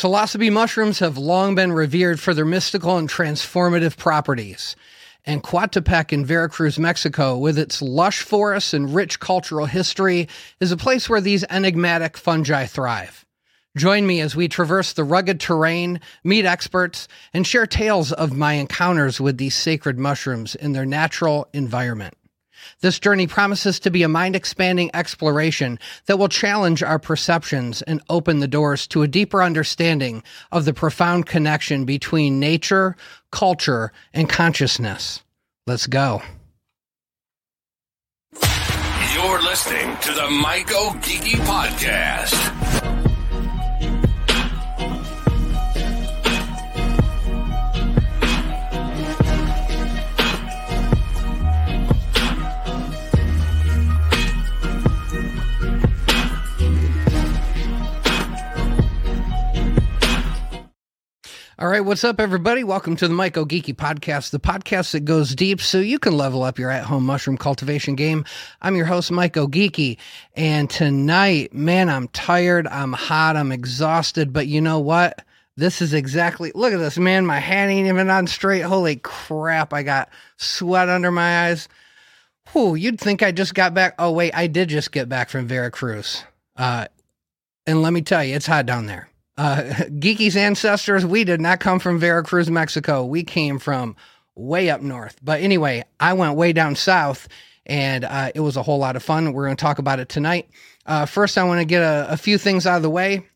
Psilocybe mushrooms have long been revered for their mystical and transformative properties. And Coatepec in Veracruz, Mexico, with its lush forests and rich cultural history, is a place where these enigmatic fungi thrive. Join me as we traverse the rugged terrain, meet experts, and share tales of my encounters with these sacred mushrooms in their natural environment. This journey promises to be a mind expanding exploration that will challenge our perceptions and open the doors to a deeper understanding of the profound connection between nature, culture, and consciousness. Let's go. You're listening to the MycoGeeky Podcast. All right, what's up, everybody? Welcome to the MycoGeeky Podcast, the podcast that goes deep so you can level up your at home mushroom cultivation game. I'm your host, MycoGeeky, and tonight, man, I'm tired, I'm hot, I'm exhausted, but you know what? This is exactly look at this, man. My hand ain't even on straight. Holy crap, I got sweat under my eyes. Whew, you'd think I just got back. Oh, wait, I did just get back from Veracruz. Uh, and let me tell you, it's hot down there. Uh, Geeky's ancestors, we did not come from Veracruz, Mexico. We came from way up north. But anyway, I went way down south and uh, it was a whole lot of fun. We're going to talk about it tonight. Uh, first, I want to get a, a, few things out of the way.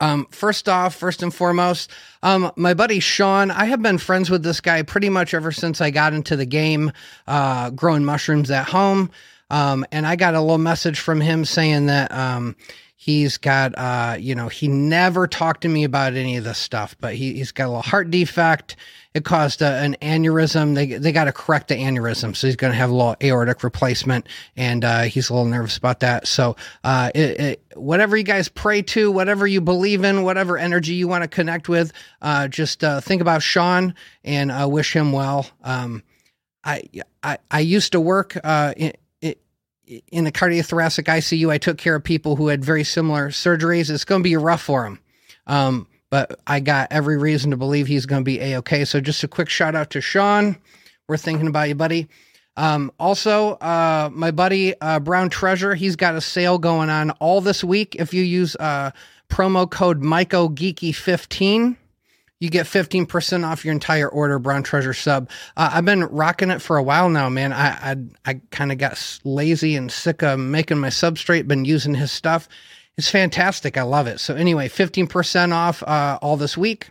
Um, first off, first and foremost, um, my buddy Sean, I have been friends with this guy pretty much ever since I got into the game, uh, growing mushrooms at home. Um, and I got a little message from him saying that um, He's got, uh, you know, he never talked to me about any of this stuff, but he, he's got a little heart defect. It caused a, an aneurysm. They, they got to correct the aneurysm. So he's going to have a little aortic replacement and, uh, he's a little nervous about that. So, uh, it, it, whatever you guys pray to, whatever you believe in, whatever energy you want to connect with, uh, just, uh, think about Sean and, uh, wish him well. Um, I, I, I used to work, uh, in, in the cardiothoracic ICU, I took care of people who had very similar surgeries. It's going to be rough for him. Um, but I got every reason to believe he's going to be a okay. So just a quick shout out to Sean. We're thinking about you, buddy. Um, also, uh, my buddy uh, Brown Treasure, he's got a sale going on all this week. If you use uh, promo code MycoGeeky15, you get 15% off your entire order brown treasure sub uh, i've been rocking it for a while now man i i, I kind of got lazy and sick of making my substrate been using his stuff it's fantastic i love it so anyway 15% off uh, all this week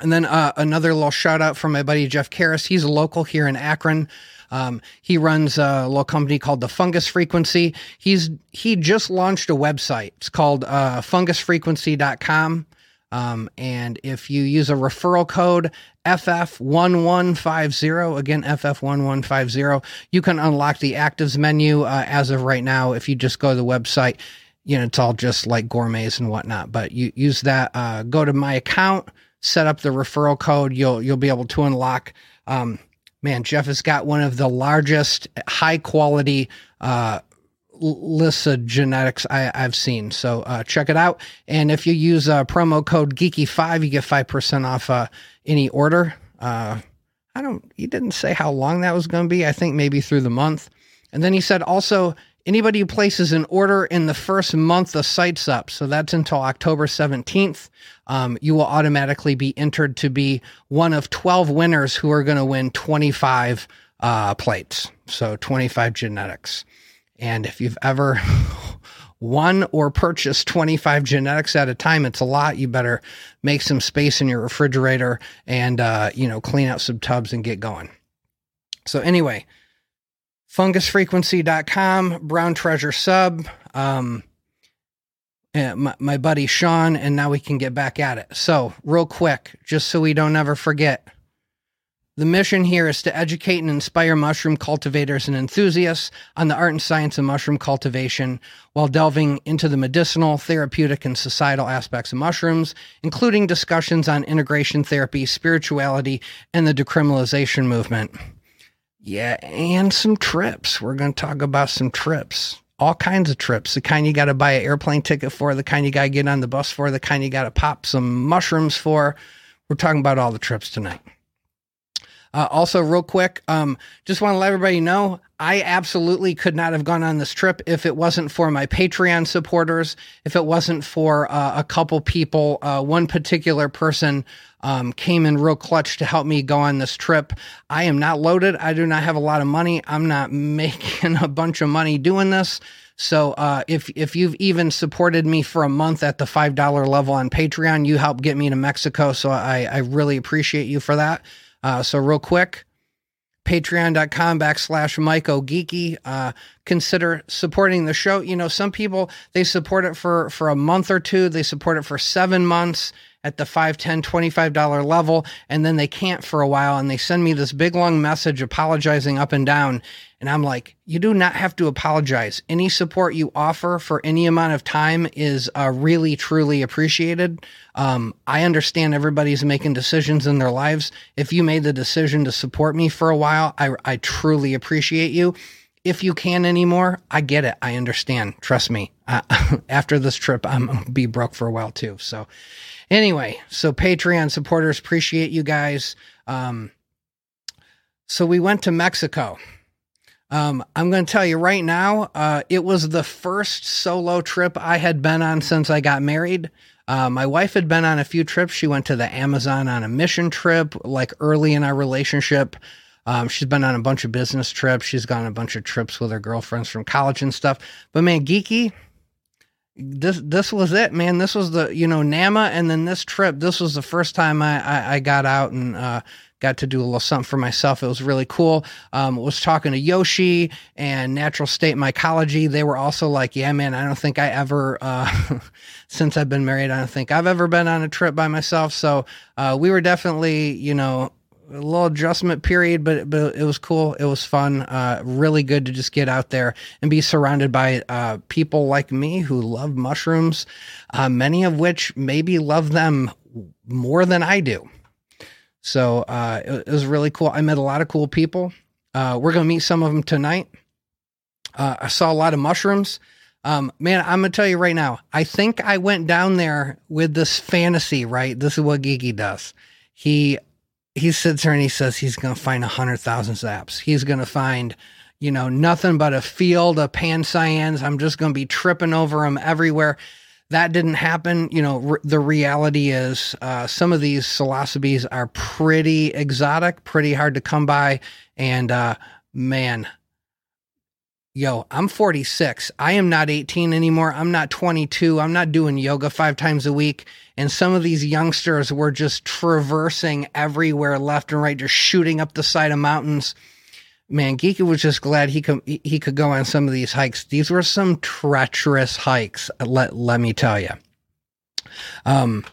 and then uh, another little shout out from my buddy jeff Karras. he's a local here in akron um, he runs a little company called the Fungus Frequency. He's he just launched a website. It's called uh, fungusfrequency.com. Um, and if you use a referral code FF1150, again, FF1150, you can unlock the actives menu uh, as of right now. If you just go to the website, you know, it's all just like gourmets and whatnot, but you use that, uh, go to my account, set up the referral code. You'll, you'll be able to unlock, um, man, Jeff has got one of the largest high quality, uh, lists of genetics I, have seen. So uh, check it out. And if you use uh, promo code Geeky5, you get 5% off uh, any order. Uh, I don't, he didn't say how long that was going to be. I think maybe through the month. And then he said also, anybody who places an order in the first month the site's up, so that's until October 17th, um, you will automatically be entered to be one of 12 winners who are going to win 25 uh, plates. So 25 genetics. And if you've ever won or purchased 25 genetics at a time, it's a lot. You better make some space in your refrigerator and, uh, you know, clean out some tubs and get going. So, anyway, fungusfrequency.com, brown treasure sub, um, my, my buddy Sean, and now we can get back at it. So, real quick, just so we don't ever forget the mission here is to educate and inspire mushroom cultivators and enthusiasts on the art and science of mushroom cultivation while delving into the medicinal, therapeutic, and societal aspects of mushrooms, including discussions on integration therapy, spirituality, and the decriminalization movement. Yeah, and some trips. We're going to talk about some trips. all kinds of trips. The kind you got to buy an airplane ticket for, the kind you got to get on the bus for, the kind you got to pop some mushrooms for. We're talking about all the trips tonight. Uh, also, real quick, um, just want to let everybody know I absolutely could not have gone on this trip if it wasn't for my Patreon supporters, if it wasn't for uh, a couple people. Uh, one particular person um, came in real clutch to help me go on this trip. I am not loaded. I do not have a lot of money. I'm not making a bunch of money doing this. So uh, if if you've even supported me for a month at the five dollar level on Patreon, you help get me to Mexico. So I, I really appreciate you for that. Uh, so real quick, patreon.com backslash MycoGeeky. Uh, consider supporting the show. You know, some people, they support it for, for a month or two. They support it for seven months at the 5 10 $25 level and then they can't for a while and they send me this big long message apologizing up and down and i'm like you do not have to apologize any support you offer for any amount of time is uh, really truly appreciated um, i understand everybody's making decisions in their lives if you made the decision to support me for a while i, I truly appreciate you if you can anymore, I get it. I understand. Trust me. Uh, after this trip, I'm be broke for a while too. So, Anyway, so Patreon supporters, appreciate you guys. Um, so we went to Mexico. Um, I'm going to tell you right now, uh, it was the first solo trip I had been on since I got married. Uh, my wife had been on a few trips. She went to the Amazon on a mission trip, like early in our relationship. Um, she's been on a bunch of business trips. She's gone on a bunch of trips with her girlfriends from college and stuff. But man, geeky, this this was it, man. This was the you know Nama, and then this trip. This was the first time I I, I got out and uh, got to do a little something for myself. It was really cool. Um, was talking to Yoshi and Natural State Mycology. They were also like, "Yeah, man, I don't think I ever, uh, since I've been married, I don't think I've ever been on a trip by myself." So uh, we were definitely, you know, a little adjustment period, but but it was cool. It was fun. Uh, really good to just get out there and be surrounded by uh, people like me who love mushrooms, uh, many of which maybe love them more than I do. So uh, it, it, was really cool. I met a lot of cool people. Uh, we're gonna meet some of them tonight. Uh, I saw a lot of mushrooms. Um, man, I'm gonna tell you right now. I think I went down there with this fantasy. Right, this is what Geeky does. He he sits there and he says he's going to find a hundred thousand zaps. He's going to find, you know, nothing but a field of pancyans. I'm just going to be tripping over them everywhere. That didn't happen. You know, the reality is uh, some of these psilocybes are pretty exotic, pretty hard to come by. And uh, man, yo, I'm 46. I am not 18 anymore. I'm not 22. I'm not doing yoga five times a week. And some of these youngsters were just traversing everywhere, left and right, just shooting up the side of mountains. Man, Geeky was just glad he could he could go on some of these hikes. These were some treacherous hikes. Let let me tell you. Um,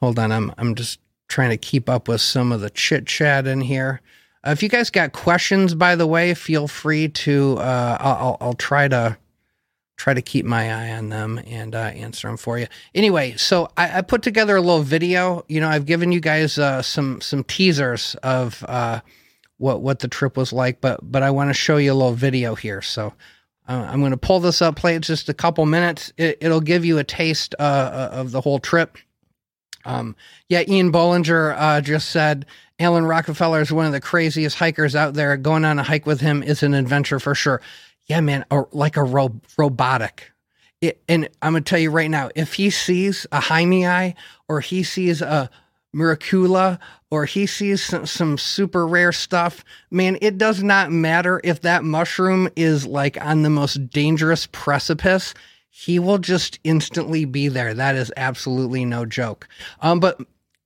hold on, I'm I'm just trying to keep up with some of the chit chat in here. Uh, if you guys got questions, by the way, feel free to. Uh, I'll, I'll try to try to keep my eye on them and uh, answer them for you. Anyway, so I, I, put together a little video. You know, I've given you guys uh, some some teasers of uh, what what the trip was like, but but I want to show you a little video here. So. Uh, I'm going to pull this up, play it just a couple minutes. It, will give you a taste of the whole trip. Um, yeah, Ian Bollinger just said Alan Rockefeller is one of the craziest hikers out there. Going on a hike with him is an adventure for sure. Yeah, man, or like a ro- robotic. It, and I'm gonna tell you right now, if he sees a Jaimii or he sees a Miracula or he sees some, some, super rare stuff, man, it does not matter if that mushroom is like on the most dangerous precipice. He will just instantly be there. That is absolutely no joke. Um, but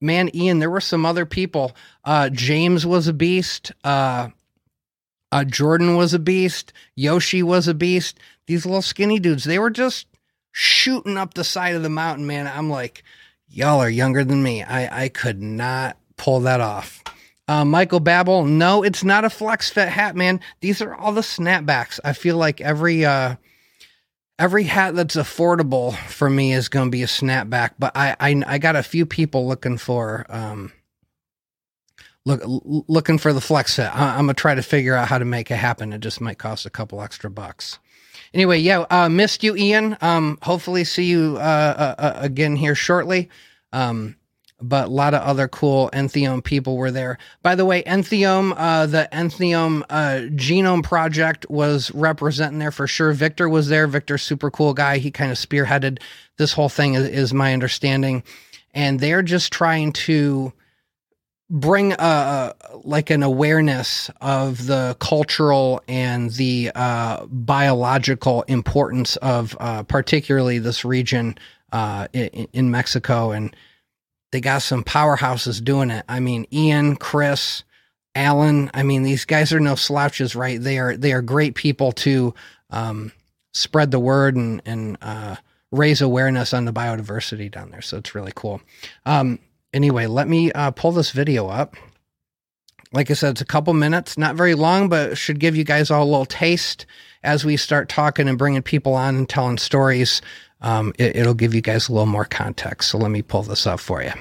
man, Ian, there were some other people. Uh, James was a beast. Uh, uh, Jordan was a beast. Yoshi was a beast. These little skinny dudes, they were just shooting up the side of the mountain, man. I'm like, y'all are younger than me. I, I could not pull that off. Uh, Michael Babel, no, it's not a flex fit hat, man. These are all the snapbacks. I feel like every uh, every hat that's affordable for me is going to be a snapback but I, I i got a few people looking for um look looking for the flex fit I, i'm gonna try to figure out how to make it happen it just might cost a couple extra bucks anyway, yeah, uh, missed you, Ian. Um, hopefully see you uh, uh, uh again here shortly. Um, but a lot of other cool Entheome people were there. By the way, Entheome, uh, the Entheome uh, Genome Project was representing there for sure. Victor was there. Victor's super cool guy. He kind of spearheaded this whole thing, is, is my understanding. And they're just trying to bring a like an awareness of the cultural and the uh, biological importance of uh, particularly this region uh, in, in, Mexico, and they got some powerhouses doing it. I mean, Ian, Chris, Alan. I mean, these guys are no slouches, right? They are they are great people to um, spread the word and and uh, raise awareness on the biodiversity down there. So it's really cool. Um, anyway, let me uh, pull this video up. Like I said, it's a couple minutes, not very long, but should give you guys all a little taste as we start talking and bringing people on and telling stories. Um, it, it'll give you guys a little more context. So let me pull this up for you.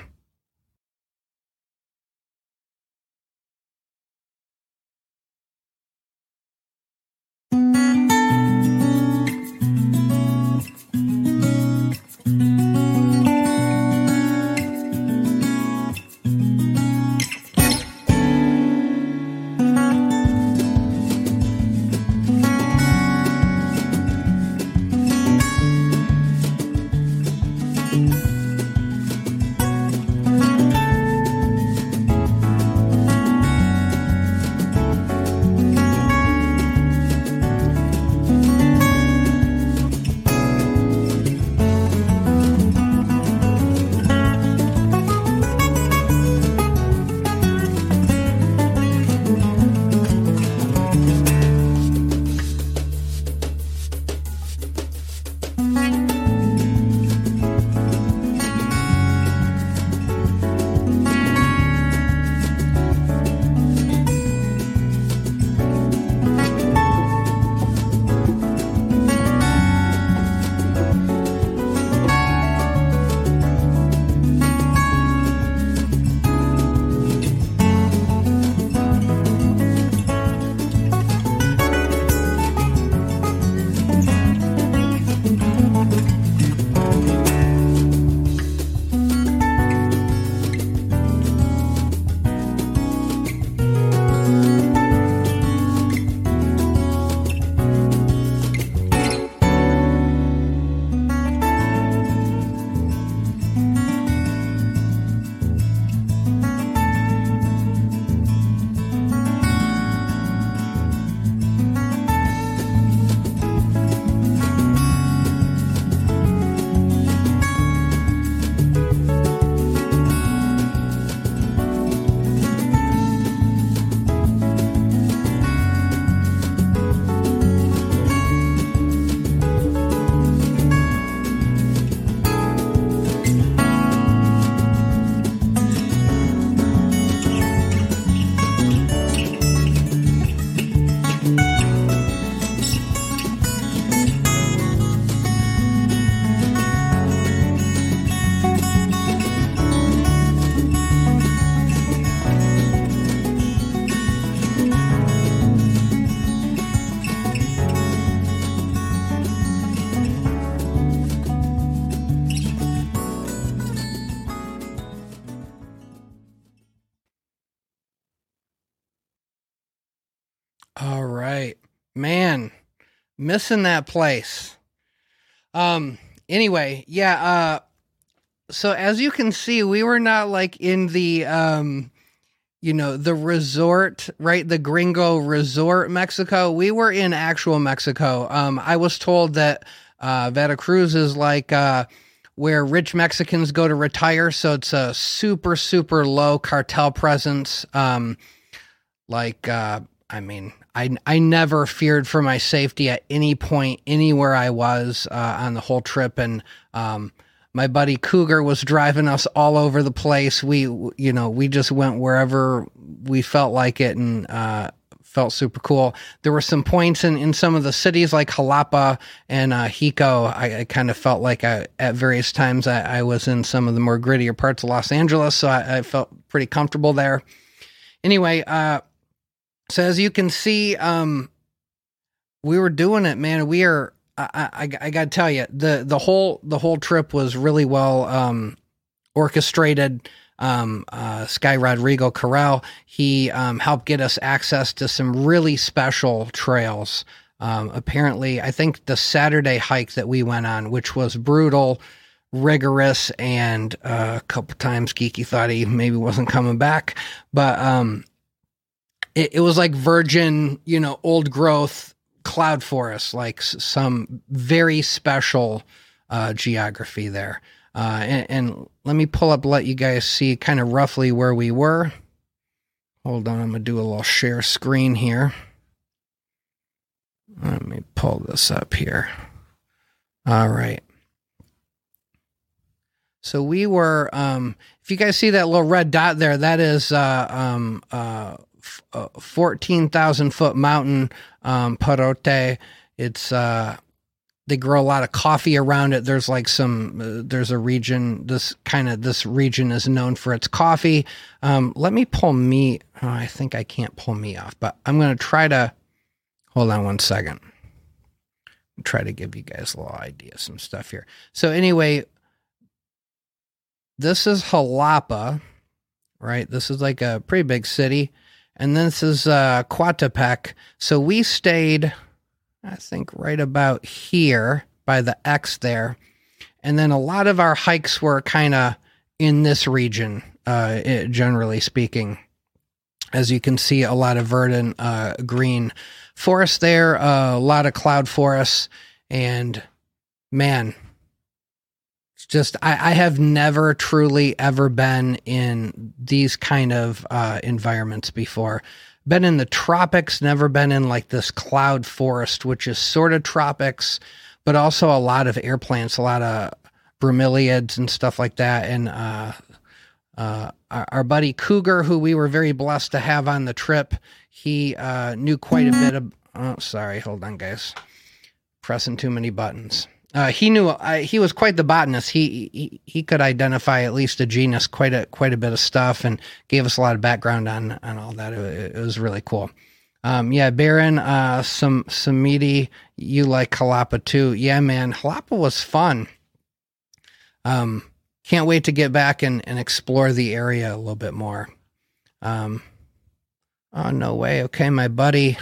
Missing that place. Um. Anyway, yeah. Uh. So as you can see, we were not like in the um, you know, the resort, right? The Gringo Resort, Mexico. We were in actual Mexico. Um. I was told that uh, Veracruz is like uh where rich Mexicans go to retire. So it's a super, super low cartel presence. Um, like, uh, I mean, I, I never feared for my safety at any point, anywhere I was uh, on the whole trip. And um, my buddy Cougar was driving us all over the place. We, you know, we just went wherever we felt like it and uh, felt super cool. There were some points in, in some of the cities like Jalapa and uh, Xico. I, I kind of felt like I, at various times I, I, was in some of the more grittier parts of Los Angeles. So I, I felt pretty comfortable there. Anyway, uh, so as you can see, um, we were doing it, man. We are I, I, I got to tell you, the the whole the whole trip was really well um, orchestrated. Um, uh, Sky Rodrigo Corral, he um, helped get us access to some really special trails. Um, apparently, I think the Saturday hike that we went on, which was brutal, rigorous, and uh, a couple times Geeky thought he maybe wasn't coming back, but um, it, it was like virgin, you know, old growth cloud forest, like some very special uh, geography there. Uh, and, and, let me pull up, let you guys see kind of roughly where we were. Hold on, I'm gonna do a little share screen here. Let me pull this up here. All right. So we were, um, if you guys see that little red dot there, that is uh, um, uh, f- 14,000 foot mountain, um, Perote. It's, uh, they grow a lot of coffee around it. There's like some, uh, there's a region, this kind of, this region is known for its coffee. Um, let me pull me, oh, I think I can't pull me off, but I'm going to try to, hold on one second. Try to give you guys a little idea, some stuff here. So anyway, this is Jalapa, right? This is like a pretty big city. And this is uh, Coatepec. So we stayed, I think, right about here by the X there. And then a lot of our hikes were kind of in this region, uh, it, generally speaking. As you can see, a lot of verdant uh, green forest there, a lot of cloud forests. And man, just I, I, have never truly ever been in these kind of uh, environments before. Been in the tropics, never been in like this cloud forest, which is sort of tropics, but also a lot of air plants, a lot of bromeliads and stuff like that. And uh, uh, our, our, buddy Cougar, who we were very blessed to have on the trip, he uh, knew quite a bit of. Oh, sorry, hold on, guys. Pressing too many buttons. Uh, he knew uh, he was quite the botanist. He, he he could identify at least a genus, quite a quite a bit of stuff, and gave us a lot of background on on all that. It, it was really cool. Um, yeah, Baron, uh, some Samiti, you like Jalapa too? Yeah, man, Jalapa was fun. Um, can't wait to get back and, and explore the area a little bit more. Um, oh no way. Okay, my buddy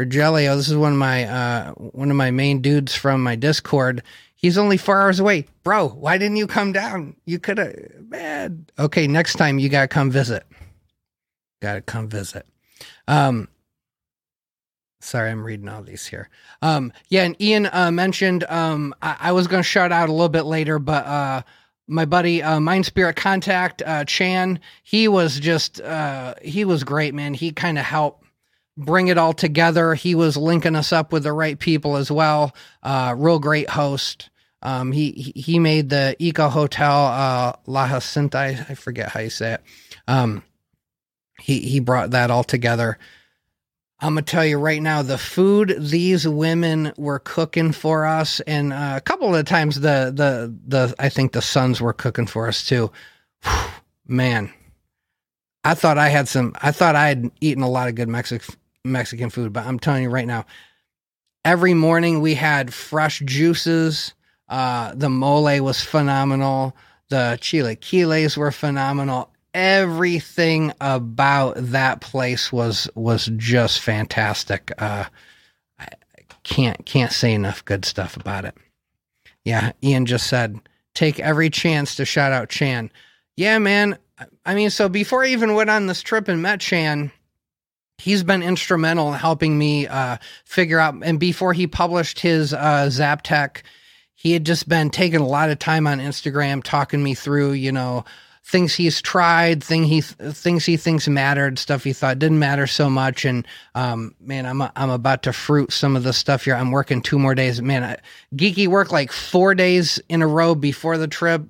Rogelio, this is one of my uh, one of my main dudes from my Discord. He's only four hours away, bro. Why didn't you come down? You could have, man. Okay, next time you gotta come visit. Gotta come visit. Um, sorry, I'm reading all these here. Um, yeah, and Ian uh, mentioned um, I, I was gonna shout out a little bit later, but uh, my buddy uh, mind spirit contact uh, chan he was just uh, he was great man he kind of helped bring it all together. He was linking us up with the right people as well. Uh, real great host. Um, he he made the Eco Hotel uh, La Jacinta. I forget how you say it. Um, he he brought that all together. I'm gonna tell you right now, the food these women were cooking for us, and uh, a couple of times the the the I think the sons were cooking for us too. Whew, man, I thought I had some. I thought I had eaten a lot of good Mexican Mexican food, but I'm telling you right now, every morning we had fresh juices. Uh, the mole was phenomenal. The chilaquiles were phenomenal. Everything about that place was was just fantastic. Uh, I can't can't say enough good stuff about it. Yeah, Ian just said take every chance to shout out Chan. Yeah, man. I mean, so before I even went on this trip and met Chan, he's been instrumental in helping me uh, figure out. And before he published his uh, Zaptec, he had just been taking a lot of time on Instagram, talking me through, you know, things he's tried, thing he things he thinks mattered, stuff he thought didn't matter so much. And um, man, I'm a, I'm about to fruit some of the stuff here. I'm working two more days. Man, I, geeky work like four days in a row before the trip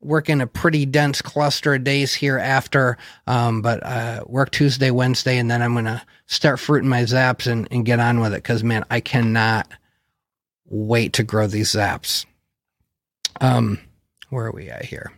working a pretty dense cluster of days here after, um, but uh, work Tuesday, Wednesday, and then I'm gonna start fruiting my zaps and, and get on with it because man, I cannot wait to grow these zaps. Um, where are we at here?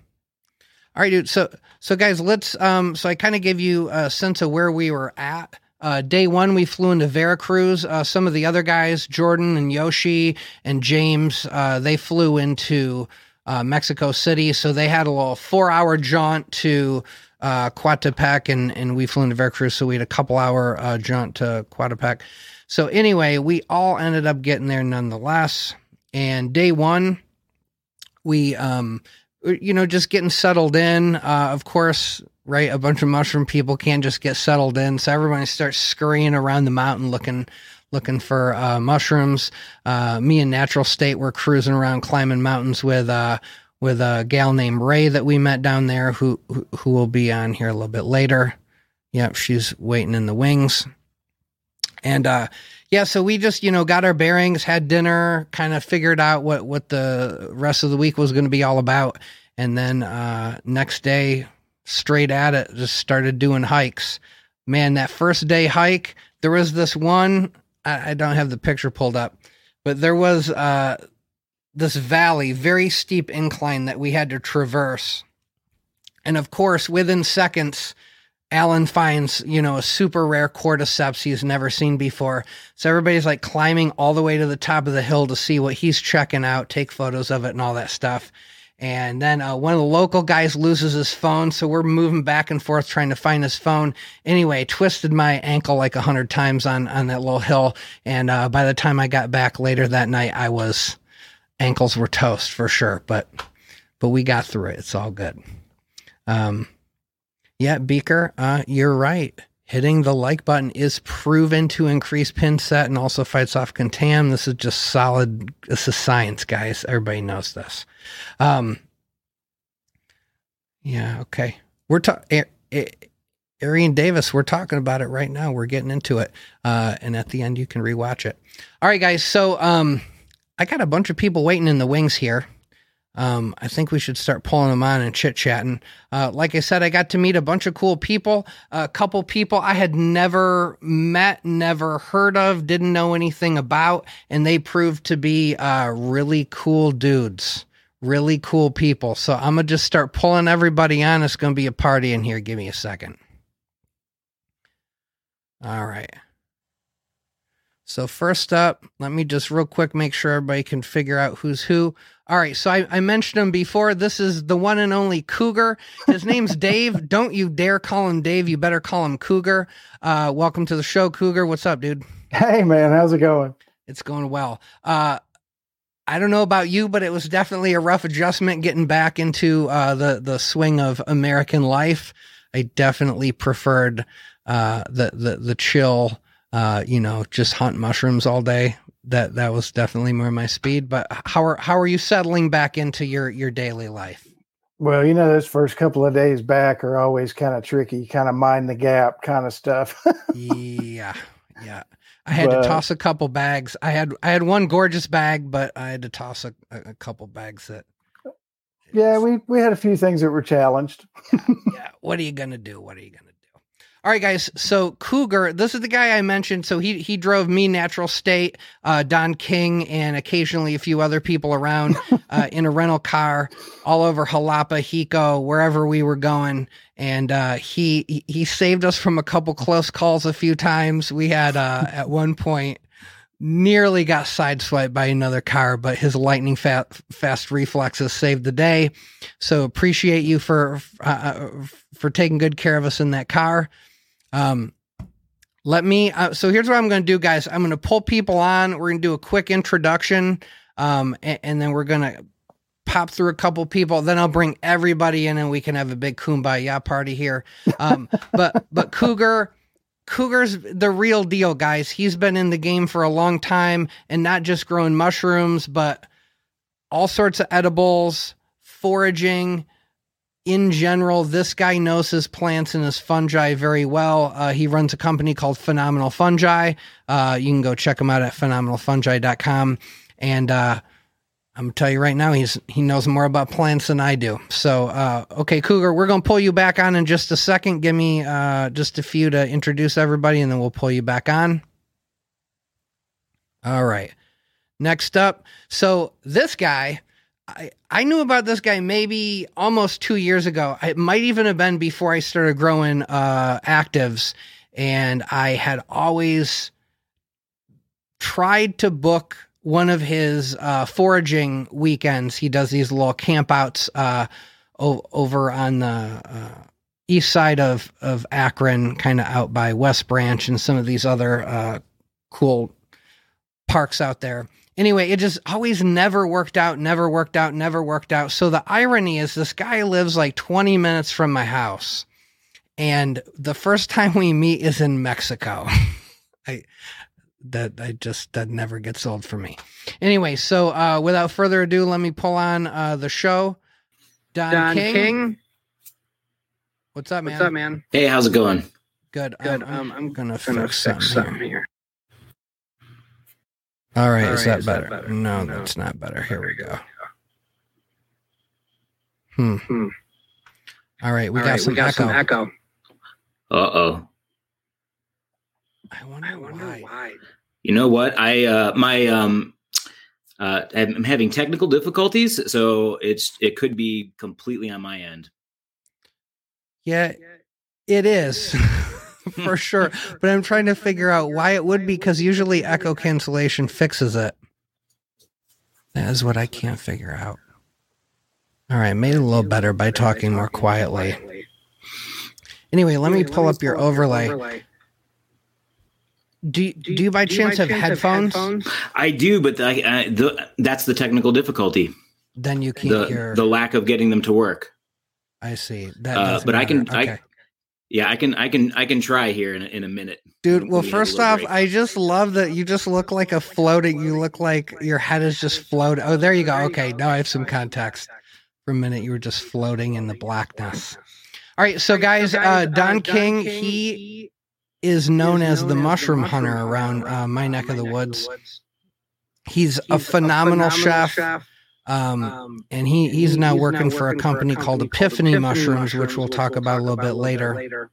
All right, dude. So, so guys, let's. Um, so I kind of gave you a sense of where we were at Uh, day one, we flew into Veracruz. Uh, some of the other guys, Jordan and Yoshi and James, uh, they flew into uh, Mexico City. So they had a little four hour jaunt to uh, Coatepec, and, and we flew into Veracruz. So we had a couple hour uh, jaunt to Coatepec. So anyway, we all ended up getting there nonetheless. And day one, we, um, you know, just getting settled in. Uh, of course, right? A bunch of mushroom people can't just get settled in, so everybody starts scurrying around the mountain looking looking for uh, mushrooms. Uh, me and Natural State were cruising around climbing mountains with uh, with a gal named Ray that we met down there, who who, will be on here a little bit later. Yep, she's waiting in the wings. And uh, yeah, so we just you know got our bearings, had dinner, kind of figured out what what the rest of the week was going to be all about, and then uh, next day straight at it, just started doing hikes. Man, that first day hike, there was this one. I, I don't have the picture pulled up, but there was uh, this valley, very steep incline that we had to traverse. And of course, within seconds, Alan finds, you know, a super rare cordyceps he's never seen before. So everybody's like climbing all the way to the top of the hill to see what he's checking out, take photos of it and all that stuff. And then uh, one of the local guys loses his phone, so we're moving back and forth trying to find his phone. Anyway, twisted my ankle like a hundred times on on that little hill, and uh, by the time I got back later that night, I was ankles were toast for sure. But but we got through it. It's all good. Um, yeah, Beaker, uh, you're right. Hitting the like button is proven to increase pin set and also fights off contam. This is just solid. This is science, guys. Everybody knows this. Um, yeah, okay. We're talking. Arian Davis, we're talking about it right now. We're getting into it. Uh, and at the end, you can rewatch it. All right, guys. So um, I got a bunch of people waiting in the wings here. Um, I think we should start pulling them on and chit chatting. Uh, like I said, I got to meet a bunch of cool people, a couple people I had never met, never heard of, didn't know anything about, and they proved to be uh, really cool dudes, really cool people. So I'm gonna just start pulling everybody on. It's gonna be a party in here. Give me a second. All right. So first up, let me just real quick make sure everybody can figure out who's who. All right, so I, I, mentioned him before. This is the one and only Cougar. His name's Dave. Don't you dare call him Dave. You better call him Cougar. Uh, welcome to the show, Cougar. What's up, dude? Hey, man. How's it going? It's going well. Uh, I don't know about you, but it was definitely a rough adjustment getting back into uh, the the swing of American life. I definitely preferred uh, the the the chill, uh, you know, just hunt mushrooms all day that that was definitely more my speed. But how are how are you settling back into your your daily life? Well, you know, those first couple of days back are always kind of tricky, kind of mind the gap kind of stuff. yeah, yeah. I had but, to toss a couple bags. I had I had one gorgeous bag, but I had to toss a, a couple bags that. Yeah, we we had a few things that were challenged. yeah, what are you gonna do? What are you gonna all right, guys. So Cougar, this is the guy I mentioned. So he he drove me Natural State, uh, Don King, and occasionally a few other people around uh, in a rental car all over Jalapa, Xico, wherever we were going. And uh, he he saved us from a couple close calls a few times. We had uh, at one point nearly got sideswiped by another car, but his lightning fast, fast reflexes saved the day. So appreciate you for uh, uh, for taking good care of us in that car. Um, let me. Uh, so here's what I'm going to do, guys. I'm going to pull people on. We're going to do a quick introduction, um, and, and, then we're going to pop through a couple people. Then I'll bring everybody in, and we can have a big kumbaya party here. Um, but but Cougar. Cougar's the real deal, guys. He's been in the game for a long time and not just growing mushrooms, but all sorts of edibles, foraging, in general, this guy knows his plants and his fungi very well. Uh, he runs a company called Phenomenal Fungi. Uh, you can go check him out at phenomenalfungi.com. And uh, I'm gonna tell you right now, he's he knows more about plants than I do. So, uh, okay, Cougar, we're gonna pull you back on in just a second. Give me uh, just a few to introduce everybody, and then we'll pull you back on. All right. Next up, so this guy I, I knew about this guy maybe almost two years ago. It might even have been before I started growing uh, actives. and I had always tried to book one of his uh, foraging weekends. He does these little campouts uh, o- over on the uh, east side of of Akron, kind of out by West Branch and some of these other uh, cool parks out there. Anyway, it just always never worked out, never worked out, never worked out. So the irony is, this guy lives like 20 minutes from my house, and the first time we meet is in Mexico. I that I just that never gets old for me. Anyway, so uh, without further ado, let me pull on uh, the show. Don, Don King. King. what's up, man? What's up, man? Hey, how's it going? Good. Good. Um, Um, I'm gonna, Gonna fix, fix something, something here. here. All right, All is, right, that, is that better? better? No, No. that's not better. Here we go. Hmm. Hmm. All right, we All got, right, some, we got echo. some echo. Uh oh. I wonder, I wonder why. why. You know what? I uh my um uh I'm having technical difficulties, so it's it could be completely on my end. Yeah, it is for sure. But I'm trying to figure out why it would be because usually echo cancellation fixes it. That is what I can't figure out. All right, made it a little better by talking more quietly. Anyway, let me pull up your overlay. Do do you by chance have headphones? I do, but I, I, the, that's the technical difficulty. Then you can't The hear. the lack of getting them to work. I see. That Uh, doesn't but I can- matter. I- Okay. Yeah, I can I can I can try here in a, in a minute. Dude, well, we first off, break. I just love that you just look like a floating. You look like your head is just floating. Oh, there you go. Okay, now I have some context. For a minute, you were just floating in the blackness. All right, so guys, uh, Don King, he is known as the mushroom hunter around uh, my neck of the woods. He's a phenomenal chef. Um, and he, he's now working for a company called Epiphany Mushrooms, which we'll talk about a little bit later.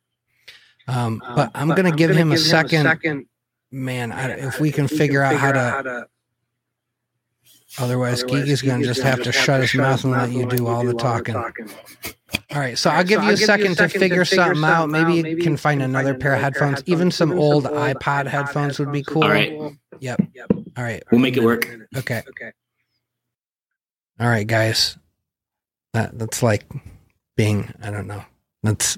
Um, but I'm going to give him a second. Man, I, if we can figure out how to. Otherwise, Geeky's going to just have to shut his mouth and let you do all the talking. All right, so I'll give you a second to figure something out. Maybe you can find another pair of headphones. Even some old iPod headphones would be cool. All right. Yep. All right. We'll make it work. Okay. Okay. All right, guys. That that's like being I don't know. That's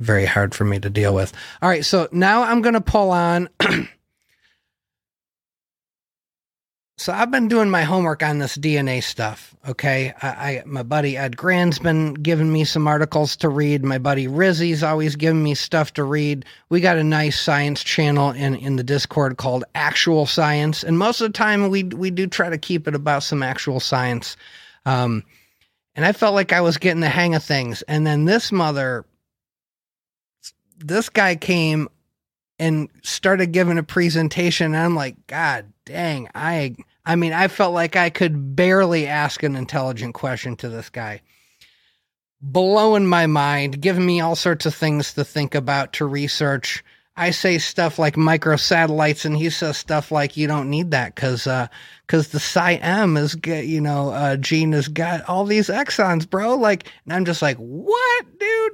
very hard for me to deal with. All right, so now I'm to pull on So I've been doing my homework on this DNA stuff. Okay, I, I my buddy Ed Grand's been giving me some articles to read. My buddy Rizzy's always giving me stuff to read. We got a nice science channel in in the Discord called Actual Science, and most of the time we we do try to keep it about some actual science. Um, and I felt like I was getting the hang of things, and then this mother, this guy came and started giving a presentation, and I'm like, God dang, I I mean, I felt like I could barely ask an intelligent question to this guy. Blowing my mind, giving me all sorts of things to think about, to research. I say stuff like microsatellites, and he says stuff like you don't need that because because the Psi M is you know uh, gene has got all these exons, bro. Like, and I'm just like, what, dude?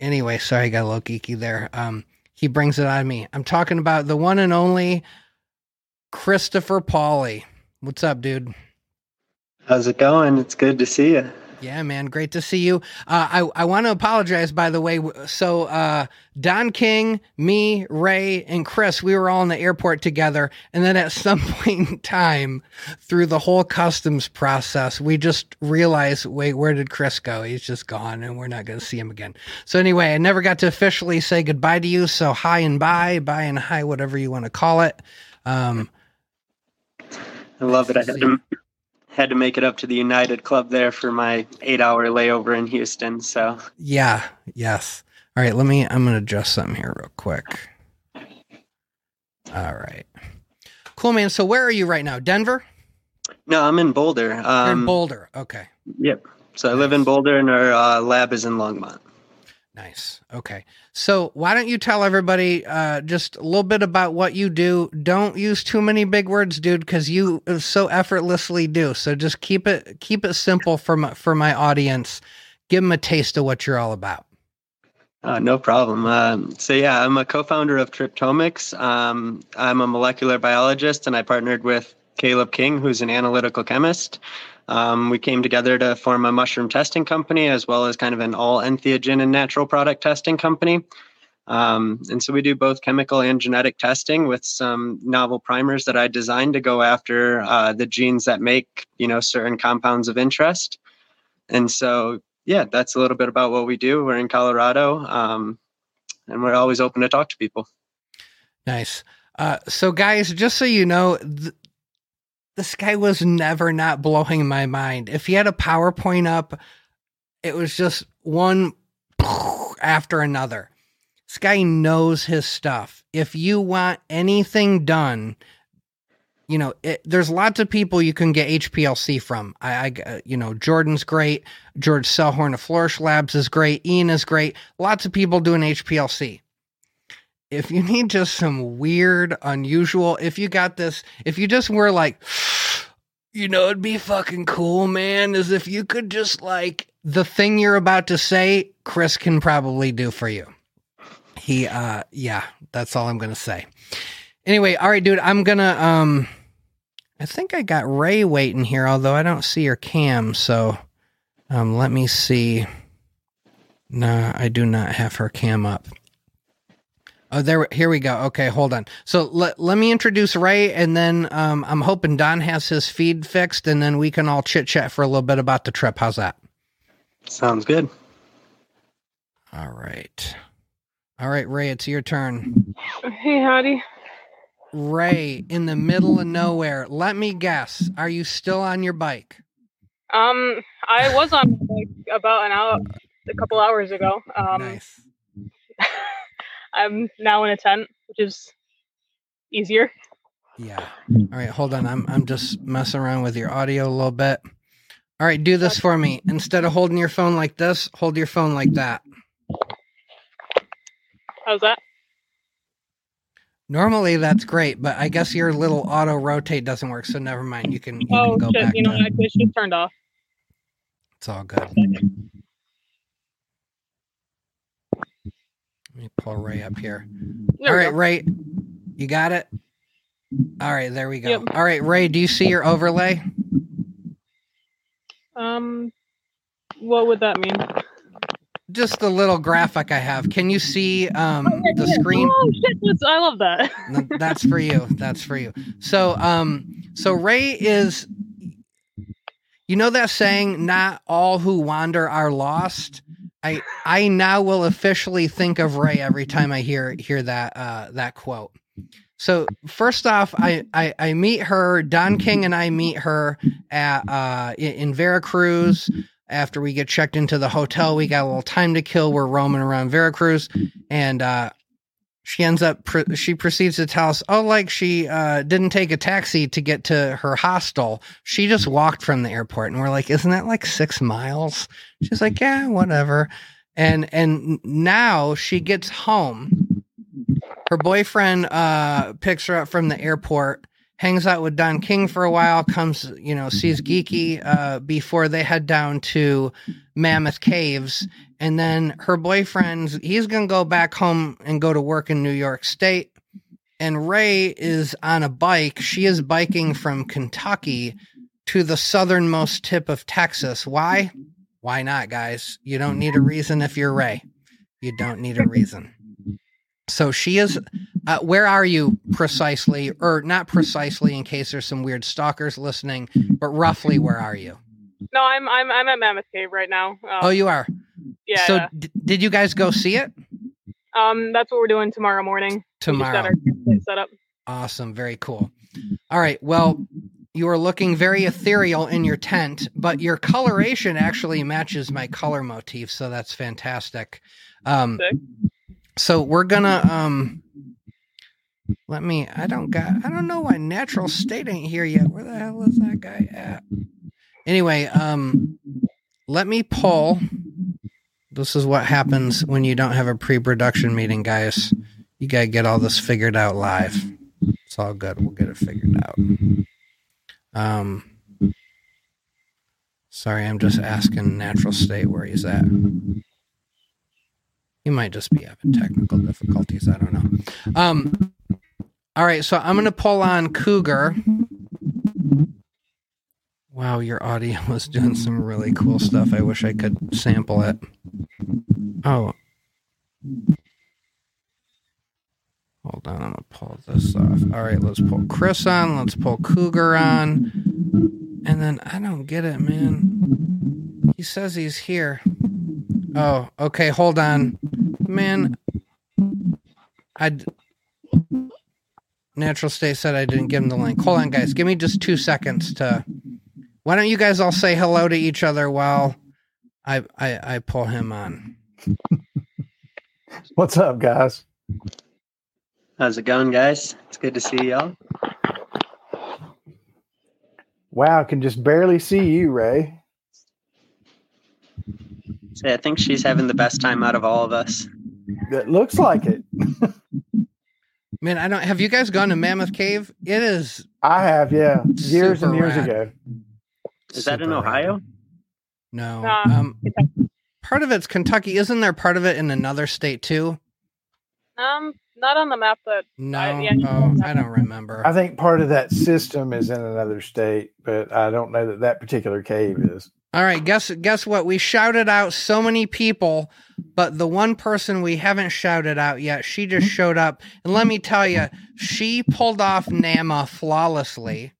Anyway, sorry, I got a little geeky there. Um, he brings it on me. I'm talking about the one and only Christopher Pauli. What's up, dude? How's it going? It's good to see you. Yeah, man, great to see you. Uh, I I want to apologize, by the way. So uh, Don King, me, Ray, and Chris, we were all in the airport together, and then at some point in time, through the whole customs process, we just realized, wait, where did Chris go? He's just gone, and we're not going to see him again. So anyway, I never got to officially say goodbye to you. So hi and bye, bye and hi, whatever you want to call it. Um, I love it. I had to, had to make it up to the United Club there for my eight hour layover in Houston. So Yeah, yes. All right, let me I'm going to adjust something here real quick. All right. Cool man. So where are you right now? Denver? no, I'm in Boulder. You're in Um, Boulder. Okay. Yep. So I live in Boulder and our uh, lab is in Longmont. Nice. Okay. So why don't you tell everybody uh, just a little bit about what you do? Don't use too many big words, dude, because you so effortlessly do. So just keep it keep it simple for my for my audience. Give them a taste of what you're all about. Uh, no problem. Um, so yeah, I'm a co-founder of Tryptomics. Um, I'm a molecular biologist, and I partnered with Caleb King, who's an analytical chemist. Um, we came together to form a mushroom testing company as well as kind of an all entheogen and natural product testing company. Um, and so we do both chemical and genetic testing with some novel primers that I designed to go after uh, the genes that make you know certain compounds of interest. And so yeah, that's a little bit about what we do. We're in Colorado, um, and we're always open to talk to people. Nice. Uh, so, guys, just so you know, th- this guy was never not blowing my mind. If he had a PowerPoint up, it was just one after another. This guy knows his stuff. If you want anything done, you know, it, there's lots of people you can get HPLC from. I, I, uh, you know, Jordan's great. George Selhorn of Flourish Labs is great. Ian is great. Lots of people doing HPLC. If you need just some weird, unusual, if you got this, if you just were like, you know, it'd be fucking cool, man, is if you could just like the thing you're about to say, Chris can probably do for you. He, uh, yeah, that's all I'm gonna say. Anyway, all right, dude, I'm gonna, um, I think I got Ray waiting here, although I don't see her cam. So um, let me see. No, I do not have her cam up. Oh, there. Here we go. Okay, hold on. So let let me introduce Ray, and then um, I'm hoping Don has his feed fixed, and then we can all chit chat for a little bit about the trip. How's that? Sounds good. All right. All right, Ray, it's your turn. Hey, howdy. Ray, in the middle of nowhere. Let me guess. Are you still on your bike? Um, I was on like about an hour, a couple hours ago. Um, nice. I'm now in a tent, which is easier. Yeah. All right, hold on. I'm I'm just messing around with your audio a little bit. All right, do this for me. Instead of holding your phone like this, hold your phone like that. How's that? Normally that's great, but I guess your little auto rotate doesn't work, so never mind. You can, you oh can go shit! back. You know, to, I just turned off. it's all good. Ray up here. There all right, go. Ray, you got it. All right, there we go. Yep. All right, Ray, do you see your overlay? Um, what would that mean? Just the little graphic I have. Can you see um, the screen? Oh shit! That's, I love that. That's for you that's for you so um so ray is you know that saying not all who wander are lost i i now will officially think of ray every time i hear hear that uh that quote. So first off i i, I meet her don king and i meet her at uh in, veracruz. After we get checked into the hotel we got a little time to kill. We're roaming around veracruz. And uh she ends up she proceeds to tell us oh like she uh, didn't take a taxi to get to her hostel. She just walked from the airport. And we're like isn't that like six miles? She's like yeah whatever. And and now she gets home. Her boyfriend uh picks her up from the airport hangs out with don king for a while comes you know sees geeky uh before they head down to mammoth caves and then her boyfriend's he's gonna go back home and go to work in New York State. And Ray is on a bike. She is biking from Kentucky to the southernmost tip of Texas. Why? Why not, guys? You don't need a reason if you're Ray. You don't need a reason. So she is. Uh, where are you precisely, or not precisely, in case there's some weird stalkers listening, but roughly where are you? No, I'm I'm I'm at Mammoth Cave right now. Um, Oh, you are. yeah. So d- did you guys go see it um, that's what we're doing tomorrow morning. We just got tomorrow? set up. Awesome. Very cool. All right. Well, you are looking very ethereal in your tent, but your coloration actually matches my color motif, so that's fantastic. Um, Sick. So we're gonna um, let me. I don't got. I don't know why natural state ain't here yet. Where the hell is that guy at? Anyway, um, let me pull. This is what happens when you don't have a pre-production meeting, guys. You gotta get all this figured out live. It's all good. We'll get it figured out. Um, sorry, I'm just asking natural state where he's at. He might just be having technical difficulties. I don't know. Um, all right, so I'm gonna pull on Cougar. Wow, your audio was doing some really cool stuff. I wish I could sample it. Oh. Hold on, I'm gonna pull this off. All right, let's pull Chris on. Let's pull Cougar on. And then I don't get it, man. He says he's here. Oh, okay, hold on. Man, I. Natural State said I didn't give him the link. Hold on, guys. Give me just two seconds to. Why don't you guys all say hello to each other while I I, I pull him on? What's up, guys? How's it going, guys? It's good to see y'all. Wow, I can just barely see you, Ray. Say, I think she's having the best time out of all of us. It looks like it. Man, I don't. Have you guys gone to Mammoth Cave? It is. I have, yeah, years and years rad. ago. Is that in Ohio? rad. No. Nah, Um, part of it's Kentucky. Isn't there part of it in another state too? Um, not on the map, but No. I- yeah. oh, I don't remember. I think part of that system is in another state, but I don't know that that particular cave is. All right, guess guess what? We shouted out so many people, but the one person we haven't shouted out yet, she just showed up, and let me tell you, she pulled off NAMA flawlessly.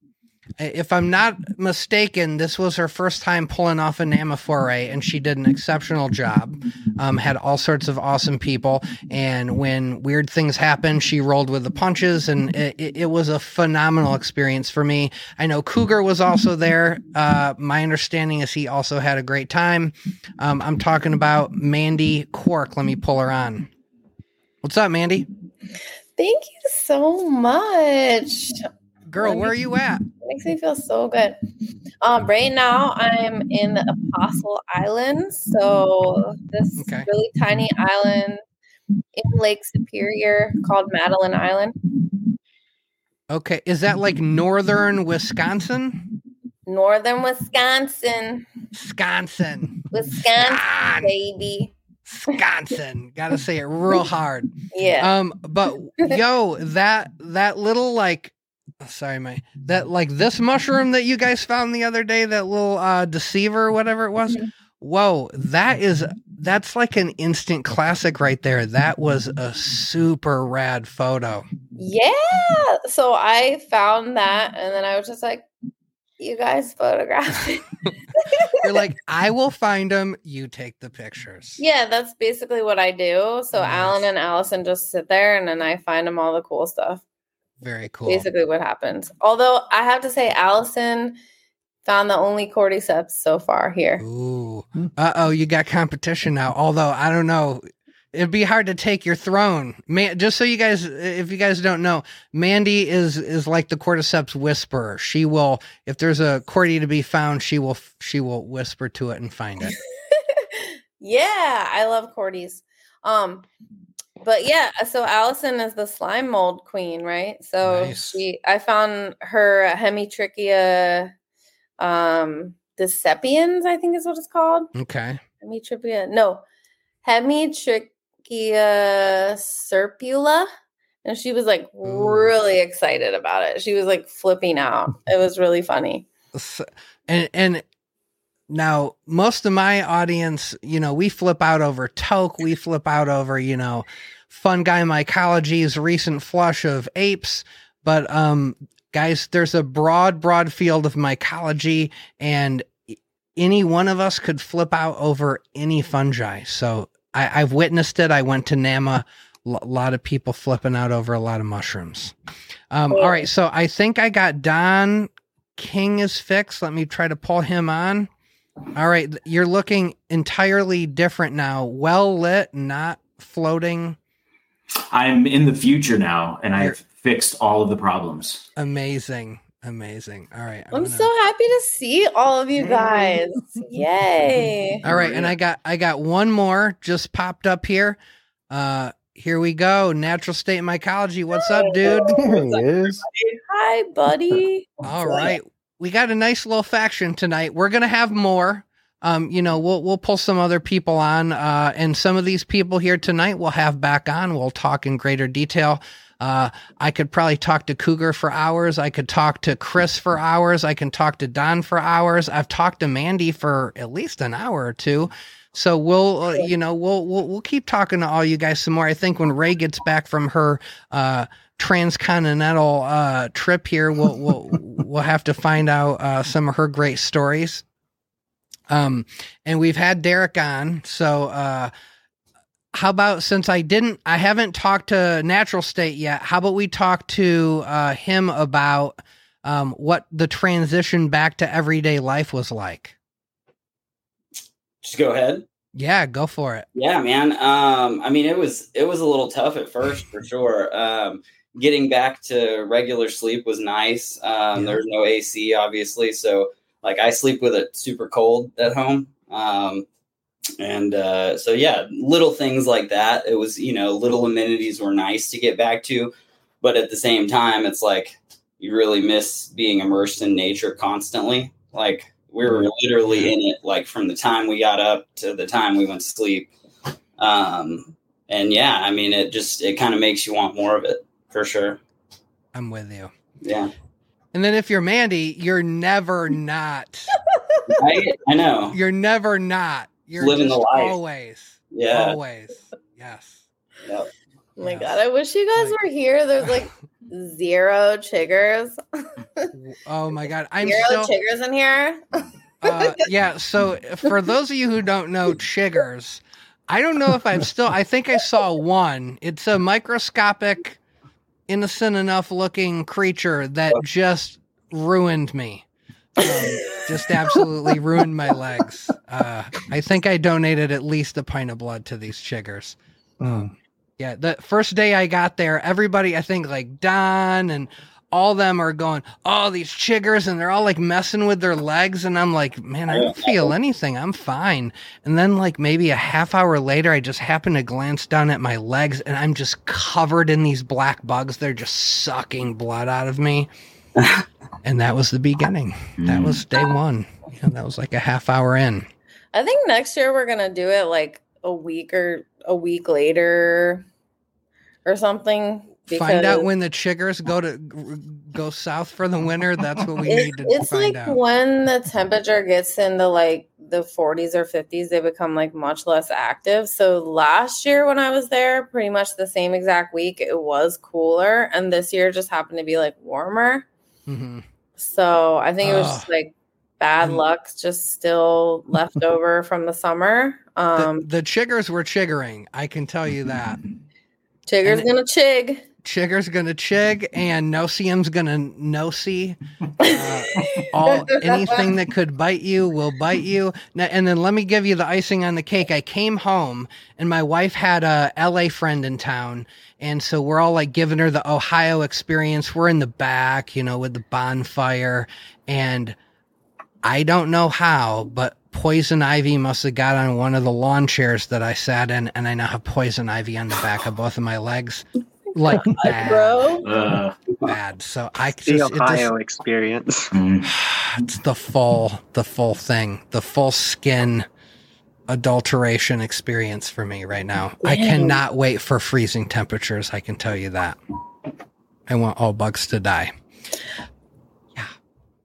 If I'm not mistaken, this was her first time pulling off a NAMA foray, and she did an exceptional job. Um, had all sorts of awesome people, and when weird things happened, she rolled with the punches, and it, it, was a phenomenal experience for me. I know Cougar was also there. Uh, my understanding is he also had a great time. Um, I'm talking about Mandy Quark. Let me pull her on. What's up, Mandy? Thank you so much. Girl, where are you at? It makes me feel so good. Um, right now, I'm in the Apostle Island. So, this Okay. really tiny island in Lake Superior called Madeline Island. Okay, is that like northern Wisconsin? Northern Wisconsin. Wisconsin. Wisconsin, Scon- baby. Wisconsin. Got to say it real hard. Yeah. Um, but yo, that that little like, sorry, my that like this mushroom that you guys found the other day, that little uh deceiver, or whatever it was. Whoa, that is that's like an instant classic right there. That was a super rad photo. Yeah. So I found that and then I was just like, you guys photographed it. You're like, I will find them. You take the pictures. yeah, that's basically what I do. So Nice. Alan and Allison just sit there and then I find them all the cool stuff. Very cool. Basically what happens. Although I have to say Allison found the only cordyceps so far here. Ooh. Uh oh, you got competition now. Although I don't know. It'd be hard to take your throne. Man, just so you guys if you guys don't know, Mandy is is like the cordyceps whisperer. She will if there's a cordy to be found, she will she will whisper to it and find it. yeah, I love cordies. Um but yeah, so Allison is the slime mold queen, right? So Nice. she I found her Hemitrichia um decipiens, I think is what it's called. Okay. Hemitrichia. No. Hemitrichia serpula. And she was like Ooh. really excited about it. She was like flipping out. It was really funny. And and now most of my audience, you know, we flip out over Toke, we flip out over, you know, Fun Guy Mycology's recent flush of apes, but um guys, there's a broad broad field of mycology and any one of us could flip out over any fungi. So I, I've witnessed it. I went to NAMA. A lot of people flipping out over a lot of mushrooms. Um, all right, so I think I got Don King is fixed. Let me try to pull him on. All right, you're looking entirely different now. Well lit, not floating. I'm in the future now, and You're- I've fixed all of the problems. Amazing, amazing. All right, I'm gonna- so happy to see all of you guys. Yay. All right, and I got I got one more just popped up here. Uh here we go. Natural state mycology. What's up, dude? There he is. Hi, buddy. All right. We got a nice little faction tonight. We're gonna have more, um, you know, we'll we'll pull some other people on, uh, and some of these people here tonight we'll have back on. We'll talk in greater detail. Uh, I could probably talk to Cougar for hours. I could talk to Chris for hours. I can talk to Don for hours. I've talked to Mandy for at least an hour or two. So we'll, uh, you know, we'll, we'll we'll keep talking to all you guys some more. I think when Ray gets back from her uh, transcontinental uh, trip here, we'll we'll we'll have to find out uh, some of her great stories. Um, and we've had Derek on, so uh, how about since I didn't, I haven't talked to Natural State yet. How about we talk to uh, him about um, what the transition back to everyday life was like? Just go ahead. Yeah, go for it. Yeah, man. Um, I mean, it was it was a little tough at first for sure. Um, getting back to regular sleep was nice. Um, Yeah. There's no AC, obviously, so like I sleep with it super cold at home. Um, and uh, so yeah, little things like that. It was you know little amenities were nice to get back to, but at the same time, it's like you really miss being immersed in nature constantly. Like we were literally in it like from the time we got up to the time we went to sleep. Um, and yeah, I mean, it just it kind of makes you want more of it for sure. I'm with you. Yeah, And then if you're Mandy, you're never not. I, I know. You're never not. You're Living the life. always. Yeah, Always. Yes. Yep. Oh my Yes. god, I wish you guys Like- were here. There's like zero chiggers. Oh my god. I'm zero still chiggers in here. uh, yeah, so for those of you who don't know chiggers, I don't know if I've still I think I saw one. It's a microscopic innocent enough looking creature that just ruined me. Um, just absolutely ruined my legs. Uh, I think I donated at least a pint of blood to these chiggers. Mm. Yeah, the first day I got there, everybody, I think like Don and all them are going, oh, these chiggers, and they're all like messing with their legs. And I'm like, man, I don't feel anything. I'm fine. And then, like, maybe a half hour later, I just happen to glance down at my legs and I'm just covered in these black bugs. They're just sucking blood out of me. and that was the beginning. That was day mm. one. Yeah, that was like a half hour in. I think next year we're gonna do it like a week or a week later or something. Find out when the chiggers go to go south for the winter. That's what we need to it's like out. when the temperature gets into like the 40s or 50s, they become like much less active. So last year when I was there, pretty much the same exact week, it was cooler, and this year just happened to be like warmer. hmm So I think it was just like bad Mm. luck, just still left over from the summer. The, Um, the chiggers were chiggering. I can tell you that. Chigger's and- gonna chig. Chigger's gonna chig, and Nosium's gonna nosy. Uh, all anything that could bite you will bite you. Now, and then let me give you the icing on the cake. I came home, and my wife had a LA friend in town, and so we're all like giving her the Ohio experience. We're in the back, you know, with the bonfire, and I don't know how, but poison ivy must have got on one of the lawn chairs that I sat in, and I now have poison ivy on the back of both of my legs, like bad, Bro, Uh, bad. So I The just, it just Ohio experience. mm. it's the full, the full thing, the full skin adulteration experience for me right now. I cannot wait for freezing temperatures. I can tell you that. I want all bugs to die. yeah,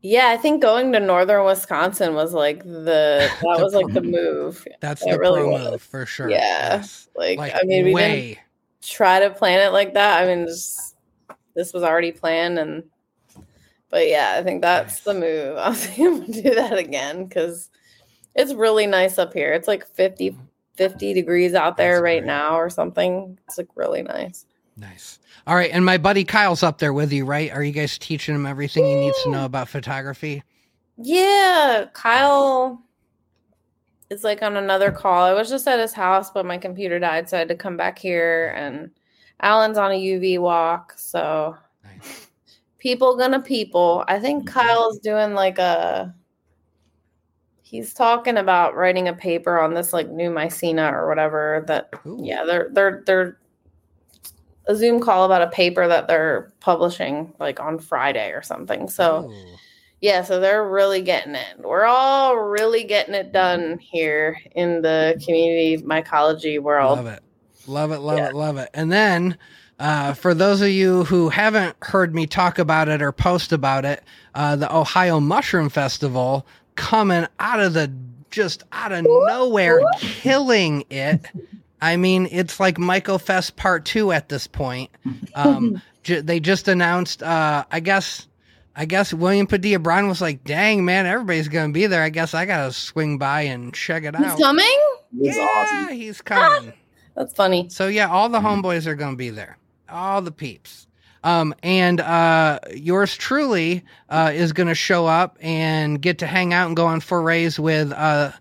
Yeah, I think going to northern Wisconsin was like the that The was like the move. That's It the really pro was. move for sure. Yeah. Yes. Like, Like, I mean, we didn't way. Try to plan it like that. I mean, just, this was already planned, and but yeah, I think that's the move. I think I'm gonna do that again because it's really nice up here. It's like 50, 50 degrees out there That's right great. now or something. It's like really nice. Nice. All right, and my buddy Kyle's up there with you, right? Are you guys teaching him everything he needs to know about photography? Yeah, Kyle is like on another call. I was just at his house, but my computer died, so I had to come back here. And Alan's on a UV walk, so Nice. people gonna people. I think mm-hmm. Kyle's doing like a. He's talking about writing a paper on this like new Mycena or whatever. That Ooh. yeah, they're they're they're a Zoom call about a paper that they're publishing like on Friday or something. So Ooh. Yeah, so they're really getting it. We're all really getting it done here in the community mycology world. Love it. Love it, love Yeah. it, love it. And then uh, for those of you who haven't heard me talk about it or post about it, uh, the Ohio Mushroom Festival coming out of the just out of nowhere, killing it. I mean, it's like Michael Fest Part Two at this point. Um, ju- they just announced. Uh, I guess. I guess William Padilla Brown was like, "Dang man, everybody's gonna be there. I guess I gotta swing by and check it He's out." coming? It was yeah, awesome. he's coming. That's funny. So yeah, all the homeboys are gonna be there. All the peeps. Um, and uh, yours truly uh, is gonna show up and get to hang out and go on forays with uh,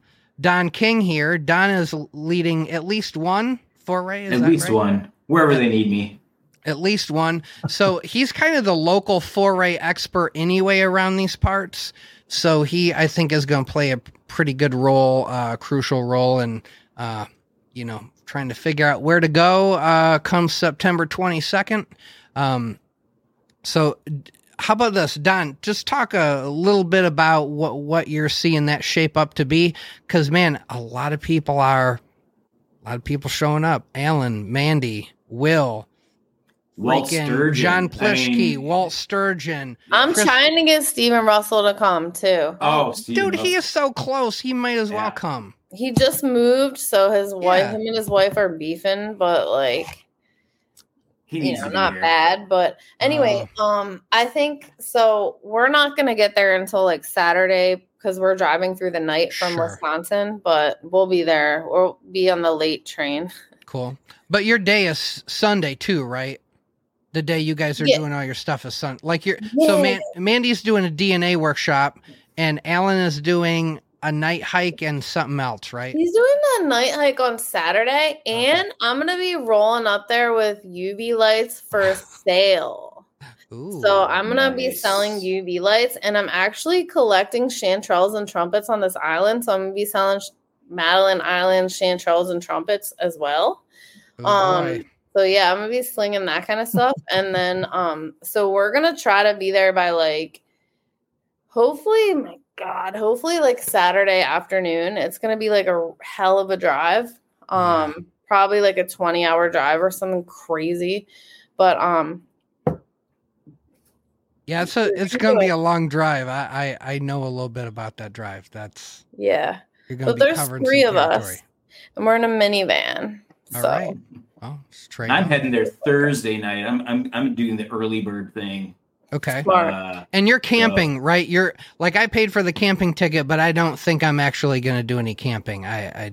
Don King here. Don is leading at least one foray. Is At that least right? one, wherever they need me. At least one. So he's kind of the local foray expert anyway around these parts. So he, I think, is going to play a pretty good role, uh, crucial role in, uh, you know, trying to figure out where to go uh, come September 22nd. Um, so how about this, Don? Just talk a little bit about what what you're seeing that shape up to be, because man, a lot of people are, a lot of people showing up. Alan, Mandy, Will, Walt freaking Sturgeon. John I Plischke, mean- Walt Sturgeon. I'm Chris- trying to get Stephen Russell to come too. Oh, Steve, Dude, he is so close. He might as well come. He just moved, so his wife, Yeah. him and his wife are beefing, but like he you know, not here. bad. But anyway, um, I think so. We're not gonna get there until like Saturday because we're driving through the night from Sure. Wisconsin, but we'll be there. We'll be on the late train. Cool. But your day is Sunday too, right? The day you guys are Yeah. doing all your stuff is Sun. Like you're so Man- Mandy's doing a DNA workshop, and Alan is doing a night hike and something else, right? He's doing a night hike on Saturday, and I'm gonna be rolling up there with UV lights for sale. Ooh, So I'm gonna be selling UV lights, and I'm actually collecting chanterelles and trumpets on this island. So I'm gonna be selling Madeline Island chanterelles and trumpets as well. oh um, boy. So yeah, I'm gonna be slinging that kind of stuff, and then um, so we're gonna try to be there by like, hopefully, my God, hopefully like Saturday afternoon. It's gonna be like a hell of a drive. Um, probably like a 20 hour drive or something crazy, but um, yeah, so it's gonna be a long drive. I, I I know a little bit about that drive. That's yeah. you're gonna But be there's three of territory. us, and we're in a minivan. All so right. Well, straight. I'm on. heading there Thursday night. I'm I'm I'm doing the early bird thing. Okay. Uh, And you're camping, right? You're like I paid for the camping ticket, but I don't think I'm actually going to do any camping. I, I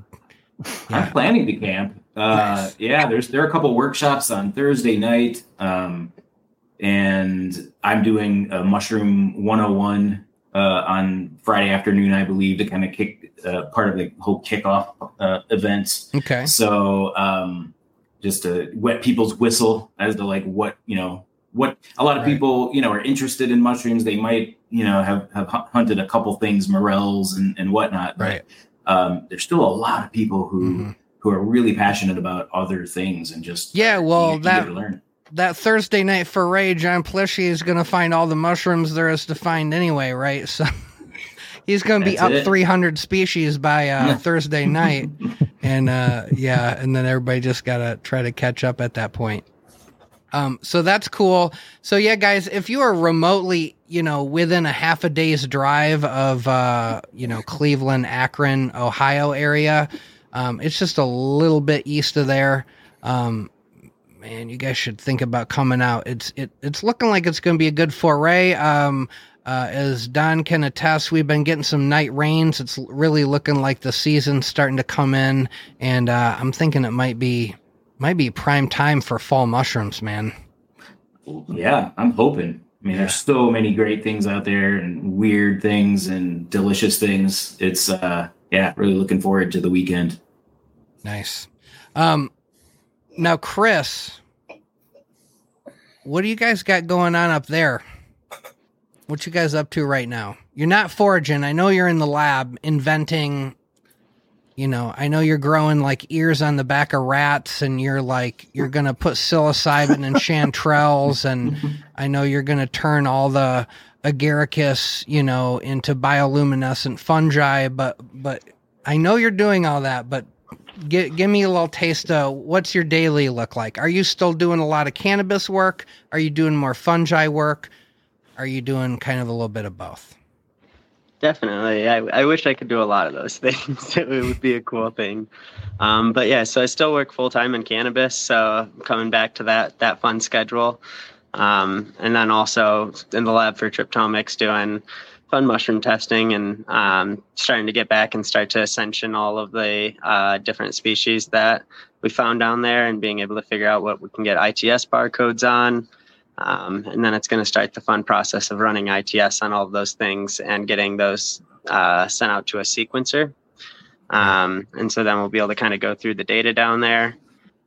I'm planning to camp. Uh, Nice. Yeah, there's there are a couple workshops on Thursday night, um, and I'm doing a mushroom 101 uh, on Friday afternoon, I believe, to kind of kick uh, part of the whole kickoff uh, event. okay. So um, just to wet people's whistle as to like what you know what a lot of Right. people you know are interested in mushrooms. They might you know have have hunted a couple things, morels and and whatnot. but, Right. Um, there's still a lot of people who Mhm. who are really passionate about other things and just Yeah, well, eager- that- learn. That Thursday night foray, John Plischke is going to find all the mushrooms there is to find anyway, right? So he's going to be up it. 300 species by uh, Thursday night, and uh, yeah, and then everybody just got to try to catch up at that point. Um, so that's cool. So yeah, guys, if you are remotely, you know, within a half a day's drive of, uh, you know, Cleveland, Akron, Ohio area, um, it's just a little bit east of there. Um, man, you guys should think about coming out. It's it it's looking like it's going to be a good foray. Um, uh, as Don can attest, we've been getting some night rains. It's really looking like the season's starting to come in, and uh, I'm thinking it might be might be prime time for fall mushrooms, man. Yeah, I'm hoping. I mean, Yeah. there's so many great things out there and weird things and delicious things. It's uh yeah, really looking forward to the weekend. Nice. Um, now, Chris, what do you guys got going on up there? What you guys up to right now? You're not foraging. I know you're in the lab inventing. You know, I know you're growing like ears on the back of rats, and you're like you're gonna put psilocybin and chanterelles, and I know you're gonna turn all the agaricus, you know, into bioluminescent fungi, but but I know you're doing all that, but give give me a little taste of what's your daily look like. Are you still doing a lot of cannabis work? Are you doing more fungi work? Are you doing kind of a little bit of both? Definitely. I, I wish I could do a lot of those things. it would be a cool thing. Um, but yeah, so I still work full time in cannabis. So coming back to that that fun schedule. Um, and then also in the lab for Tryptomics doing fun mushroom testing and um, starting to get back and start to accession all of the uh, different species that we found down there and being able to figure out what we can get ITS barcodes on. Um, and then it's going to start the fun process of running ITS on all of those things and getting those uh, sent out to a sequencer. Um, and so then we'll be able to kind of go through the data down there.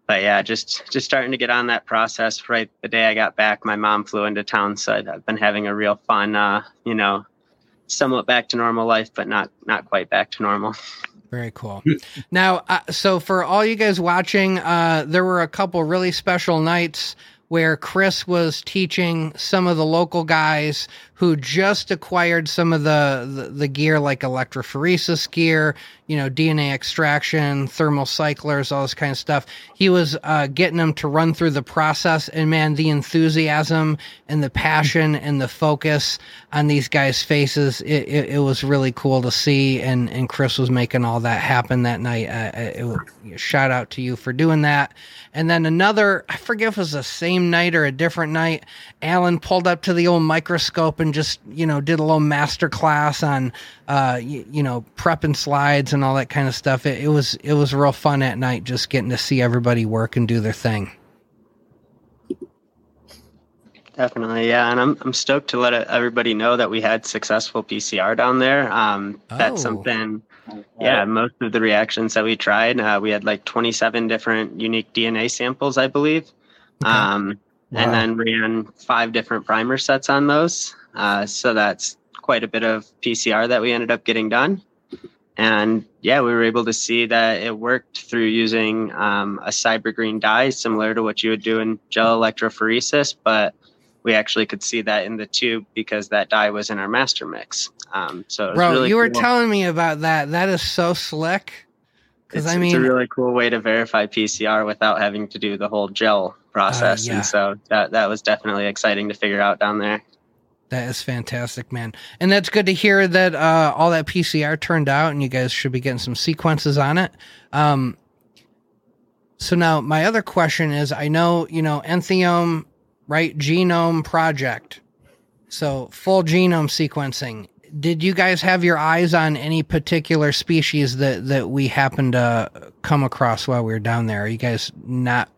But yeah, just just starting to get on that process. Right the day I got back, my mom flew into town, so I've been having a real fun, uh, you know, somewhat back to normal life, but not not quite back to normal. Very cool. now, uh, so for all you guys watching, uh, there were a couple really special nights where Chris was teaching some of the local guys who just acquired some of the, the, the gear like electrophoresis gear, you know, DNA extraction, thermal cyclers, all this kind of stuff. He was uh, getting them to run through the process, and man, the enthusiasm and the passion and the focus on these guys' faces, it, it, it was really cool to see. And, and Chris was making all that happen that night. Uh, it, shout out to you for doing that. And then another, I forget if it was the same night or a different night, Alan pulled up to the old microscope and just you know did a little master class on uh you, you know prepping slides and all that kind of stuff it, it was it was real fun at night just getting to see everybody work and do their thing Definitely, yeah, and I'm I'm stoked to let everybody know that we had successful PCR down there. Um, Oh. That's something. Yeah, most of the reactions that we tried, uh, we had like 27 different unique DNA samples, I believe, um, Wow. and then ran five different primer sets on those. Uh, so that's quite a bit of PCR that we ended up getting done. And yeah, we were able to see that it worked through using um, a SYBR Green dye, similar to what you would do in gel electrophoresis, but we actually could see that in the tube because that dye was in our master mix. Um, so bro really you were cool. telling me about that that is so slick because I mean, it's a really cool way to verify PCR without having to do the whole gel process. yeah. And so that, that was definitely exciting to figure out down there. That is fantastic, man. And that's good to hear that uh, all that PCR turned out and you guys should be getting some sequences on it. Um, so now my other question is I know, you know, Entheome, right? Genome project. So full genome sequencing. Did you guys have your eyes on any particular species that, that we happened to come across while we were down there? Are you guys not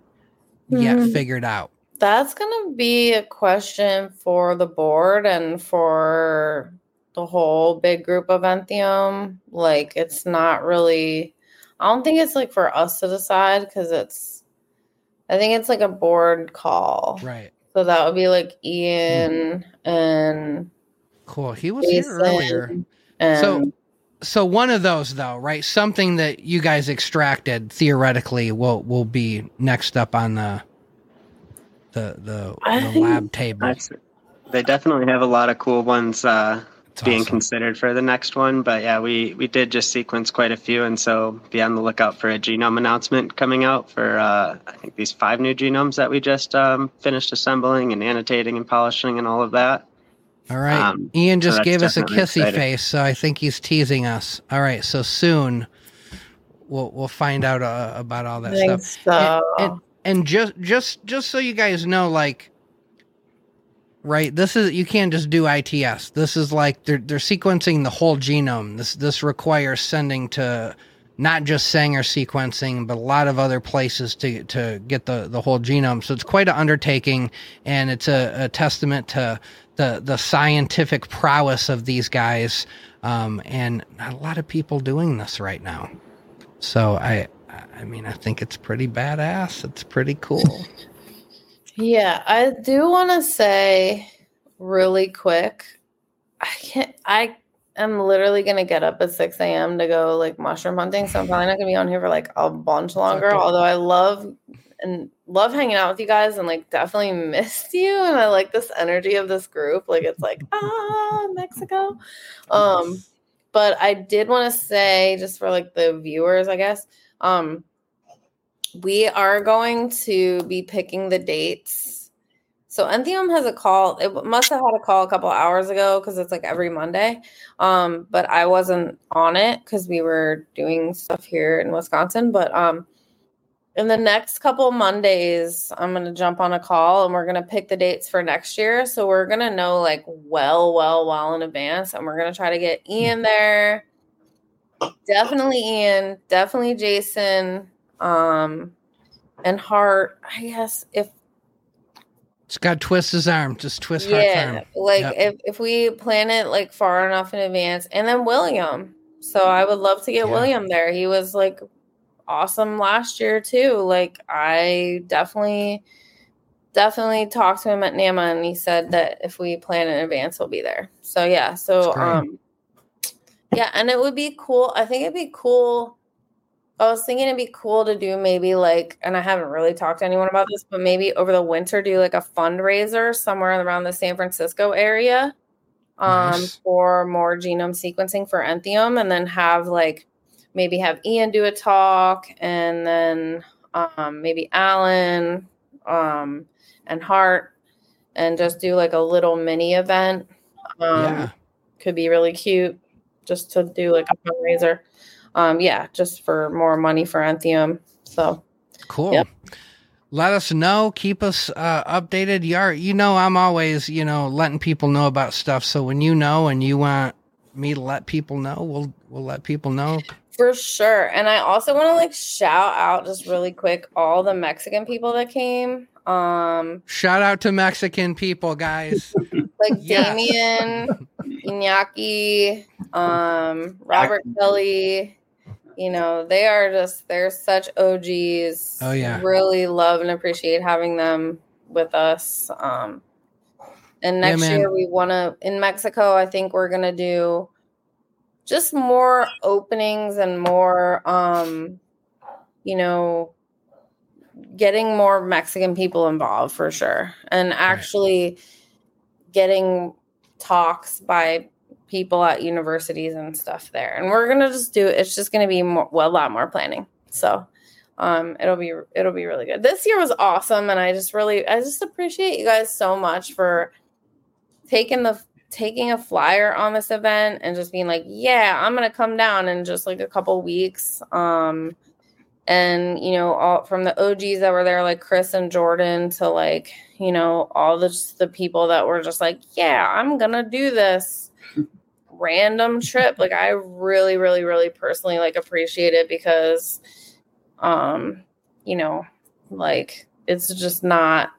yet Hmm. figured out? That's going to be a question for the board and for the whole big group of Entheome. Like, it's not really, I don't think it's like for us to decide because it's, I think it's like a board call. Right. So that would be like Ian and Cool. He was here earlier. And So, so one of those though, right? Something that you guys extracted theoretically will will be next up on the the the, the lab table. They definitely have a lot of cool ones uh, It's being awesome. considered for the next one. But yeah, we, we did just sequence quite a few. And so be on the lookout for a genome announcement coming out for, uh, I think, these five new genomes that we just um, finished assembling and annotating and polishing and all of that. All right. um, Ian just that's gave us a kissy exciting. face, so I think he's teasing us. All right. So soon we'll we'll find out uh, about all that think stuff. so. And, and and just just just so you guys know, like, right? This is you can't just do ITS. This is like they're they're sequencing the whole genome. This this requires sending to not just Sanger sequencing, but a lot of other places to to get the the whole genome. So it's quite an undertaking, and it's a, a testament to the the scientific prowess of these guys. Um, and a lot of people doing this right now. So I I mean I think it's pretty badass. It's pretty cool. Yeah, I do want to say really quick. I can't. I am literally gonna get up at six a.m. to go like mushroom hunting, so I'm probably not gonna be on here for like a bunch longer. okay. Although I love and love hanging out with you guys and like definitely missed you and I like this energy of this group. Like it's like ah Mexico. Um but I did want to say just for like the viewers, I guess, um we are going to be picking the dates. So Entheome has a call. It must have had a call a couple hours ago because it's like every Monday. Um, but I wasn't on it because we were doing stuff here in Wisconsin. But um, in the next couple Mondays, I'm gonna jump on a call and we're gonna pick the dates for next year. So we're gonna know like well, well, well in advance, and we're gonna try to get Ian there. Definitely Ian, definitely Jason, um, and Hart. I guess if Just got to twist his arm. Just twist Hart's yeah, arm. like Yep. if if we plan it like far enough in advance, and then William. So I would love to get Yeah. William there. He was like awesome last year too. Like I definitely definitely talked to him at NAMA and he said that if we plan in advance we'll be there. So yeah, so um yeah, and it would be cool. I think it'd be cool. I was thinking it'd be cool to do maybe like, and I haven't really talked to anyone about this, but maybe over the winter do like a fundraiser somewhere around the San Francisco area um, Nice. for more genome sequencing for Entheome, and then have like maybe have Ian do a talk, and then um, maybe Alan um, and Hart, and just do like a little mini event. Um, Yeah. could be really cute just to do like a fundraiser. Um, yeah, just for more money for Entheome. So Cool. Yep. Let us know. Keep us uh, updated. You, are, you know, I'm always, you know, letting people know about stuff. So when you know and you want me to let people know, we'll we'll let people know. for sure. And I also want to like shout out just really quick all the Mexican people that came. Um, Shout out to Mexican people, guys. like Yes. Damien, Iñaki, um, Robert Kelly. You know, they are just they're such OGs. Oh, yeah. Really love and appreciate having them with us. Um and next man. year we wanna in Mexico, I think we're gonna do just more openings and more um you know getting more Mexican people involved for sure. And actually getting talks by people at universities and stuff there. And we're gonna just do it's just gonna be more, well, a lot more planning. So um it'll be it'll be really good. This year was awesome and I just really I just appreciate you guys so much for taking the taking a flyer on this event and just being like, yeah, I'm gonna come down in just like a couple weeks. Um and you know all from the og's that were there like chris and jordan to like you know all the the people that were just like yeah i'm gonna do this random trip like i really really really personally like appreciate it because um you know like it's just not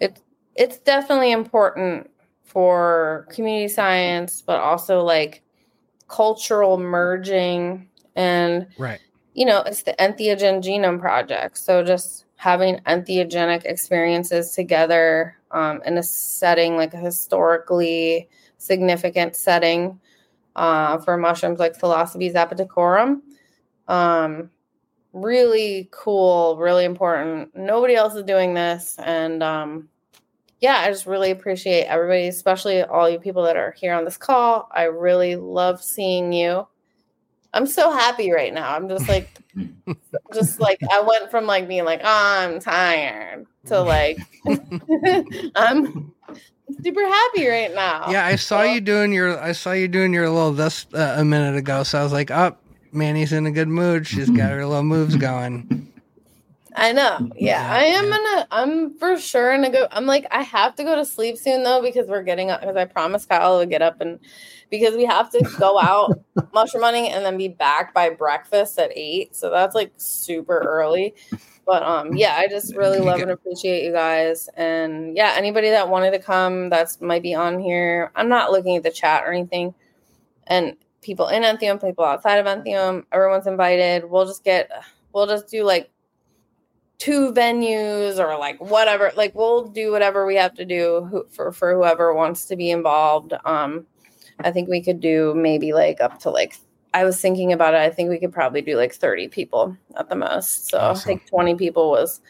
it it's definitely important for community science but also like cultural merging and right. you know, it's the entheogen genome project. So just having entheogenic experiences together um, in a setting like a historically significant setting uh, for mushrooms like Psilocybe zapotecorum. Um, really cool, really important. Nobody else is doing this. And um, yeah, I just really appreciate everybody, especially all you people that are here on this call. I really love seeing you. I'm so happy right now. I'm just like, just like I went from like being like, oh, I'm tired to like, I'm super happy right now. Yeah, I saw you doing your I saw you doing your little this uh, a minute ago. So I was like, "Up, Manny's in a good mood. She's got her little moves going." I know. Yeah, I am gonna. I'm for sure gonna go. I'm like, I have to go to sleep soon though because we're getting up. Because I promised Kyle would get up and because we have to go out mushroom hunting and then be back by breakfast at eight. So that's like super early. But um, yeah, I just really love and appreciate you guys. And yeah, anybody that wanted to come, that's might be on here. I'm not looking at the chat or anything. And people in Entheome, people outside of Entheome, everyone's invited. We'll just get. We'll just do like two venues or like whatever like we'll do whatever we have to do for for whoever wants to be involved um i think we could do maybe like up to like I was thinking about it. I think we could probably do like 30 people at the most. So Awesome. I think 20 people was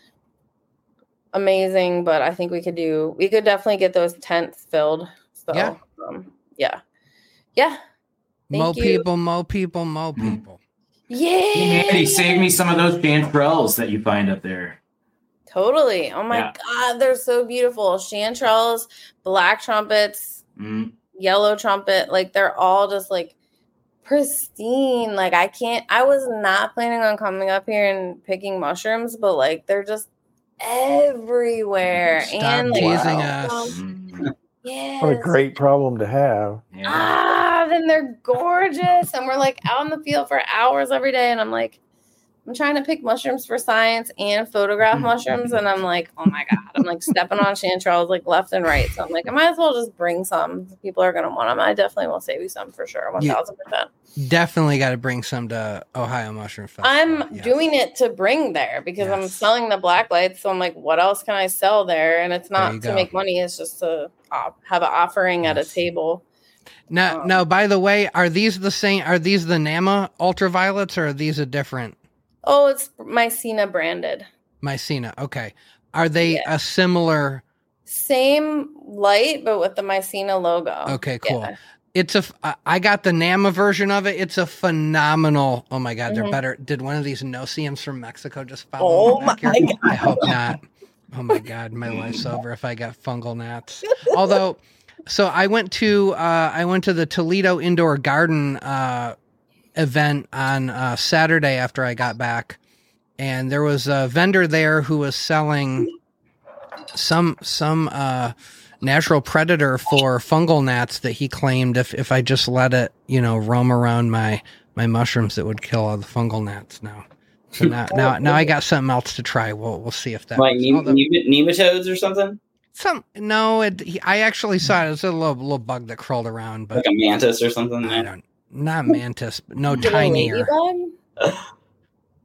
amazing, but I think we could do, we could definitely get those tents filled. So, Yeah. um, yeah. Yeah. Thank mo you. people, mo people, mo Mm. people. Yeah. Andy, save me some of those chanterelles that you find up there. Totally. Oh my Yeah. God. They're so beautiful. Chanterelles, black trumpets, Mm. yellow trumpet like they're all just like pristine like i can't i was not planning on coming up here and picking mushrooms but like they're just everywhere Stop and like teasing us. Yes. What a great problem to have. Yeah. ah then they're gorgeous and we're like out in the field for hours every day and i'm like i'm trying to pick mushrooms for science and photograph mushrooms and i'm like oh my god. I'm like stepping on chanterelles like left and right. So i'm like i might as well just bring some. People are going to want them i definitely will save you some for sure 1000% Definitely got to bring some to Ohio Mushroom Festival. i'm Yes. doing it to bring there because i'm selling the black lights so i'm like what else can i sell there? And it's not to go. make money it's just to have an offering at a table. Now, um, now, by the way, are these the same? Are these the Nama ultraviolets, or are these a different oh it's mycena branded Mycena? Okay, are they Yeah. a similar? Same light, but with the Mycena logo. Okay, cool. Yeah. It's a. I got the Nama version of it. It's a phenomenal. Oh my god, they're Mhm. better. Did one of these no-see-ums from Mexico just follow? Oh my here? I hope not. Oh my god, my life's over if I got fungal gnats. Although, so I went to uh, I went to the Toledo Indoor Garden uh, event on uh, Saturday after I got back, and there was a vendor there who was selling some some uh, natural predator for fungal gnats that he claimed if if I just let it you know roam around my my mushrooms it would kill all the fungal gnats now. So now now now I got something else to try. We'll we'll see if that like nem- nem- nematodes or something, some no, it, I actually saw it. It was a little little bug that crawled around, but like a mantis or something. I don't. Not mantis, but no Is it a tinier.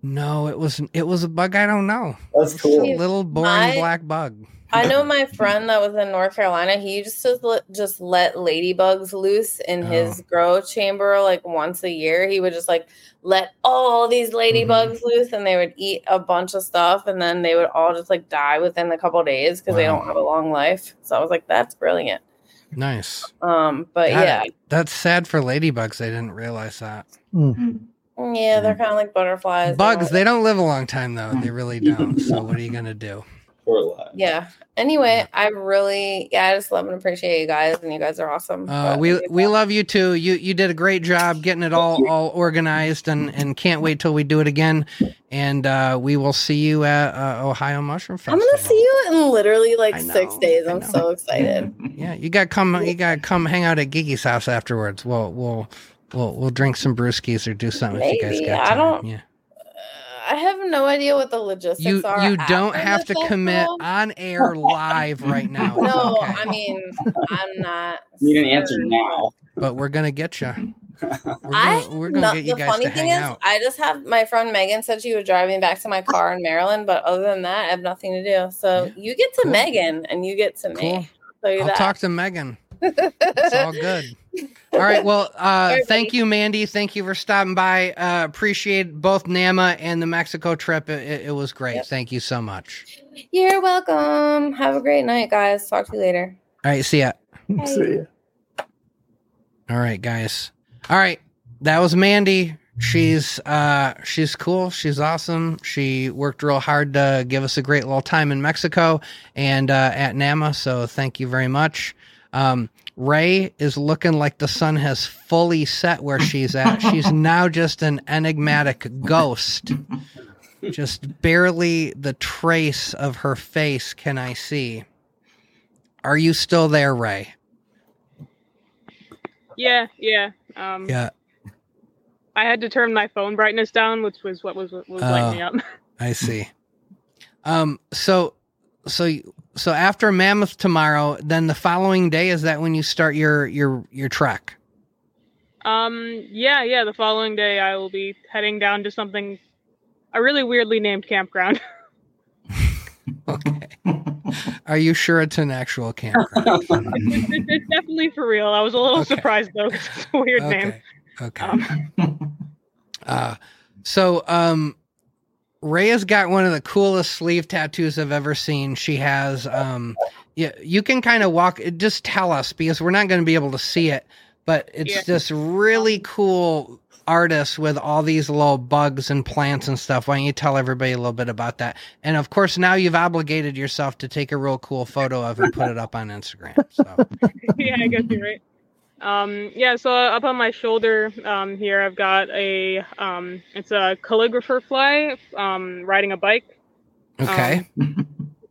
No, it was it was a bug. I don't know. That's It's a cool. little boring My- black bug. I know my friend that was in North Carolina. He used to just let ladybugs loose in his Oh. grow chamber like once a year. He would just like let all these ladybugs Mm-hmm. loose, and they would eat a bunch of stuff, and then they would all just like die within a couple days because they don't have a long life. So I was like, that's brilliant. Nice. Um, but Got yeah. That's sad for ladybugs. I didn't realize that. Mm. yeah, they're kind of like butterflies. Bugs, don't- they don't live a long time though. They really don't. So what are you gonna do? Poor lad. yeah. Anyway, I really, yeah, I just love and appreciate you guys, and you guys are awesome. Uh, we we love you too. You you did a great job getting it all all organized, and and can't wait till we do it again. And uh, we will see you at uh, Ohio Mushroom Festival. I'm gonna see you in literally like I six days. I I'm so excited. Yeah, you got to come. You got to come hang out at Gigi's house afterwards. We'll we'll we'll we'll drink some brewskis or do something if you guys Maybe. got I don't- Yeah, I have no idea what the logistics you are. you don't have the to commit festival. on air live right now. No, okay. I mean I'm not. You Need an answer now. but we're gonna get you. We're I gonna, we're gonna no- get you the guys funny to thing hang is, out. I just have my friend Megan said she would drive me back to my car in Maryland, but other than that, I have nothing to do. So Yeah. you get to Cool. Megan and you get to me. Cool. I'll I'll that. talk to Megan. It's all good. All right. Well, uh, right, thank buddy. you, Mandy. Thank you for stopping by. Uh, appreciate both Nama and the Mexico trip. It, it, it was great. Yep. Thank you so much. You're welcome. Have a great night, guys. Talk to you later. All right. See ya. Bye. See ya. All right, guys. All right. That was Mandy. She's uh she's cool. She's awesome. She worked real hard to give us a great little time in Mexico and uh, at Nama. So thank you very much. Um, Ray is looking like the sun has fully set where she's at. She's now just an enigmatic ghost. Just barely the trace of her face can I see. Are you still there, Ray? Yeah, yeah. Um, Yeah, I had to turn my phone brightness down, which was what was what was lighting me up. I see. Um. So, so, you- so after Mammoth tomorrow, then the following day is that when you start your your your trek? Um, yeah, yeah. The following day, I will be heading down to something, a really weirdly named campground. Okay. Are you sure it's an actual campground? it's, it's, it's definitely for real. I was a little Okay. surprised though, it's a weird name. okay. Okay. Um, Uh, so um, Rhea's got one of the coolest sleeve tattoos I've ever seen. She has um, yeah, you can kind of walk. Just tell us because we're not going to be able to see it, but it's Yeah. this really cool artist with all these little bugs and plants and stuff. Why don't you tell everybody a little bit about that? And of course, now you've obligated yourself to take a real cool photo of and put it up on Instagram. So yeah, I guess you're right. Um, yeah, so up on my shoulder um, here, I've got a um, it's a calligrapher fly um, riding a bike, okay,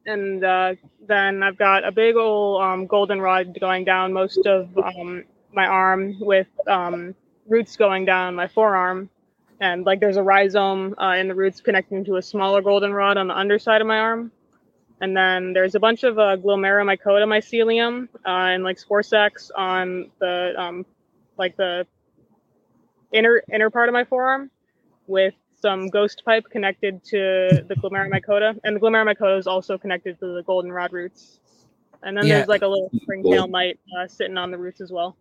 and uh, then I've got a big old um, goldenrod going down most of um, my arm with um, roots going down my forearm, and like there's a rhizome uh, in the roots connecting to a smaller goldenrod on the underside of my arm. And then there's a bunch of uh, glomeromycota mycelium uh, and like spore sacs on the um, like the inner inner part of my forearm, with some ghost pipe connected to the glomeromycota, and the glomeromycota is also connected to the goldenrod roots. And then Yeah. there's like a little springtail mite uh, sitting on the roots as well.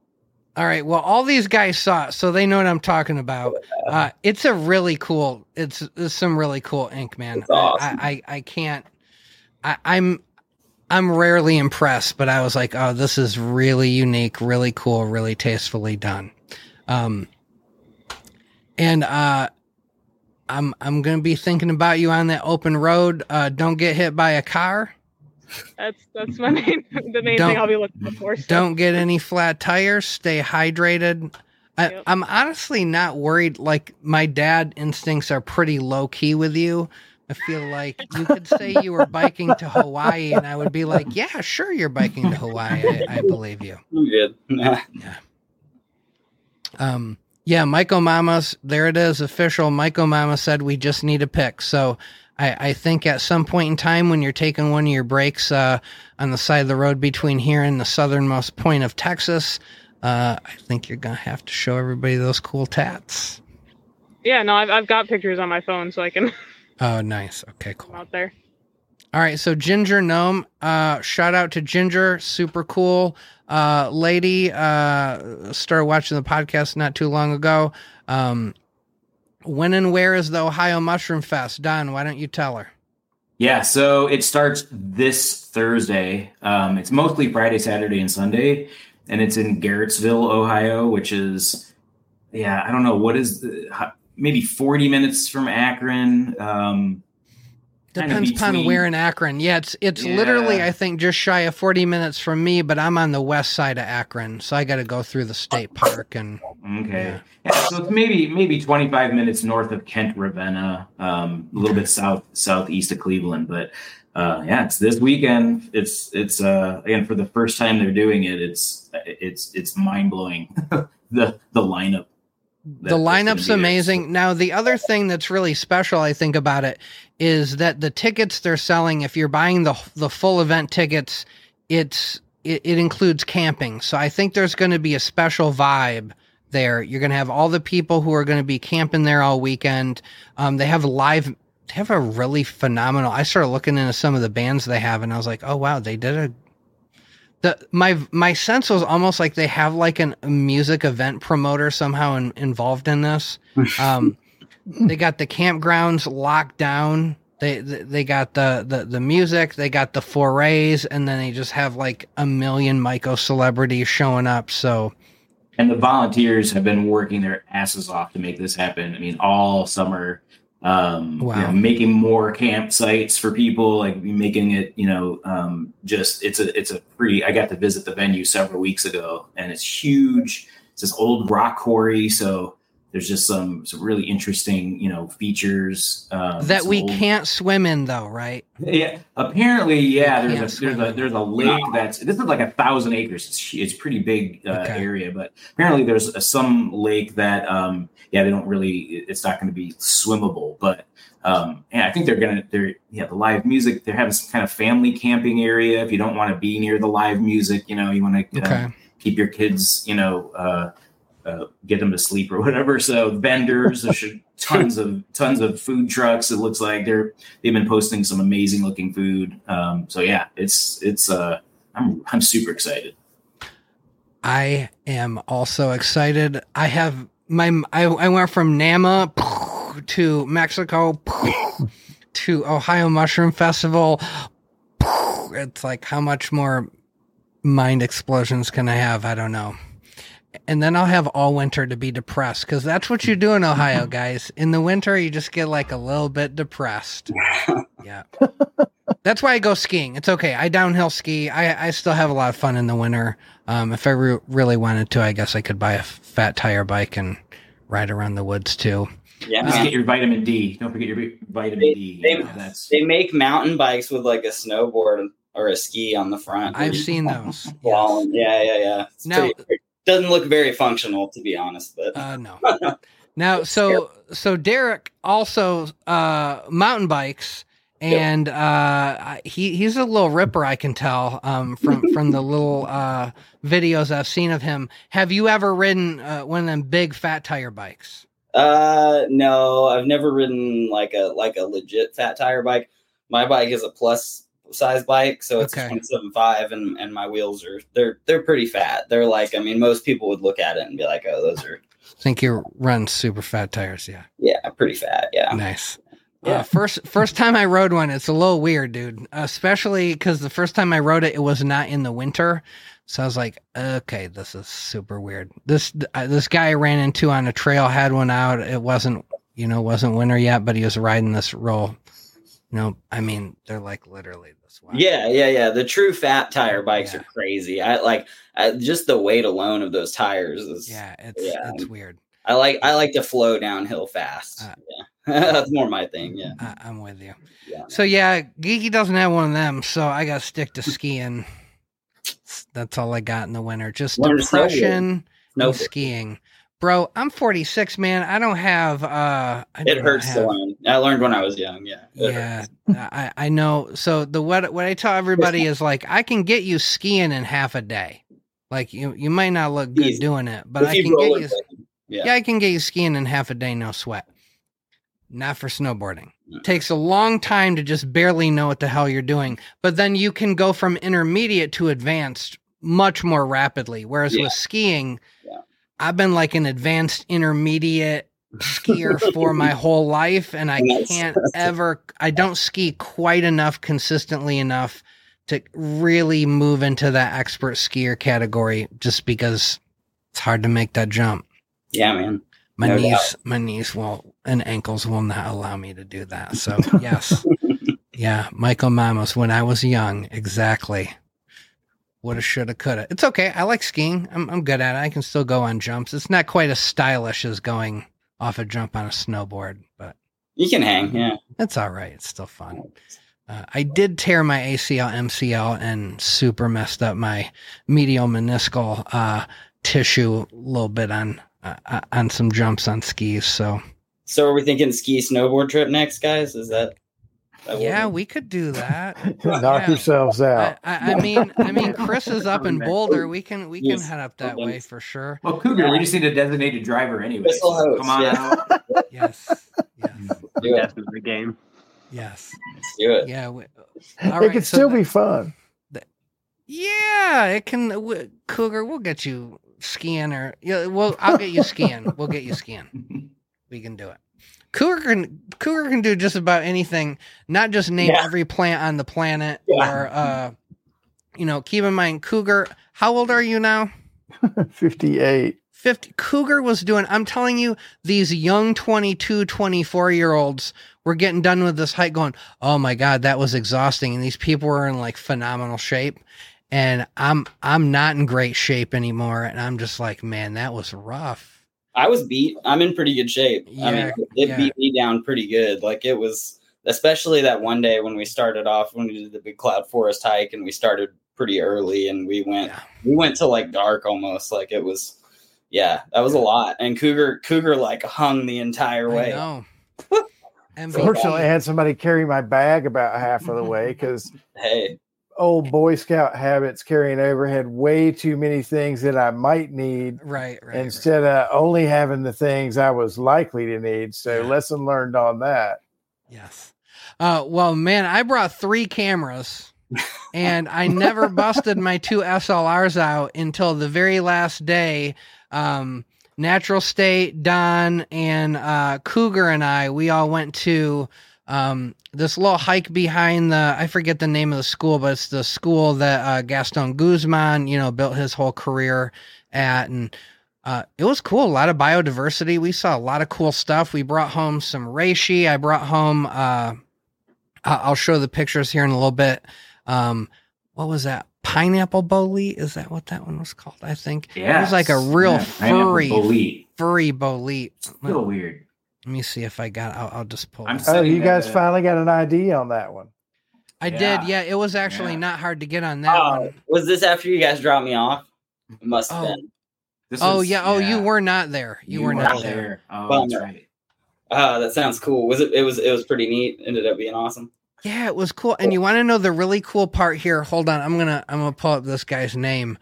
All right. Well, all these guys saw it, so they know what I'm talking about. Uh, it's a really cool. It's, it's some really cool ink, man. It's awesome. I, I I can't. I, I'm I'm rarely impressed, but I was like, oh, this is really unique, really cool, really tastefully done. Um, and uh, I'm I'm gonna be thinking about you on that open road. Uh, don't get hit by a car. That's that's my main the main Don't- thing I'll be looking for. so- Don't get any flat tires. Stay hydrated. I, Yep. I'm honestly not worried. Like my dad instincts are pretty low key with you. I feel like you could say you were biking to Hawaii, and I would be like, "Yeah, sure, you're biking to Hawaii. I, I believe you." I'm good. Um, yeah, MycoMama's there. It is official. MycoMama said we just need a pick. So I, I think at some point in time when you're taking one of your breaks uh, on the side of the road between here and the southernmost point of Texas, uh, I think you're gonna have to show everybody those cool tats. yeah, no, I've I've got pictures on my phone, so I can Oh, nice. Okay, cool. out there. All right, so Ginger Gnome, uh, shout out to Ginger, super cool uh, lady. Uh, started watching the podcast not too long ago. Um, when and where is the Ohio Mushroom Fest? Don, why don't you tell her? Yeah, so it starts this Thursday. Um, it's mostly Friday, Saturday, and Sunday, and it's in Garrettsville, Ohio, which is, yeah, I don't know what is the, how- maybe forty minutes from Akron. Um, Depends upon where in Akron. Yeah, it's it's Yeah. literally I think just shy of forty minutes from me, but I'm on the west side of Akron, so I got to go through the state park and okay, yeah, so it's maybe maybe twenty five minutes north of Kent, Ravenna, um, a little bit south southeast of Cleveland, but. Uh, yeah, it's this weekend. It's it's uh again for the first time they're doing it. It's it's it's mind blowing the the lineup. The that- that's gonna lineup's amazing. Now, the other thing that's really special, I think, about it is that the tickets they're selling, if you're buying the the full event tickets, it's it, it includes camping. So I think there's going to be a special vibe there. You're going to have all the people who are going to be camping there all weekend. Um, they have live. They have a really phenomenal. I started looking into some of the bands they have, and I was like, oh wow, they did a the my my sense was almost like they have like an, a music event promoter somehow in, involved in this. Um, they got the campgrounds locked down. They they they got the, the the music. They got the forays, and then they just have like a million Myco celebrities showing up. So and the volunteers have been working their asses off to make this happen. I mean, all summer, um, you know, making more campsites for people, like making it, you know, um, just it's a it's a free. I got to visit the venue several weeks ago, and it's huge. It's this old rock quarry, so there's just some some really interesting, you know, features um, that we old- can't swim in, though, right? yeah, apparently, yeah. There's a there's a there's a lake that's this is like a thousand acres. It's it's pretty big uh, Okay. area, but apparently there's a, some lake that um yeah they don't really it's not going to be swimmable, but um yeah I think they're gonna they're yeah the live music they're having some kind of family camping area if you don't want to be near the live music you know you want to Okay. keep your kids you know uh, uh, get them to sleep or whatever. So vendors, there's tons of tons of food trucks. It looks like they're they've been posting some amazing looking food. Um, so yeah, it's it's uh, I'm I'm super excited. I am also excited. I have my I, I went from Nama to Mexico to Ohio Mushroom Festival. It's like how much more mind explosions can I have? I don't know. And then I'll have all winter to be depressed because that's what you do in Ohio, guys. In the winter, you just get like a little bit depressed. Yeah. That's why I go skiing. It's okay. I downhill ski. I, I still have a lot of fun in the winter. Um, if I re- really wanted to, I guess I could buy a fat tire bike and ride around the woods too. Yeah, Just man. get your vitamin D. Don't forget your vitamin They- D. they- You that's They make mountain bikes with like a snowboard or a ski on the front. I've seen those. Wow. Yeah, yeah, yeah. It's Now- pretty- doesn't look very functional to be honest, but Uh, no. Now, so so Derek also uh, mountain bikes, and uh, he he's a little ripper. I can tell um, from from the little uh, videos I've seen of him. Have you ever ridden uh, one of them big fat tire bikes? Uh, no, I've never ridden like a like a legit fat tire bike. My bike is a plus size bike, so it's Okay. a twenty seven five, and and my wheels are they're they're pretty fat. They're like, I mean, most people would look at it and be like, oh, those are I think you run super fat tires. Yeah, yeah, pretty fat. Yeah, nice. Yeah. Uh, first first time I rode one, it's a little weird, dude. Especially because the first time I rode it, it was not in the winter. So I was like, okay, this is super weird. This uh, this guy I ran into on a trail had one out. It wasn't, you know, wasn't winter yet, but he was riding this roll. Know, I mean, they're like literally this wide. Yeah, yeah, yeah. The true fat tire bikes Yeah. are crazy. I like I, just the weight alone of those tires is. yeah, it's Yeah. it's weird. I like I like to flow downhill fast. Uh, yeah, that's more my thing. Yeah, I, I'm with you. yeah. So yeah, Geeky doesn't have one of them, so I got to stick to skiing. That's all I got in the winter. Just Learn depression No, skiing. Bro, I'm 46, man. I don't have. uh I it hurts have- to learn. I learned when I was young. Yeah, It Yeah. I I know. So the what what I tell everybody is like I can get you skiing in half a day. Like you you might not look good Easy. doing it, but If I can get you. Yeah. Yeah. I can get you skiing in half a day, no sweat. Not for snowboarding. Takes a long time to just barely know what the hell you're doing, but then you can go from intermediate to advanced much more rapidly. Whereas Yeah. with skiing. I've been like an advanced intermediate skier for my whole life, and I can't ever. I don't ski quite enough consistently enough to really move into that expert skier category, just because it's hard to make that jump yeah, man. my No knees doubt. my knees will and ankles will not allow me to do that so yes yeah michael mamos when i was young exactly woulda shoulda coulda it's okay i like skiing I'm, I'm good at it i can still go on jumps it's not quite as stylish as going off a jump on a snowboard but You can hang. Yeah. it's all right it's still fun uh, I did tear my ACL, MCL, and super messed up my medial meniscal uh, tissue a little bit on uh, uh, on some jumps on skis. So So are we thinking ski snowboard trip next, guys? Is that? That what yeah, we- we could do that. Knock Yeah. yourselves out. I, I mean, I mean, Chris is up in Boulder. We can we can head up that way for sure. well, Cougar. We just need a designated driver anyway. Whistle so come on yeah. out. Yes, yes, do it. The game. yes, Let's do it. yeah. We, it all right, could so still the- be fun. Yeah, it can. W- Cougar, we'll get you skiing, or yeah, well, I'll get you skiing. We'll get you skiing. We can do it. Cougar can Cougar can do just about anything. Not just name Yeah. every plant on the planet, Yeah. or uh, you know, keep in mind, Cougar. How old are you now? 58. 50 cougar was doing i'm telling you these young 22 24 year olds were getting done with this hike going oh my god that was exhausting and these people were in like phenomenal shape and i'm i'm not in great shape anymore and i'm just like man that was rough I was beat. I'm in pretty good shape. I mean, it yeah. beat me down pretty good. Like it was, especially that one day when we started off when we did the big cloud forest hike, and we started pretty early, and we went Yeah. we went to like dark almost. Like it was, yeah, that was a lot. And Cougar Cougar like hung the entire way. know Fortunately, I had somebody carry my bag about half of the way because Hey, old Boy Scout habits carrying over had way too many things that I might need right right, right instead of only having the things I was likely to need. So, Yeah. lesson learned on that. Yes. Uh, well, man, I brought three cameras and I never busted my two SLRs out until the very last day. Um, Natural State, Don, and uh, Cougar and I, we all went to um, this little hike behind the, I forget the name of the school, but it's the school that uh, Gaston Guzman, you know, built his whole career at. And uh, it was cool. A lot of biodiversity. We saw a lot of cool stuff. We brought home some reishi. I brought home, uh, I'll show the pictures here in a little bit. Um, what was that? Pineapple bolete? Is that what that one was called? I think Yeah, it was like a real furry, Bolete. furry bolete. Still weird. Let me see if I got. I'll, I'll just pull. I'm. Oh, you guys that- finally got an ID on that one. I Yeah. did. Yeah, it was actually Yeah. not hard to get on that Oh, one. was this after you guys dropped me off? It must have Oh. been. This Oh was- yeah. Oh, you were not there. You, were not there. Oh, Bummer. that's right. Ah, that sounds cool. Was it? It was. It was pretty neat. Ended up being awesome. Yeah, it was cool. And you want to know the really cool part here? Hold on. I'm gonna I'm gonna pull up this guy's name.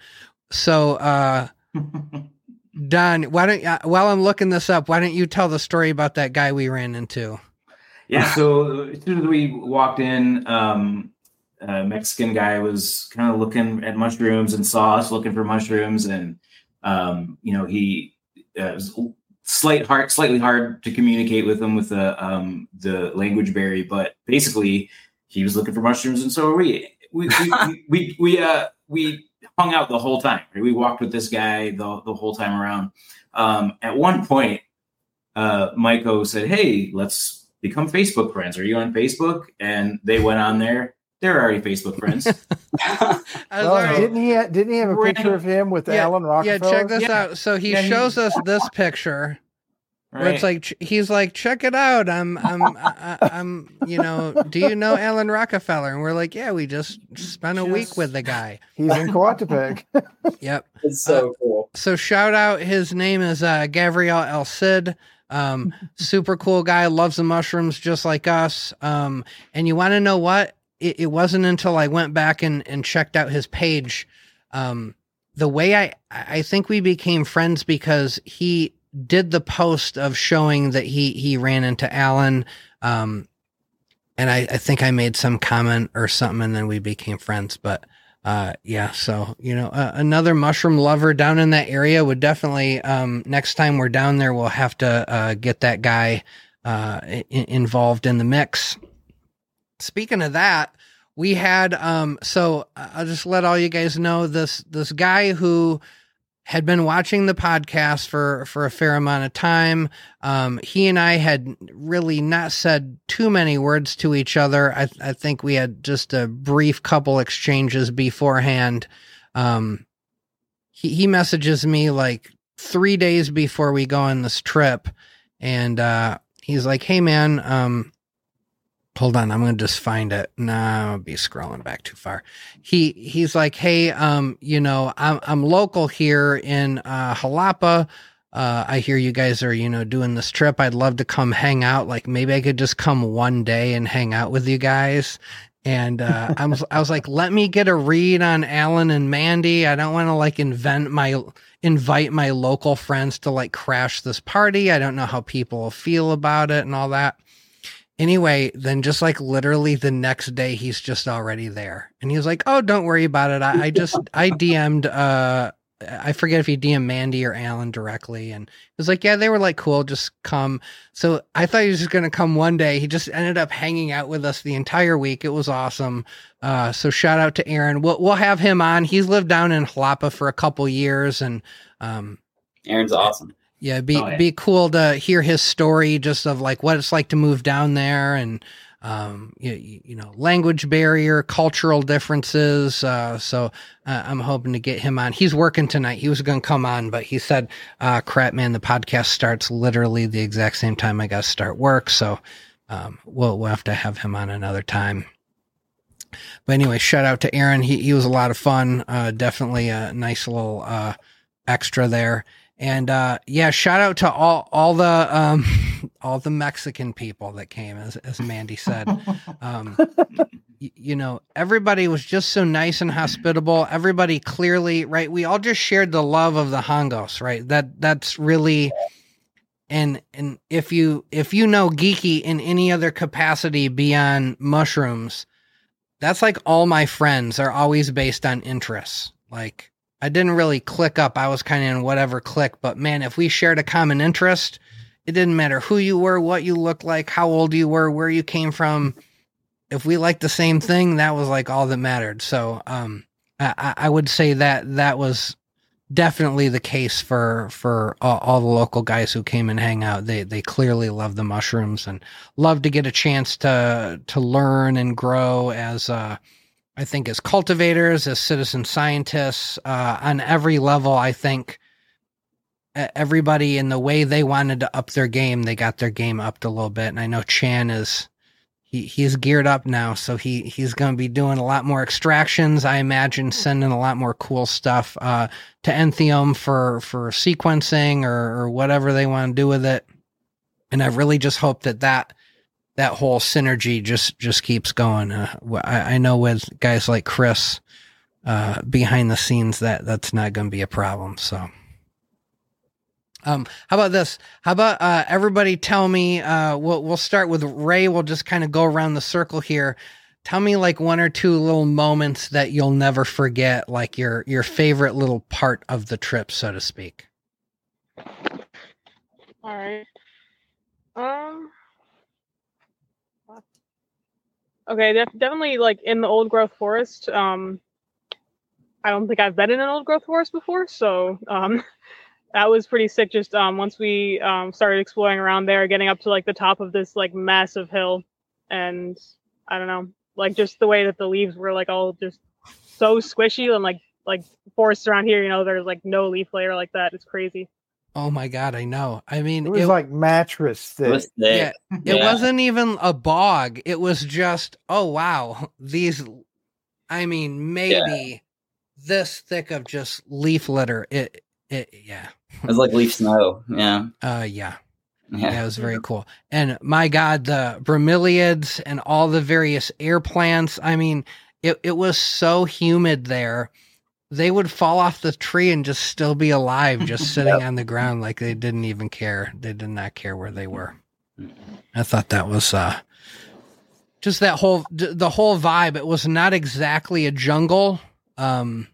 So, uh, Don, why don't uh, while I'm looking this up, why don't you tell the story about that guy we ran into? Yeah. So as soon as we walked in, um, a Mexican guy was kind of looking at mushrooms and saw us looking for mushrooms, and um, you know he uh, was slight hard, slightly hard to communicate with him with the um, the language barrier, but basically he was looking for mushrooms, and so were we. We we we, we, we uh we hung out the whole time. right? We walked with this guy the the whole time around. Um, at one point, uh, Maiko said, "Hey, let's become Facebook friends. Are you on Facebook?" And they went on there. They're already Facebook friends. Well, already- didn't he? Didn't he have a picture of him with Yeah, Alan yeah, check this Yeah. out. So he Yeah, he- shows us this picture. Where it's like he's like, check it out. I'm, I'm, I, I- I'm, you know, do you know Alan Rockefeller? And we're like, yeah, we just spent a week with the guy. He's in Coatepec. Yep. It's so cool. So shout out. His name is uh, Gabriel El Cid. Um, super cool guy. Loves the mushrooms just like us. Um, and you want to know what? It, it wasn't until I went back and, and checked out his page. Um, the way I, I think we became friends because he did the post of showing that he, he ran into Alan. Um, and I, I think I made some comment or something and then we became friends, but, uh, yeah, so you know, uh, another mushroom lover down in that area would definitely. Um, next time we're down there, we'll have to uh, get that guy uh, I- involved in the mix. Speaking of that, we had um, so I'll just let all you guys know this this guy who had been watching the podcast for for a fair amount of time. Um, he and I had really not said too many words to each other. I, I think we had just a brief couple exchanges beforehand. Um, he he messages me like three days before we go on this trip, and uh, he's like, "Hey man, um, hold on, I'm gonna just find it. Nah, I'll be scrolling back too far. He he's like, hey, um, you know, I'm I'm local here in uh, Jalapa. Uh, I hear you guys are, you know, doing this trip. I'd love to come hang out. Like maybe I could just come one day and hang out with you guys. And uh, I was I was like, let me get a read on Alan and Mandy. I don't want to like invent my invite my local friends to like crash this party. I don't know how people feel about it and all that anyway, then just like literally the next day, he's just already there. And he was like, Oh, don't worry about it. I, I just, I DM'd, uh, I forget if he DM'd Mandy or Alan directly. And he was like, Yeah, they were like, cool, just come. So I thought he was just going to come one day. He just ended up hanging out with us the entire week. It was awesome. Uh, so shout out to Aaron. We'll, we'll have him on. He's lived down in Jalapa for a couple years and, um, Aaron's awesome. Yeah, it'd be Oh, yeah. be cool to hear his story, just of like what it's like to move down there, and um, you, you know, language barrier, cultural differences. Uh, so uh, I'm hoping to get him on. He's working tonight. He was going to come on, but he said, uh, "Crap, man, the podcast starts literally the exact same time I got to start work." So um, we'll we'll have to have him on another time. But anyway, shout out to Aaron. He he was a lot of fun. Uh, definitely a nice little uh, extra there. And uh, yeah, shout out to all all the um, all the Mexican people that came, as as Mandy said. Um, y- you know, everybody was just so nice and hospitable. Everybody clearly, right? We all just shared the love of the Hongos, right? That that's really and and if you if you know geeky in any other capacity beyond mushrooms, that's like all my friends are always based on interests. Like I didn't really click up. I was kind of in whatever click, but man, if we shared a common interest, it didn't matter who you were, what you looked like, how old you were, where you came from. If we liked the same thing, that was like all that mattered. So, um, I, I would say that that was definitely the case for for all, all, the local guys who came and hang out. They they clearly love the mushrooms and love to get a chance to to learn and grow as uh, I think as cultivators, as citizen scientists, uh, on every level. I think everybody in the way they wanted to up their game, they got their game upped a little bit. And I know Chan is he he's geared up now, so he he's going to be doing a lot more extractions. I imagine sending a lot more cool stuff uh, to Entheome for for sequencing or, or whatever they want to do with it. And I really just hope that that that whole synergy just just keeps going. Uh, I, I, know with guys like Chris uh, behind the scenes that that's not going to be a problem. So. Um, how about this? How about uh, everybody tell me? Uh, we'll we'll start with Ray. We'll just kind of go around the circle here. Tell me like one or two little moments that you'll never forget, like your your favorite little part of the trip, so to speak. All right. Um. Okay, def- definitely like in the old growth forest. Um, I don't think I've been in an old growth forest before, so um, that was pretty sick. Just um, once we um, started exploring around there, getting up to like the top of this like massive hill, and I don't know, like just the way that the leaves were like all just so squishy and like like forests around here, you know, there's like no leaf layer like that. It's crazy. Oh my god, I know. I mean, it was it, like mattress thick. It was thick. Yeah, it yeah. wasn't even a bog. It was just, oh wow, these. I mean, maybe yeah. this thick of just leaf litter. It, it, yeah. It was like leaf snow. Yeah. Uh, yeah. Yeah. yeah, it was very cool. And my God, the bromeliads and all the various air plants. I mean, it, it was so humid there. They would fall off the tree and just still be alive, just sitting yep. on the ground like they didn't even care. They did not care where they were. I thought that was uh, just that whole the whole vibe. It was not exactly a jungle. Um,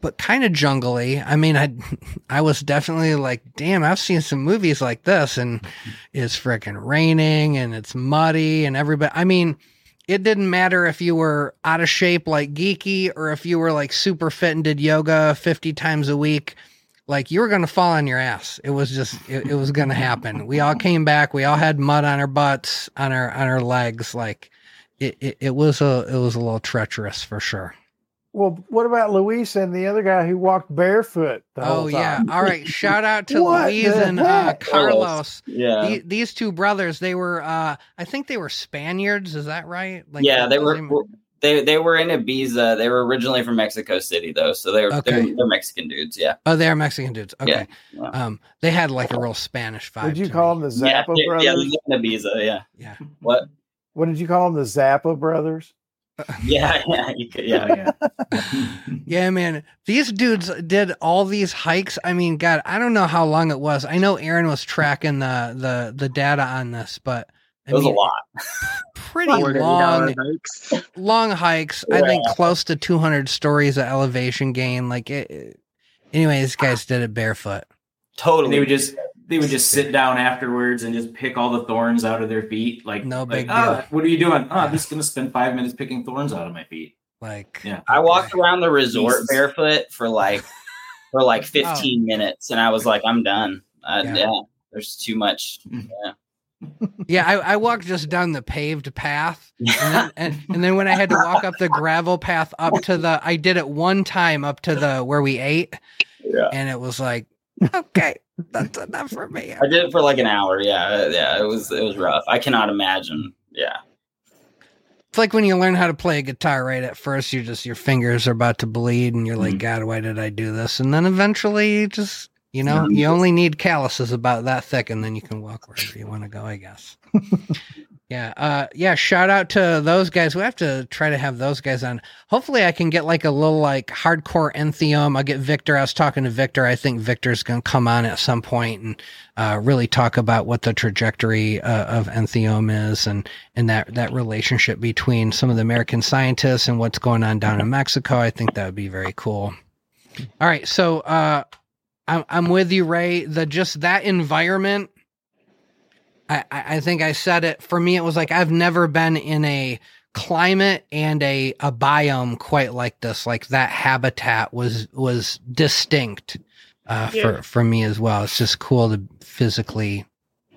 but kind of jungly. I mean, I I was definitely like, damn, I've seen some movies like this, and it's freaking raining and it's muddy and everybody. I mean, it didn't matter if you were out of shape like geeky or if you were like super fit and did yoga fifty times a week. Like you were gonna fall on your ass. It was just it, it was gonna happen. We all came back. We all had mud on our butts, on our on our legs. Like it, it, it was a it was a little treacherous for sure. Well, what about Luis and the other guy who walked barefoot? oh yeah. All right. Shout out to Luis and uh, Carlos. Yeah. The, these two brothers, they were uh I think they were Spaniards, is that right? Like Yeah, they were they they were in Ibiza. They were originally from Mexico City though, so they're okay. they're, they're, Mexican dudes. Yeah. Oh, they are Mexican dudes. Okay. Yeah. Um, they had like a real Spanish vibe. Did you call me. them the Zappa yeah, brothers? Yeah, in Ibiza. Yeah. Yeah. What? What did you call them? The Zappa brothers? yeah, yeah, could, yeah, yeah. yeah, man. These dudes did all these hikes. I mean, God, I don't know how long it was. I know Aaron was tracking the the the data on this, but I it was mean, a lot. Pretty long hikes. long hikes. Yeah. I think close to 200 stories of elevation gain. Like, it, anyway, these guys did it barefoot. Totally. And they would just they would just sit down afterwards and just pick all the thorns out of their feet. Like no like, big oh, deal. what are you doing? Oh, I'm just gonna spend five minutes picking thorns out of my feet. Like yeah, I walked around the resort Jesus. barefoot for like for like 15 oh. minutes, and I was like, I'm done. Uh, yeah. yeah. there's too much. Yeah. yeah, I, I, walked just down the paved path, and then, and, and then when I had to walk up the gravel path up to the, I did it one time up to the where we ate, yeah, and it was like, okay, that's enough for me. I did it for like an hour. Yeah, yeah, it was it was rough. I cannot imagine. Yeah. It's like when you learn how to play a guitar, right? At first, you just your fingers are about to bleed, and you're like, mm-hmm. "God, why did I do this?" And then eventually, you just you know, mm-hmm. you only need calluses about that thick, and then you can walk wherever you want to go. I guess. Yeah, uh, yeah. Shout out to those guys. We have to try to have those guys on. Hopefully, I can get like a little like hardcore Entheome. I'll get Victor. I was talking to Victor. I think Victor's going to come on at some point and uh, really talk about what the trajectory uh, of Entheome is and and that that relationship between some of the American scientists and what's going on down in Mexico. I think that would be very cool. All right, so uh, I'm I'm with you, Ray. The just that environment I, I think I said it. For me, it was like I've never been in a climate and a, a biome quite like this. Like that habitat was was distinct uh, yeah. for for me as well. It's just cool to physically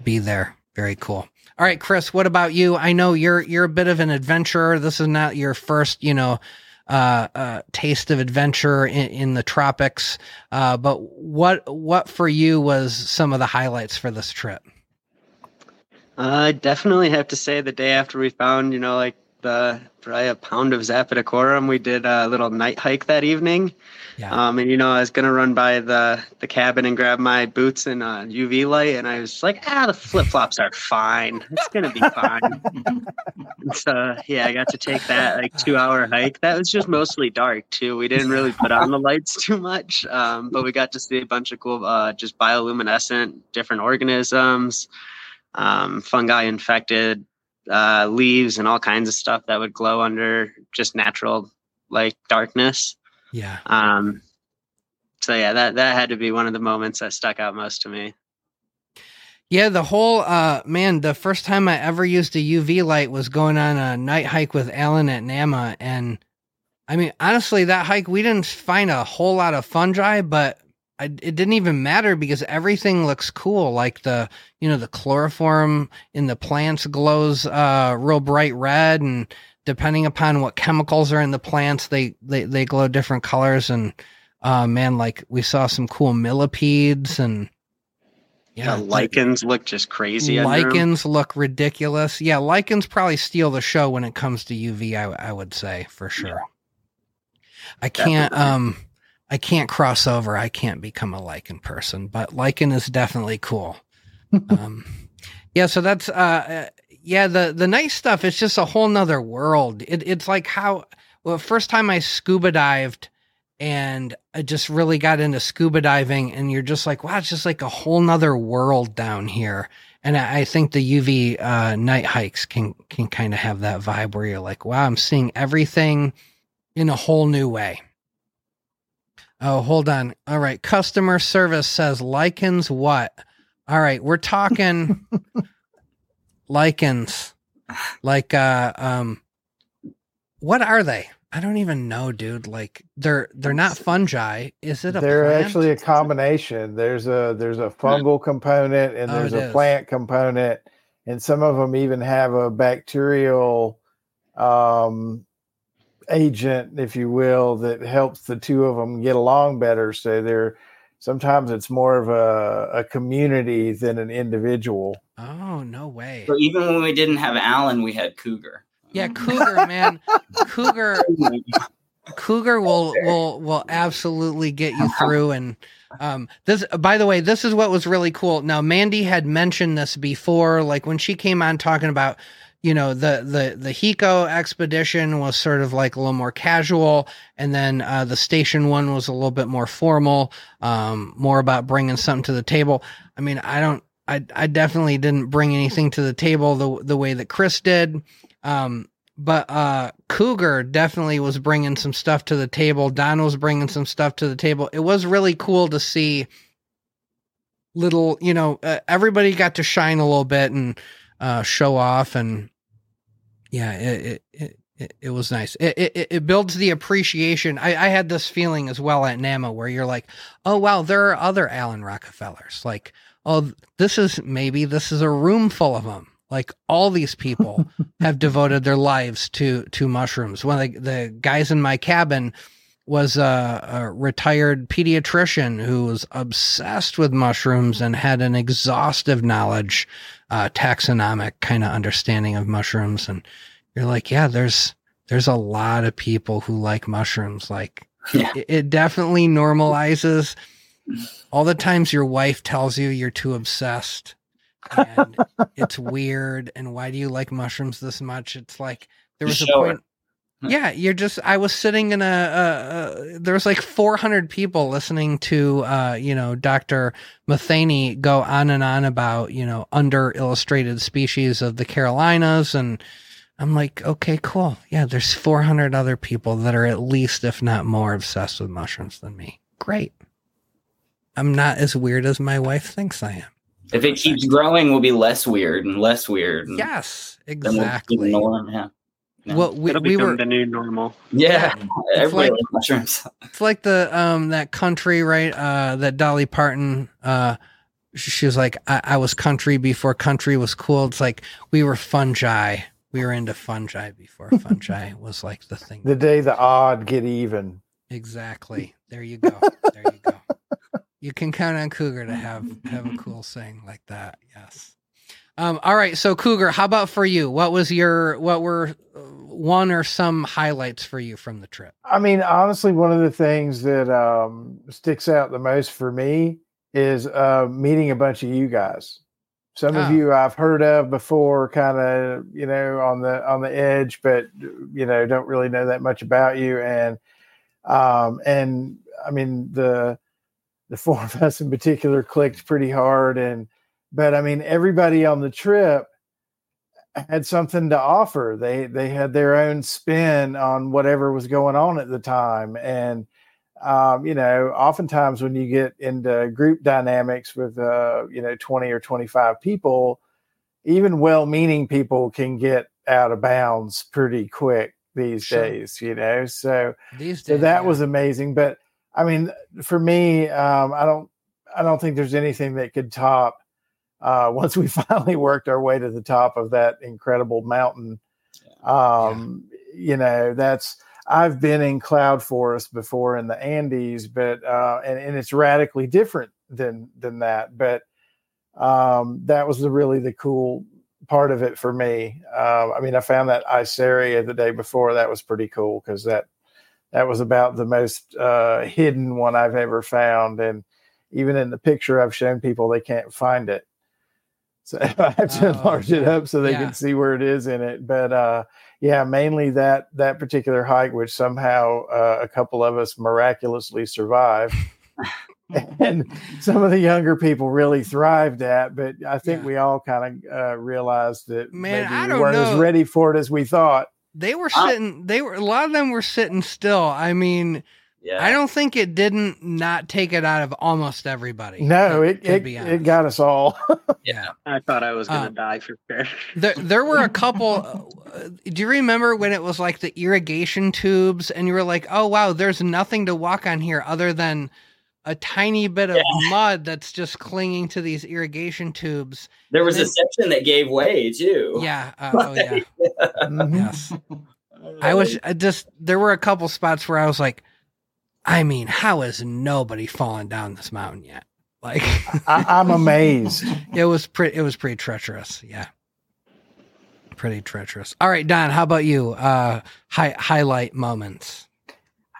be there. Very cool. All right, Chris. What about you? I know you're you're a bit of an adventurer. This is not your first, you know, uh, uh, taste of adventure in, in the tropics. Uh, but what what for you was some of the highlights for this trip? I definitely have to say the day after we found, you know, like the probably a pound of zapotecorum, we did a little night hike that evening. Yeah. Um, and you know, I was gonna run by the the cabin and grab my boots and uh, UV light, and I was like, ah, the flip flops are fine. It's gonna be fine. so yeah, I got to take that like two hour hike. That was just mostly dark too. We didn't really put on the lights too much, um, but we got to see a bunch of cool, uh, just bioluminescent different organisms um, fungi infected uh, leaves and all kinds of stuff that would glow under just natural like darkness. Yeah. Um, so yeah, that that had to be one of the moments that stuck out most to me. Yeah, the whole uh man, the first time I ever used a UV light was going on a night hike with Alan at NAMA and I mean honestly that hike we didn't find a whole lot of fungi, but I, it didn't even matter because everything looks cool. Like the, you know, the chloroform in the plants glows uh, real bright red, and depending upon what chemicals are in the plants, they they they glow different colors. And uh, man, like we saw some cool millipedes and yeah, the lichens look just crazy. Lichens look ridiculous. Yeah, lichens probably steal the show when it comes to UV. I, I would say for sure. Yeah. I can't. Definitely. Um I can't cross over. I can't become a lichen person, but lichen is definitely cool. um, yeah, so that's uh, uh, yeah. The the nice stuff. It's just a whole nother world. It, it's like how well first time I scuba dived and I just really got into scuba diving, and you're just like, wow, it's just like a whole nother world down here. And I, I think the UV uh, night hikes can can kind of have that vibe where you're like, wow, I'm seeing everything in a whole new way. Oh, hold on. All right. Customer service says lichens what? All right. We're talking lichens. Like uh um what are they? I don't even know, dude. Like they're they're not fungi. Is it a They're plant? actually a combination. There's a there's a fungal component and Oh, there's it a is. plant component and some of them even have a bacterial um agent if you will that helps the two of them get along better so they're sometimes it's more of a, a community than an individual Oh, no way. So even when we didn't have Alan, we had Cougar. Yeah, cougar, man. Cougar cougar will will will absolutely get you through and um this by the way this is what was really cool now mandy had mentioned this before like when she came on talking about you know the the the Xico expedition was sort of like a little more casual and then uh the station one was a little bit more formal um more about bringing something to the table. I mean i don't i i definitely didn't bring anything to the table the the way that chris did um but uh cougar definitely was bringing some stuff to the table. Don was bringing some stuff to the table. It was really cool to see little you know uh, everybody got to shine a little bit and uh show off and yeah it it it, it, was nice. It, it it builds the appreciation. I, I had this feeling as well at nama where you're like oh wow there are other alan rockefellers. Like oh this is maybe this is a room full of them like all these people have devoted their lives to to mushrooms. One of the, the guys in my cabin was a, a retired pediatrician who was obsessed with mushrooms and had an exhaustive knowledge uh, taxonomic kind of understanding of mushrooms and you're like yeah there's there's a lot of people who like mushrooms like Yeah. it, it definitely normalizes all the times your wife tells you you're too obsessed and it's weird. And why do you like mushrooms this much? It's like there was a point. Yeah, you're just. I was sitting in a. a, a there was like 400 people listening to, uh, you know, Doctor Matheny go on and on about, you know, under illustrated species of the Carolinas, and I'm like, okay, cool. Yeah, there's 400 other people that are at least, if not more, obsessed with mushrooms than me. Great. I'm not as weird as my wife thinks I am. If it keeps growing, we'll be less weird and less weird. and Yes, we'll exactly. 'em, Yeah. Yeah. Well, we, It'll we become were. the new normal. Yeah. It's like- mushrooms. It's like the um that country, right? Uh that Dolly Parton uh she was like, I, I was country before country was cool. It's like we were fungi. We were into fungi before fungi was like the thing. The day the odd get even. Exactly. There you go. There you go. You can count on Cougar to have have a cool saying like that. Yes. Um, all right. So Cougar, how about for you? What was your what were one or some highlights for you from the trip? I mean, honestly, one of the things that um, sticks out the most for me is uh, meeting a bunch of you guys. Some Ah. of you I've heard of before, kind of you know on the on the edge, but you know don't really know that much about you. And um, and I mean the the four of us in particular clicked pretty hard. And but I mean everybody on the trip had something to offer. They they had their own spin on whatever was going on at the time, and um, you know, oftentimes when you get into group dynamics with uh, you know twenty or twenty five people, even well-meaning people can get out of bounds pretty quick these Sure. days. You know, so These so that yeah. was amazing. But I mean, for me, um, I don't I don't think there's anything that could top uh, once we finally worked our way to the top of that incredible mountain. Um, You know, that's I've been in cloud forest before in the Andes, but uh, and, and it's radically different than than that. But um, that was the really the cool part of it for me. Uh, I mean, I found that Isaria the day before. That was pretty cool because that that was about the most uh, hidden one I've ever found, and even in the picture I've shown people, they can't find it. So I have to Oh, enlarge it up so they Yeah. can see where it is in it. But uh, yeah, mainly that that particular hike, which somehow uh, a couple of us miraculously survived. and some of the younger people really thrived at, but I think Yeah. we all kind of uh, realized that Man, maybe I we don't weren't as ready for it as we thought. They were I- sitting. They were a lot of them were sitting still. I mean, Yeah. I don't think it didn't not take it out of almost everybody. No, to- it to it, be it got us all. yeah. I thought I was going to Uh, die for sure. There, there were a couple. Uh, do you remember when it was like the irrigation tubes, and you were like, "Oh wow, there's nothing to walk on here other than a tiny bit of mud that's just clinging to these irrigation tubes." There was a section that gave way too. Yeah. Uh, oh yeah. Mhm. Yes. I was I just there were a couple spots where I was like, I mean, how is nobody fallen down this mountain yet? Like I, I'm amazed. it was pretty it was pretty treacherous. Yeah. Pretty treacherous. All right, Don, how about you? Uh hi- highlight moments.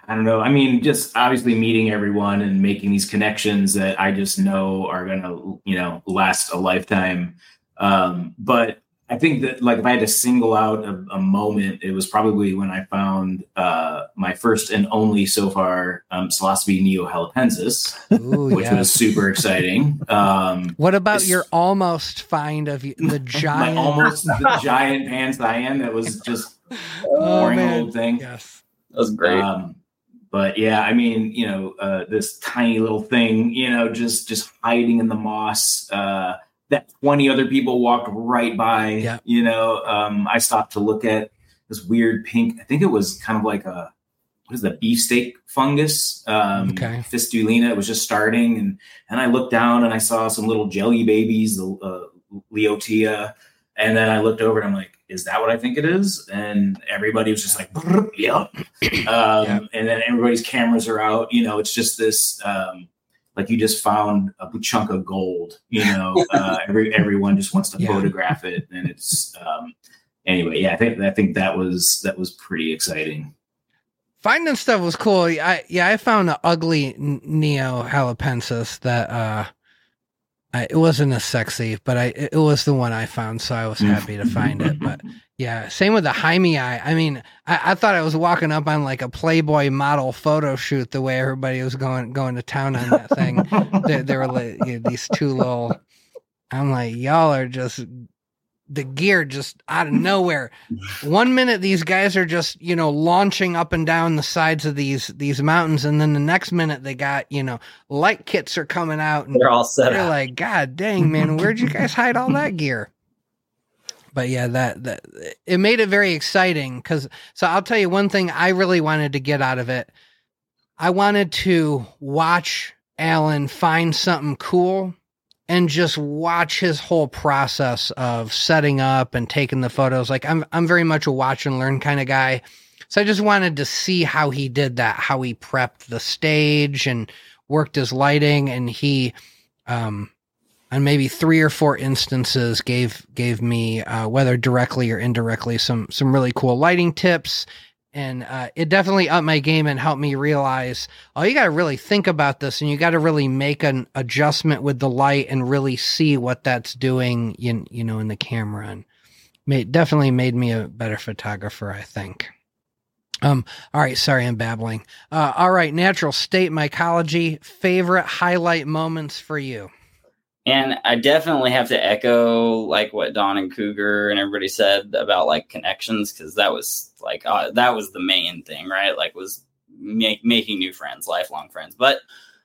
I don't know. I mean, just obviously meeting everyone and making these connections that I just know are gonna, you know, last a lifetime. Um, but I think that, like, if I had to single out a, a moment, it was probably when I found uh, my first and only so far um, Psilocybe neoxalapensis, Ooh, which yes. was super exciting. Um, What about This- your almost find of y- the giant my almost the giant pantheion that was just Oh, boring man. old thing. Yes. That was great. Um, but yeah, I mean, you know, uh, this tiny little thing, you know, just just hiding in the moss. Uh, that twenty other people walked right by. Yeah. You know, um, I stopped to look at this weird pink. I think it was kind of like a what is the beefsteak fungus? Um, Okay. Fistulina. It was just starting, and and I looked down and I saw some little jelly babies, the uh, Leotia, and then I looked over and I'm like, is that what I think it is? And everybody was just like, yep. Um, And then everybody's cameras are out. You know, it's just this, um, like you just found a chunk of gold. You know, uh, every everyone just wants to Yeah. photograph it, and it's um, anyway. Yeah, I think I think that was that was pretty exciting. Finding stuff was cool. I yeah, I found an ugly neoxalapensis that uh I, it wasn't as sexy, but I it was the one I found, so I was mm. happy to find it. But yeah, same with the Jaime eye. I mean, I, I thought I was walking up on like a Playboy model photo shoot the way everybody was going going to town on that thing. there, there were like, you know, these two little. I'm like, y'all are just the gear just out of nowhere. One minute these guys are just, you know, launching up and down the sides of these these mountains, and then the next minute they got, you know, light kits are coming out and They're all set They're up. like, God dang, man, where'd you guys hide all that gear? But yeah, that that it made it very exciting because so I'll tell you one thing I really wanted to get out of it. I wanted to watch Alan find something cool and just watch his whole process of setting up and taking the photos. Like I'm I'm very much a watch and learn kind of guy. So I just wanted to see how he did that, how he prepped the stage and worked his lighting and he um on maybe three or four instances gave gave me uh, whether directly or indirectly some some really cool lighting tips and uh, it definitely upped my game and helped me realize oh you got to really think about this and you got to really make an adjustment with the light and really see what that's doing in you know in the camera. And made definitely made me a better photographer i think. Um all right sorry i'm babbling. Uh all right natural state mycology favorite highlight moments for you? And I definitely have to echo like what Don and Cougar and everybody said about like connections because that was like uh, that was the main thing, right? Like was make, making new friends, lifelong friends. But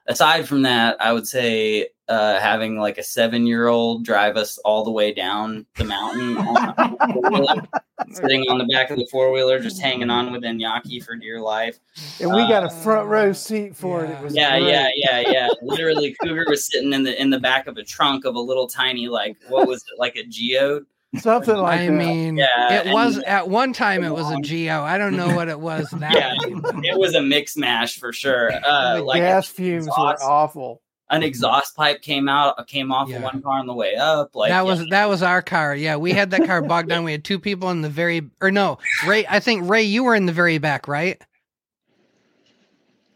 aside from that, I would say uh, having like a seven year old drive us all the way down the mountain, on, sitting on the back of the four wheeler, just hanging on with Iñaki for dear life. And we got a Uh, front row seat for it. It was yeah, great. yeah, yeah, yeah. Literally, Cougar was sitting in the in the back of a trunk of a little tiny like what was it like a geode? Something like I that. mean, Yeah, it was at one time it was a Geo. I don't know what it was now. Yeah, it was a mix mash for sure. Uh, the like gas fumes were awful. an exhaust pipe came out, came off Yeah. of one car on the way up. Like that yeah, was that was our car. Yeah, we had that car bogged down. We had two people in the very or no, Ray. I think Ray, you were in the very back, right?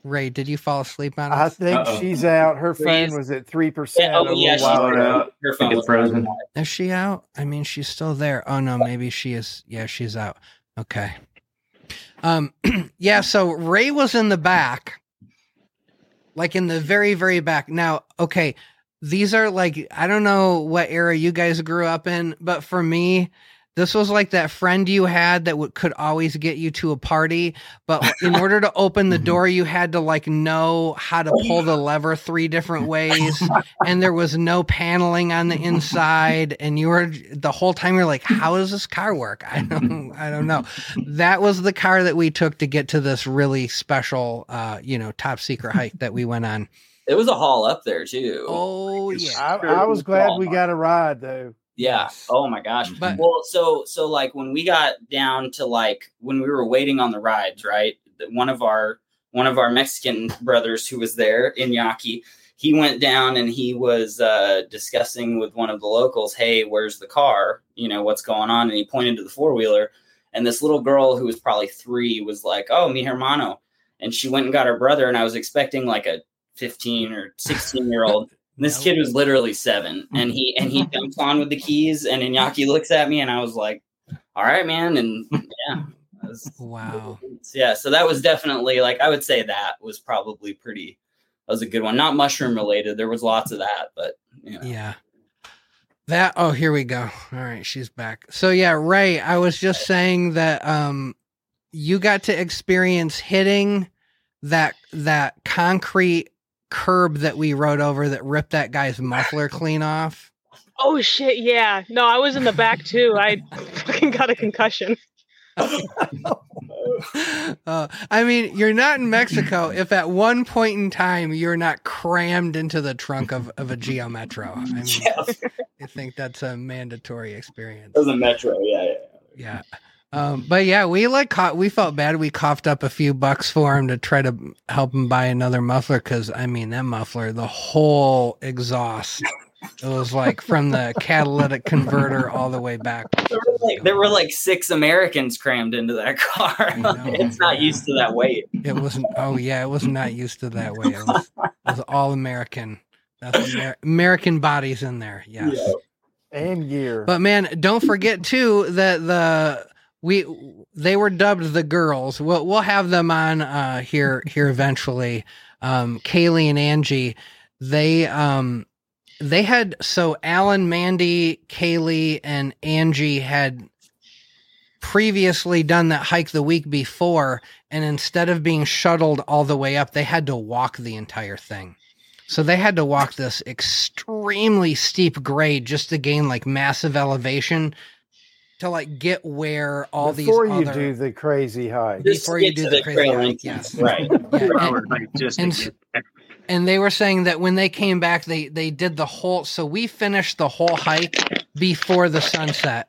Ray, did you fall asleep on I think Uh-oh. she's out. Her phone was at three percent. Yeah, oh yeah, she's while ago. her I phone get was frozen. Is she out? I mean, she's still there. Oh no, maybe she is. Yeah, she's out. Okay. Um. yeah. So Ray was in the back, like in the very, very back. Now, okay, these are like I don't know what era you guys grew up in, but for me, this was like that friend you had that would, could always get you to a party, but in order to open the door, you had to like know how to pull the lever three different ways, and there was no paneling on the inside, and you were the whole time you're like, "How does this car work?" I don't, I don't know. That was the car that we took to get to this really special, uh, you know, top secret hike that we went on. It was a haul up there too. Oh yeah, I, I was glad we got a ride though. Yeah. Oh my gosh. But- well, so so like when we got down to like when we were waiting on the rides, right? One of our one of our Mexican brothers who was there, in Iñaki, he went down and he was uh, discussing with one of the locals, "Hey, where's the car? You know what's going on?" And he pointed to the four wheeler, and this little girl who was probably three was like, "Oh, mi hermano," and she went and got her brother, and I was expecting like a fifteen or sixteen year old. And this kid was literally seven, and he and he jumps on with the keys, and Iñaki looks at me, and I was like, "All right, man," and yeah, was- wow. yeah. So that was definitely like I would say that was probably pretty. That was a good one, not mushroom related. There was lots of that, but you know. Yeah. That oh here we go. All right, she's back. So yeah, Ray, I was just saying that um you got to experience hitting that that concrete curb that we rode over that ripped that guy's muffler clean off. Oh shit! Yeah, no, I was in the back too. I fucking got a concussion. Uh, I mean, you're not in Mexico if at one point in time you're not crammed into the trunk of, of a Geo Metro. I mean, Yeah, I think that's a mandatory experience. it was a metro. Yeah, yeah. Yeah. Um, but yeah, we like caught, we felt bad. We coughed up a few bucks for him to try to help him buy another muffler. Cause I mean, that muffler, the whole exhaust, it was like from the catalytic converter all the way back. There were like there were like six Americans crammed into that car. I know, it's not yeah. used to that weight. It wasn't, oh yeah, it was not used to that weight. It was, it was all American. That's Amer- American bodies in there. Yes. and gear. But man, don't forget too that the we they were dubbed the girls. We'll we'll have them on uh here here eventually. Um Kaylee and Angie, they um they had so Alan, Mandy, Kaylee, and Angie had previously done that hike the week before, and instead of being shuttled all the way up, they had to walk the entire thing. So they had to walk this extremely steep grade just to gain like massive elevation to like get where all these Before you other do the crazy hike. Before you do the the crazy trail hike, entrance. yes. Right. Yeah, and- hour just and and they were saying that when they came back they they did the whole so we finished the whole hike before the sunset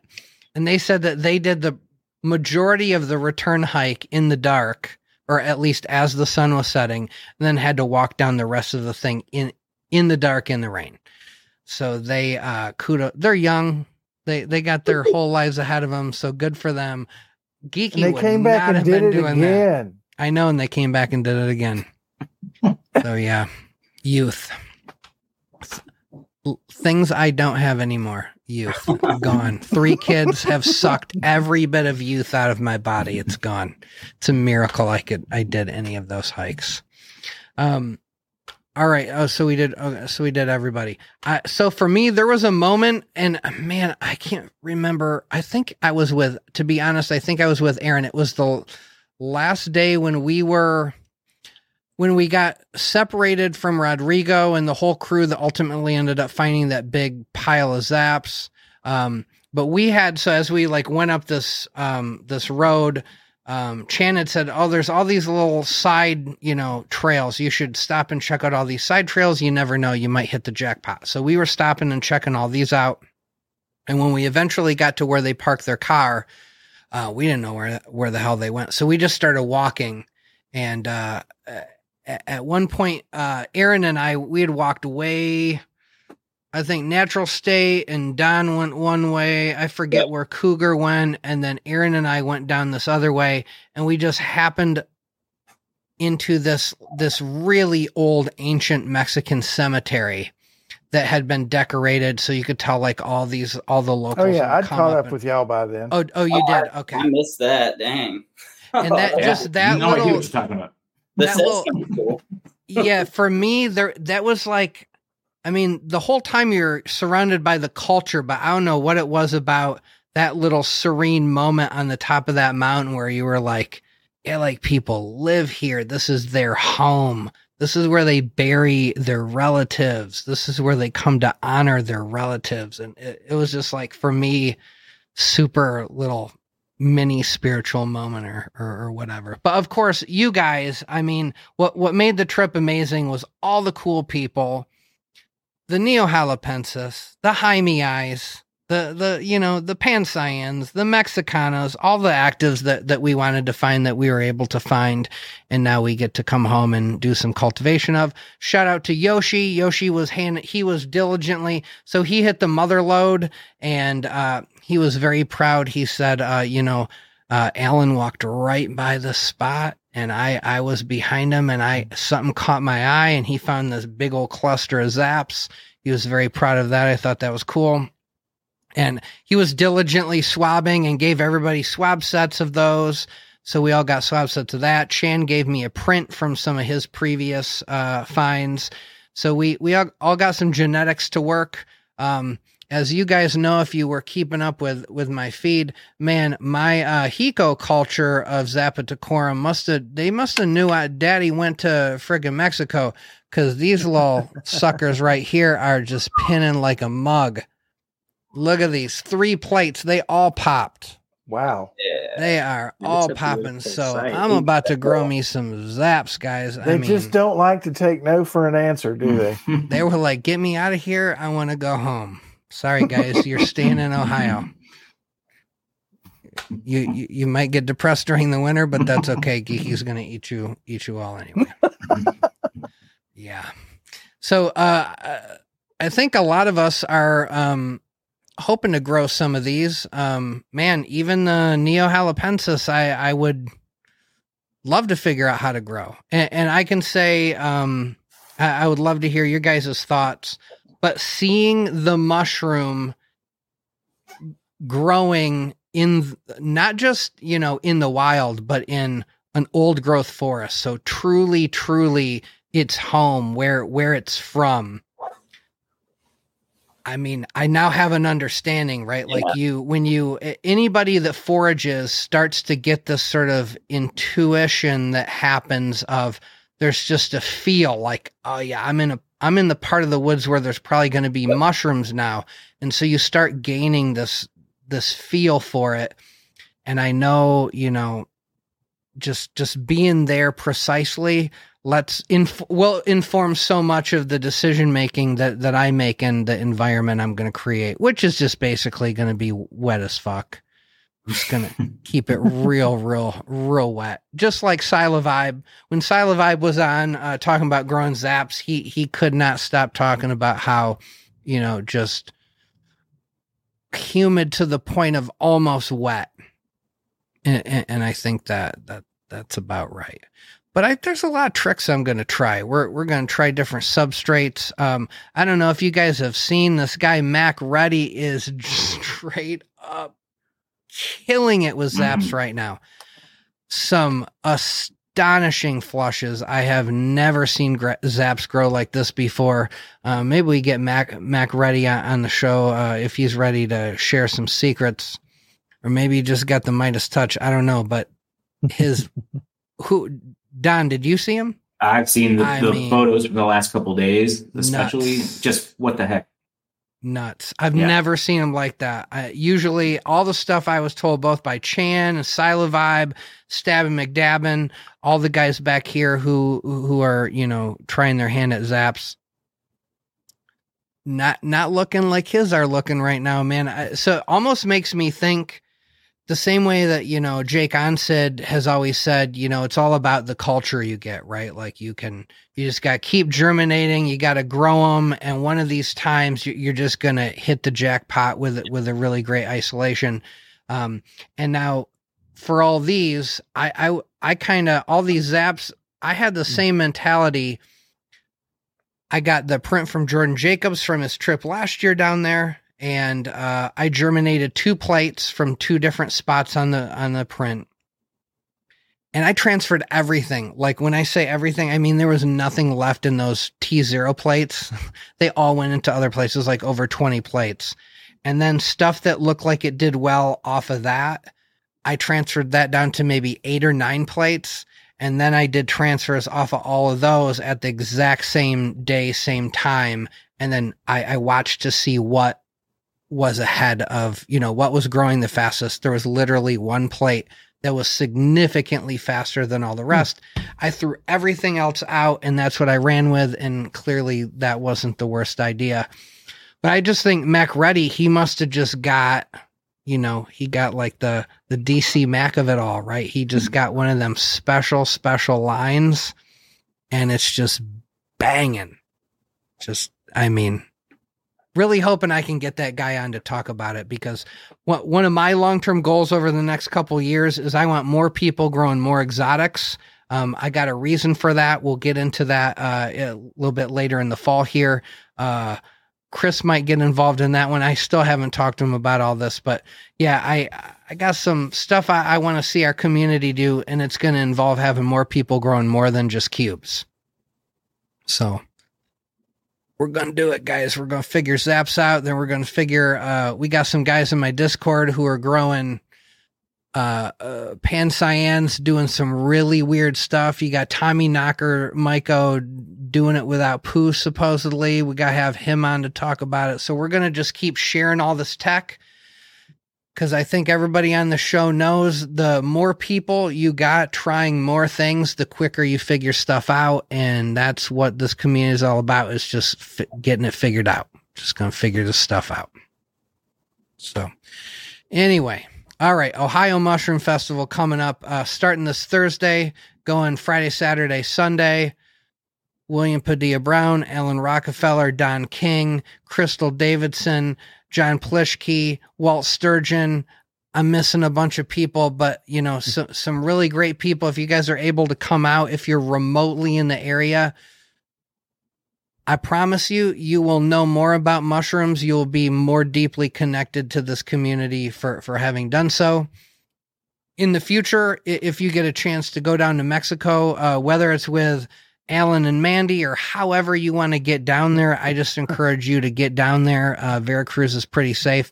and they said that they did the majority of the return hike in the dark or at least as the sun was setting and then had to walk down the rest of the thing in in the dark in the rain so they uh kudo they're young they they got their whole lives ahead of them so good for them geeky And they came not back and have did been it doing that. again. I know, and they came back and did it again. so yeah, youth. Things I don't have anymore. Youth gone. Three kids have sucked every bit of youth out of my body. It's gone. It's a miracle I could I did any of those hikes. Um. All right. Oh, so we did. Okay, so we did everybody. So for me, there was a moment, and uh, man, I can't remember. I think I was with. To be honest, I think I was with Aaron. It was the last day when we were when we got separated from Rodrigo and the whole crew that ultimately ended up finding that big pile of zaps. Um, but we had so as we like went up this um this road, um, Chan had said, "Oh, there's all these little side, you know, trails. You should stop and check out all these side trails. You never know, you might hit the jackpot." So we were stopping and checking all these out. And when we eventually got to where they parked their car, uh, we didn't know where where the hell they went. So we just started walking, and uh, at, at one point, uh, Aaron and I we had walked way. I think natural state and Don went one way. I forget Yep. where Cougar went, and then Aaron and I went down this other way, and we just happened into this this really old ancient Mexican cemetery that had been decorated so you could tell like all these all the oh, locals. Oh yeah, I'd come caught up and- with y'all by then. Oh, oh, you Oh, did. Okay, I missed that. Dang. and that Yeah. just that no idea little what you're talking about. This that is little- cool. yeah for me there that was like i mean the whole time you're surrounded by the culture but i don't know what it was about that little serene moment on the top of that mountain where you were like yeah like people live here. This is their home. This is where they bury their relatives. This is where they come to honor their relatives. And it, it was just like for me super little mini spiritual moment or, or or whatever. But of course, you guys, I mean, what what made the trip amazing was all the cool people, the neoxalapensis, the Jaime Eyes, the the you know the Pancyans, the Mexicanos, all the actives that that we wanted to find that we were able to find, and now we get to come home and do some cultivation of. Shout out to Yoshi. Yoshi was hand he was diligently so he hit the mother load and uh, he was very proud. He said, uh, you know, uh, Alan walked right by the spot and I, I was behind him and I, something caught my eye and he found this big old cluster of zaps. He was very proud of that. I thought that was cool. And he was diligently swabbing and gave everybody swab sets of those. So we all got swab sets of that. Chan gave me a print from some of his previous uh, finds. So we we all, got some genetics to work. Um, as you guys know, if you were keeping up with with my feed, man, my uh, Xico culture of Zapotecorum must have they must have knew I, Daddy went to friggin' Mexico because these little suckers right here are just pinning like a mug. Look at these three plates; they all popped. Wow. Yeah. They are It's all popping. So sight. I'm about to grow me some zaps, guys. They I mean, just don't like to take no for an answer, do they? they were like, "Get me out of here! I want to go home." Sorry, guys, you're staying in Ohio. You, you you might get depressed during the winter, but that's okay. Geeky's gonna eat you eat you all anyway. yeah. So uh, I think a lot of us are um, hoping to grow some of these. Um, man, even the neoxalapensis, I I would love to figure out how to grow, and, and I can say um, I, I would love to hear your guys' thoughts. But seeing the mushroom growing in not just you know in the wild, but in an old growth forest, so truly, truly, its home where where it's from. I mean, I now have an understanding, right? Yeah. Like you, when you, anybody that forages starts to get this sort of intuition that happens of there's just a feel like, oh yeah, I'm in a, I'm in the part of the woods where there's probably going to be mushrooms now. And so you start gaining this, this feel for it. And I know, you know, just, just being there precisely let's inf- will inform so much of the decision making that that I make and the environment I'm going to create, which is just basically going to be wet as fuck. I'm just to keep it real, real, real wet. Just like Sila Vibe. When Sila Vibe was on uh, talking about growing zaps, he he could not stop talking about how, you know, just humid to the point of almost wet. And, and, and I think that that that's about right but I, there's a lot of tricks I'm going to try. We're we're going to try different substrates. Um, I don't know if you guys have seen this guy Mac Reddy is straight up killing it with zaps Mhm. right now. Some astonishing flushes. I have never seen gra- zaps grow like this before. Uh, maybe we get Mac Mac Reddy on, on the show uh, if he's ready to share some secrets, or maybe he just got the Midas touch. I don't know, but his who Don, did you see him? I've seen the, the mean- photos from the last couple days, especially Nuts. just what the heck. Nuts. I've Yeah. never seen him like that. I, usually, all the stuff I was told both by Chan and Sila Vibe, Stab and McDabbin, all the guys back here who who are you know trying their hand at Zaps, not not looking like his are looking right now, man. I, so it almost makes me think the same way that you know Jake Onsid has always said, you know, it's all about the culture you get, right? Like you can, you just got to keep germinating, you got to grow them, and one of these times you- you're just gonna hit the jackpot with it with a really great isolation. Um, and now for all these, I I I kind of all these zaps, I had the same mentality. I got the print from Jordan Jacobs from his trip last year down there, and uh, I germinated two plates from two different spots on the on the print. And I transferred everything. Like when I say everything, I mean there was nothing left in those T zero plates. they all went into other places, like over twenty plates. And then stuff that looked like it did well off of that, I transferred that down to maybe eight or nine plates. And then I did transfers off of all of those at the exact same day, same time. And then I, I watched to see what was ahead of, you know, what was growing the fastest. There was literally one plate that was significantly faster than all the hmm. rest. I threw everything else out and that's what I ran with. And clearly that wasn't the worst idea. But I just think Mac Ready, he must have just got, you know, he got like the the DC Mac of it all, right? He just hmm. got one of them special, special lines, and it's just banging. Just, I mean, really hoping I can get that guy on to talk about it because what one of my long term goals over the next couple years is I want more people growing more exotics. Um, I got a reason for that. We'll get into that uh, a little bit later in the fall here. Uh, Chris might get involved in that one. I still haven't talked to him about all this, but yeah, I I got some stuff I, I want to see our community do, and it's going to involve having more people growing more than just cubes. So we're gonna do it, guys. We're gonna figure zaps out. Then we're gonna figure. Uh, we got some guys in my Discord who are growing uh, uh pan cyans doing some really weird stuff. You got Tommy Knocker, Myco doing it without poo, supposedly. We gotta have him on to talk about it. So we're gonna just keep sharing all this tech because I think everybody on the show knows the more people you got trying more things, the quicker you figure stuff out, and that's what this community is all about. Is just getting it figured out. Just gonna figure this stuff out. So, anyway, all right. Ohio Mushroom Festival coming up, uh, starting this Thursday, going Friday, Saturday, Sunday. William Padilla Brown, Alan Rockefeller, Don King, Crystal Davidson, John Plischke, Walt Sturgeon. I'm missing a bunch of people, but you know, some some really great people. If you guys are able to come out, if you're remotely in the area, I promise you, you will know more about mushrooms. You'll be more deeply connected to this community for, for having done so. In the future, if you get a chance to go down to Mexico, uh, whether it's with Alan and Mandy or however you want to get down there, I just encourage you to get down there. Uh, Veracruz is pretty safe.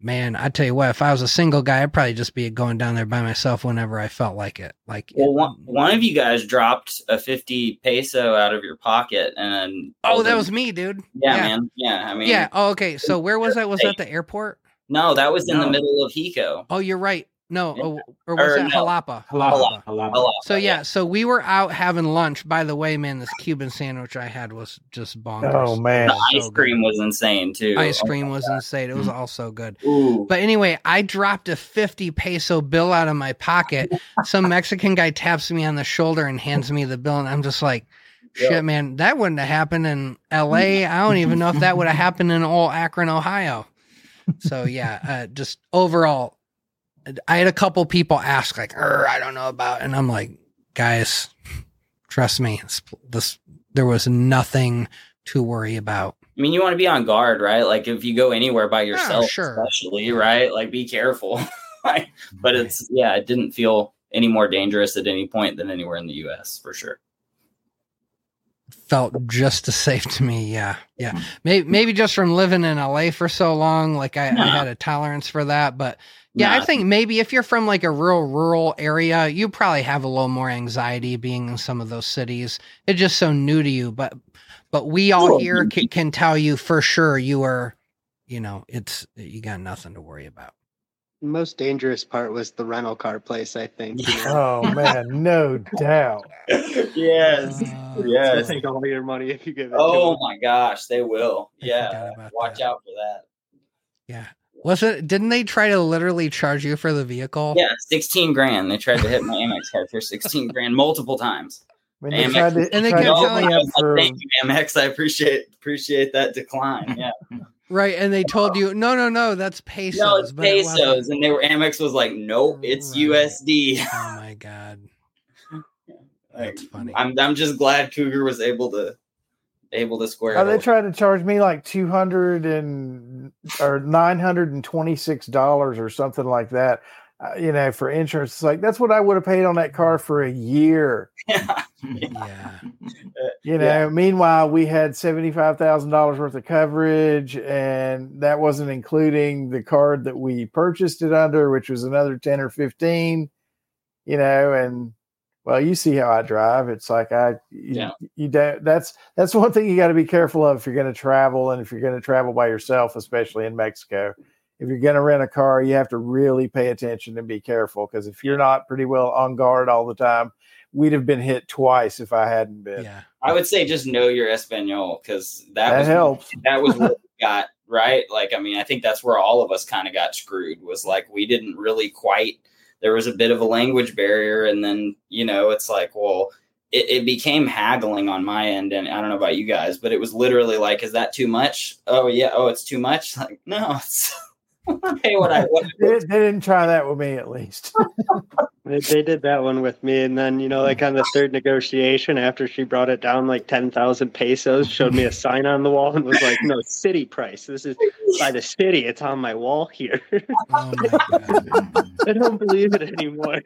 Man, I tell you what, if I was a single guy, I'd probably just be going down there by myself whenever I felt like it. Like, Well, one, one of you guys dropped a 50 peso out of your pocket and oh, that was me, dude. yeah, man. Yeah, I mean, yeah. Oh, okay. So where was that? Was that the airport? No, that was in the middle of Xico. Oh, you're right. No, Yeah. oh, or was Or that no. Jalapa? Halapa, halapa. Jalapa, So yeah, so we were out having lunch. By the way, man, this Cuban sandwich I had was just bonkers. Oh man. The So ice good. cream was insane too. Ice Oh cream my was God. insane. It was all so good. Ooh. But anyway, I dropped a 50 peso bill out of my pocket. Some Mexican guy taps me on the shoulder and hands me the bill. And I'm just like, shit, Yeah. man, that wouldn't have happened in LA. I don't even know if that would have happened in old Akron, Ohio. So yeah, uh, just overall, I had a couple people ask, like, "Er, I don't know about, and I'm like, guys, trust me, this, this there was nothing to worry about. I mean, you want to be on guard, right? Like if you go anywhere by yourself, sure. especially, right? Like be careful. But it's yeah, it didn't feel any more dangerous at any point than anywhere in the U.S. for sure. Felt just as safe to me. Yeah. Yeah. Hmm. Maybe, maybe just from living in LA for so long, like I, I had a tolerance for that. But yeah, I think maybe if you're from like a real rural area, you probably have a little more anxiety being in some of those cities. It's just so new to you. But, but we all here can, can tell you for sure you are, you know, it's, you got nothing to worry about. Most dangerous part was the rental car place, I think. you know. Oh man, no doubt. yes. Uh, Yeah. They'll take all your money if you give it Oh to my gosh, they will. I Yeah. Watch that. out for that. Yeah. Was it, didn't they try to literally charge you for the vehicle? Yeah, 16 grand. They tried to hit my Amex card for 16 grand multiple times. When they Amex tried to, And they tried kept to No, hook telling me I up was like, for Thank you, Amex. I appreciate appreciate that decline. Yeah. Right. And they told you, no, no, no, that's pesos. no, it's but it wasn't. pesos. And they were Amex was like, nope, it's Right. USD. Oh my god, Like, that's funny. I'm I'm just glad Cougar was able to able to square Oh, it. Uh, they away. tried to charge me like two hundred and or nine hundred and twenty six dollars or something like that. Uh, you know, for insurance, it's like that's what I would have paid on that car for a year. yeah. You know. Yeah. Meanwhile, we had seventy five thousand dollars worth of coverage, and that wasn't including the card that we purchased it under, which was another ten or fifteen. You know, and well, you see how I drive. It's like I, you, Yeah. you don't. That's that's one thing you got to be careful of if you're going to travel, and if you're going to travel by yourself, especially in Mexico. If you're going to rent a car, you have to really pay attention and be careful because if you're not pretty well on guard all the time, we'd have been hit twice if I hadn't been. Yeah. I would say just know your Espanol because that, That was helps. that was what we got right. Like, I mean, I think that's where all of us kind of got screwed. Was like we didn't really quite. There was a bit of a language barrier, and then you know, it's like, well, it, it became haggling on my end, and I don't know about you guys, but it was literally like, is that too much? Oh yeah, oh it's too much. Like, no, it's pay what I what. They, they didn't try that with me, at least. They, they did that one with me, and then you know, like on the third negotiation, after she brought it down like ten thousand pesos, showed me a sign on the wall and was like, "No, city price. This is by the city. It's on my wall here." Oh my god. I don't believe it anymore.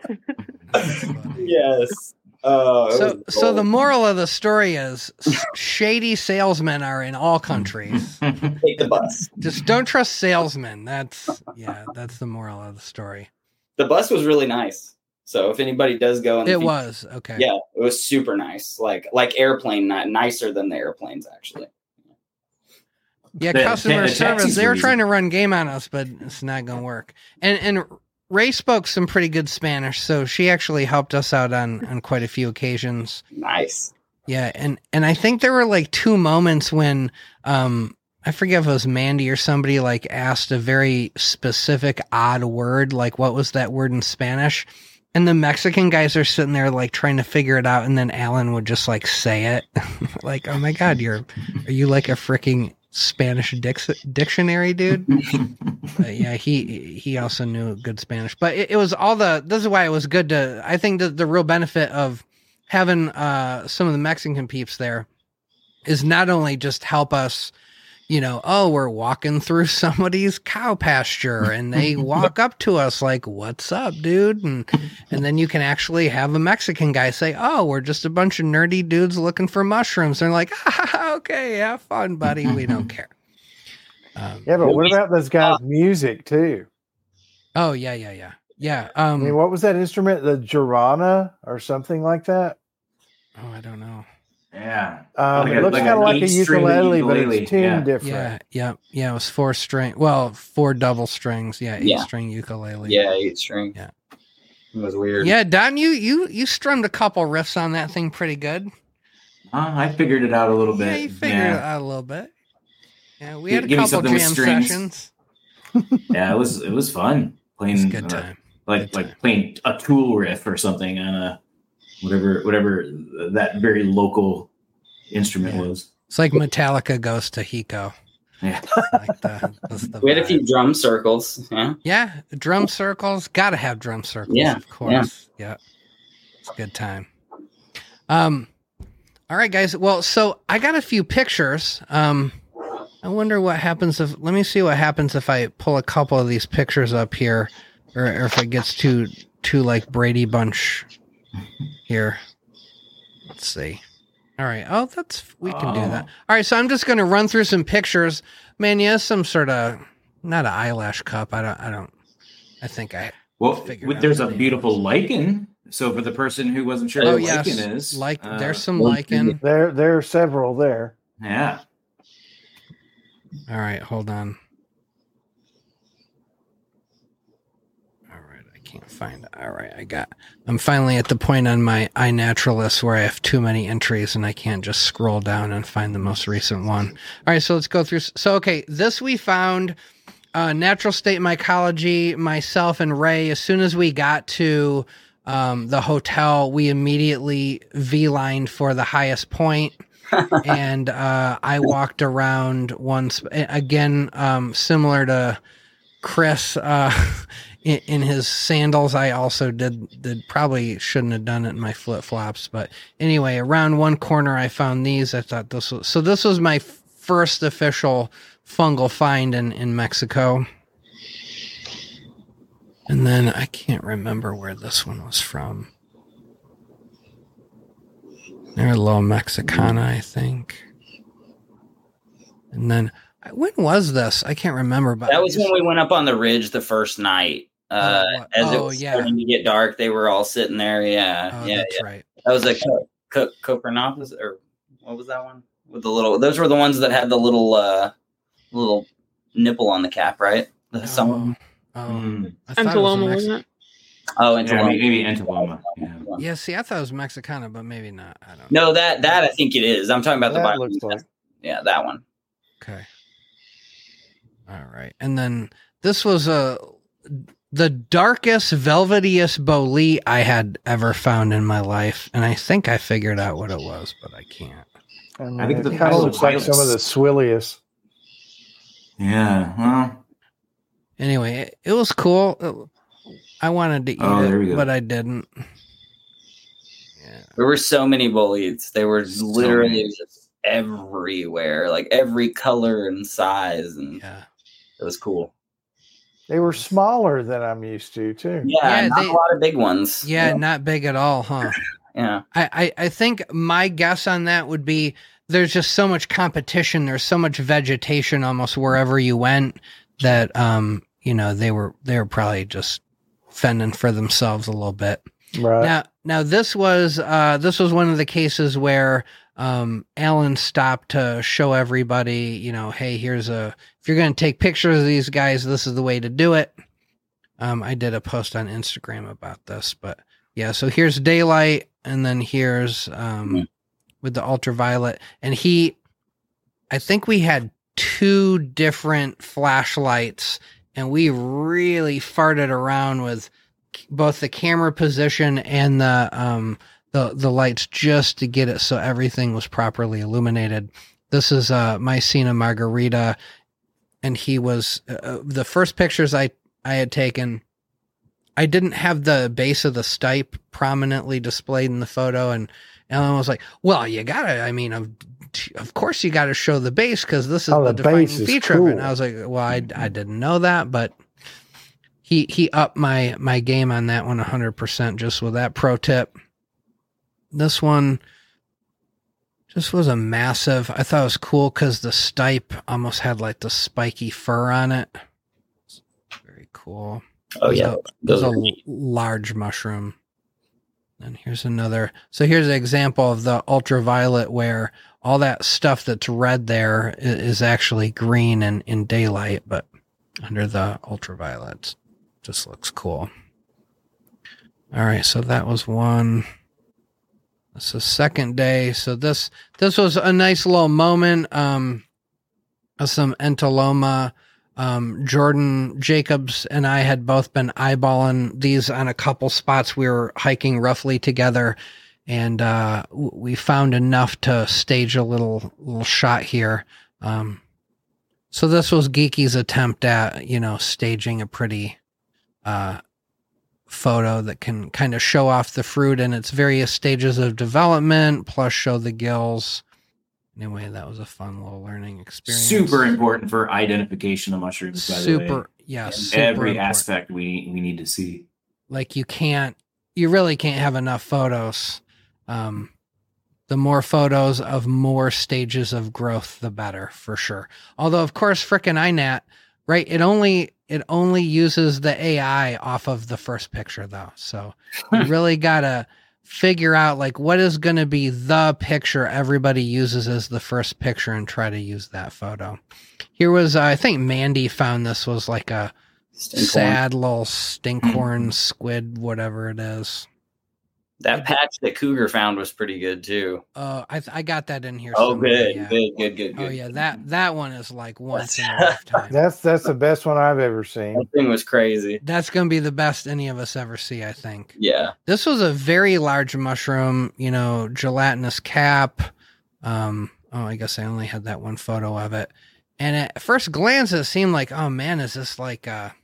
Yes. Oh, So, so the moral of the story is shady salesmen are in all countries. take the bus. Just don't trust salesmen. That's yeah, that's the moral of the story. The bus was really nice. So if anybody does go, in the It future- was okay. Yeah, it was super nice. Like like airplane, not nicer than the airplanes actually. Yeah, The- customer the service. They were were trying to run game on us, but it's not going to work. And and Ray spoke some pretty good Spanish, so she actually helped us out on on quite a few occasions. Nice. Yeah, and and I think there were like two moments when um I forget if it was Mandy or somebody like asked a very specific odd word, like what was that word in Spanish? And the Mexican guys are sitting there like trying to figure it out, and then Alan would just like say it, like, "Oh my god, you're are you like a freaking Spanish dix- dictionary, dude?" Yeah, he he also knew good Spanish, but it, it was all the. This is why it was good to. I think that the real benefit of having uh some of the Mexican peeps there is not only just help us you know, oh, we're walking through somebody's cow pasture and they walk up to us like, "What's up, dude?" and and then you can actually have a Mexican guy say, "Oh, we're just a bunch of nerdy dudes looking for mushrooms." They're like, ah, "Okay, have fun, buddy. We don't care." Um, Yeah, but what about those guys' music too? oh yeah, yeah, yeah, yeah. I Um, mean, what was that instrument? The jarana or something like that? oh, I don't know. Yeah. Um, Like it a- looks like kind of like a eight-string ukulele, but it's tuned yeah. different. Yeah, yeah, yeah. It was four string. Well, four double strings. Yeah, eight Yeah. string ukulele. Yeah, eight string. Yeah. It was weird. Yeah, Don, you you you strummed a couple riffs on that thing pretty good. Uh, I figured it out a little bit. Yeah, you figured it out a little bit. Yeah, we had a give me couple something jam sessions. Yeah, it was it was fun playing. It's a good uh, time. like Good like time. playing a Tool riff or something on a whatever whatever that very local instrument Yeah. was. It's like Metallica goes to Xico. Yeah. Like the, that's the We had a few drum circles. Yeah. Yeah, drum circles. Got to have drum circles. Yeah, of course. Yeah. it's a good time. Um, all right, guys. Well, so I got a few pictures. Um, I wonder what happens if. Let me see what happens if I pull a couple of these pictures up here, or, or if it gets too too like Brady Bunch here. Let's see. All right. Oh, that's we can do that. Oh. All right. So I'm just going to run through some pictures. Man, yeah, some sort of not an eyelash cup. I don't. I don't. I think I. Well, Figured with- there's the a name. beautiful lichen. So for the person who wasn't sure Oh what yes, lichen is, like uh, there's some lichen. There, there are several there. yeah. All right, hold on. All right, I can't find it. All right, I got. I'm finally at the point on my iNaturalist where I have too many entries and I can't just scroll down and find the most recent one. All right, so let's go through. So okay, this we found. Uh, natural state mycology. Myself and Ray. As soon as we got to um, the hotel, we immediately v lined for the highest point and uh, I walked around once again, um, similar to Chris uh, in, in his sandals. I also did did probably shouldn't have done it in my flip flops, but anyway, around one corner I found these. I thought this was so. This was my first official fungal find in in Mexico. And then I can't remember where this one was from. They're a little Mexicana, I think. And then when was this? I can't remember. But That was when we went up on the ridge the first night. Uh, Oh, what- as it oh, was yeah. starting to get dark, they were all sitting there. Yeah, Oh, yeah, that's yeah. right. That was a co- co- Coprinopsis, or what was that one with the little? Those were the ones that had the little, uh, little nipple on the cap, right? The- Some, Oh, oh, Mm. I was Entoloma, Mex- wasn't it? oh, Yeah, maybe, maybe Entoloma. Yeah. Yeah, see, I thought it was Mexicana, but maybe not. I don't. No, that that I think it is. I'm talking about the That Bible. looks like. Yeah, that one. Okay. All right, and then this was a the darkest, velvetiest bolee I had ever found in my life, and I think I figured out what it was, but I can't. I, mean, I think it the kind of looks like some of the Violets. swilliest. Yeah. Well, Anyway, it, it was cool. It- I wanted to eat Oh, it, but I didn't. Yeah. There were so many bullies. They were So literally many. just everywhere, like every color and size, and Yeah. It was cool. They were smaller than I'm used to, too. Yeah, Yeah, not they- a lot of big ones. Yeah, not big at all, huh? yeah. I, I, I think my guess on that would be there's just so much competition. There's so much vegetation almost wherever you went that um you know they were they were probably just fending for themselves a little bit. Right. Now now this was uh this was one of the cases where um Alan stopped to show everybody, you know, hey, here's a if you're going to take pictures of these guys, this is the way to do it. Um I did a post on Instagram about this, but yeah, so here's daylight and then here's um Mhm. with the ultraviolet and he I think we had two different flashlights and we really farted around with both the camera position and the um the the lights just to get it so everything was properly illuminated. This is uh Mycena Margarita and he was uh, uh, the first pictures I I had taken I didn't have the base of the stipe prominently displayed in the photo and Ellen was like, "Well, you got to I mean, I've of course you got to show the base because this is Oh, the, the defining feature of it. And. I was like, well, I, I didn't know that, but he he upped my my game on that one 100% just with that pro tip. This one just was a massive. I thought it was cool because the stipe almost had like the spiky fur on it. Very cool. Oh It was yeah, a- it those was are a large mushroom. And here's another. So here's an example of the ultraviolet where all that stuff that's red there is actually green and in daylight, but under the ultraviolet, just looks cool. All right, so that was one. This is second day. So this this was a nice little moment. Um, some entoloma. Um, Jordan Jacobs and I had both been eyeballing these on a couple spots. We were hiking roughly together, and uh, we found enough to stage a little little shot here. Um, so this was Geeky's attempt at you know staging a pretty uh, photo that can kind of show off the fruit in its various stages of development, plus show the gills. Anyway, that was a fun little learning experience. Super important for identification of mushrooms. By the way. Super, yeah, every important. aspect we we need to see. like you can't you really can't have enough photos um the more photos of more stages of growth the better for sure although of course frickin' inat right it only it only uses the ai off of the first picture though so you really gotta figure out like what is going to be the picture everybody uses as the first picture and try to use that photo here was uh, i think mandy found this was like a Stinkhorn. sad little stinkhorn squid, whatever it is. That patch that Cougar found was pretty good too. Uh, I I got that in here. Oh, somewhere, good, yeah. good, good, good, good. Oh yeah, that that one is like once in a lifetime. That's that's the best one I've ever seen. That thing was crazy. That's gonna be the best any of us ever see. I think Yeah. this was a very large mushroom. You know, gelatinous cap. Um. Oh, I guess I only had that one photo of it. And at first glance, it seemed like, oh man, is this like a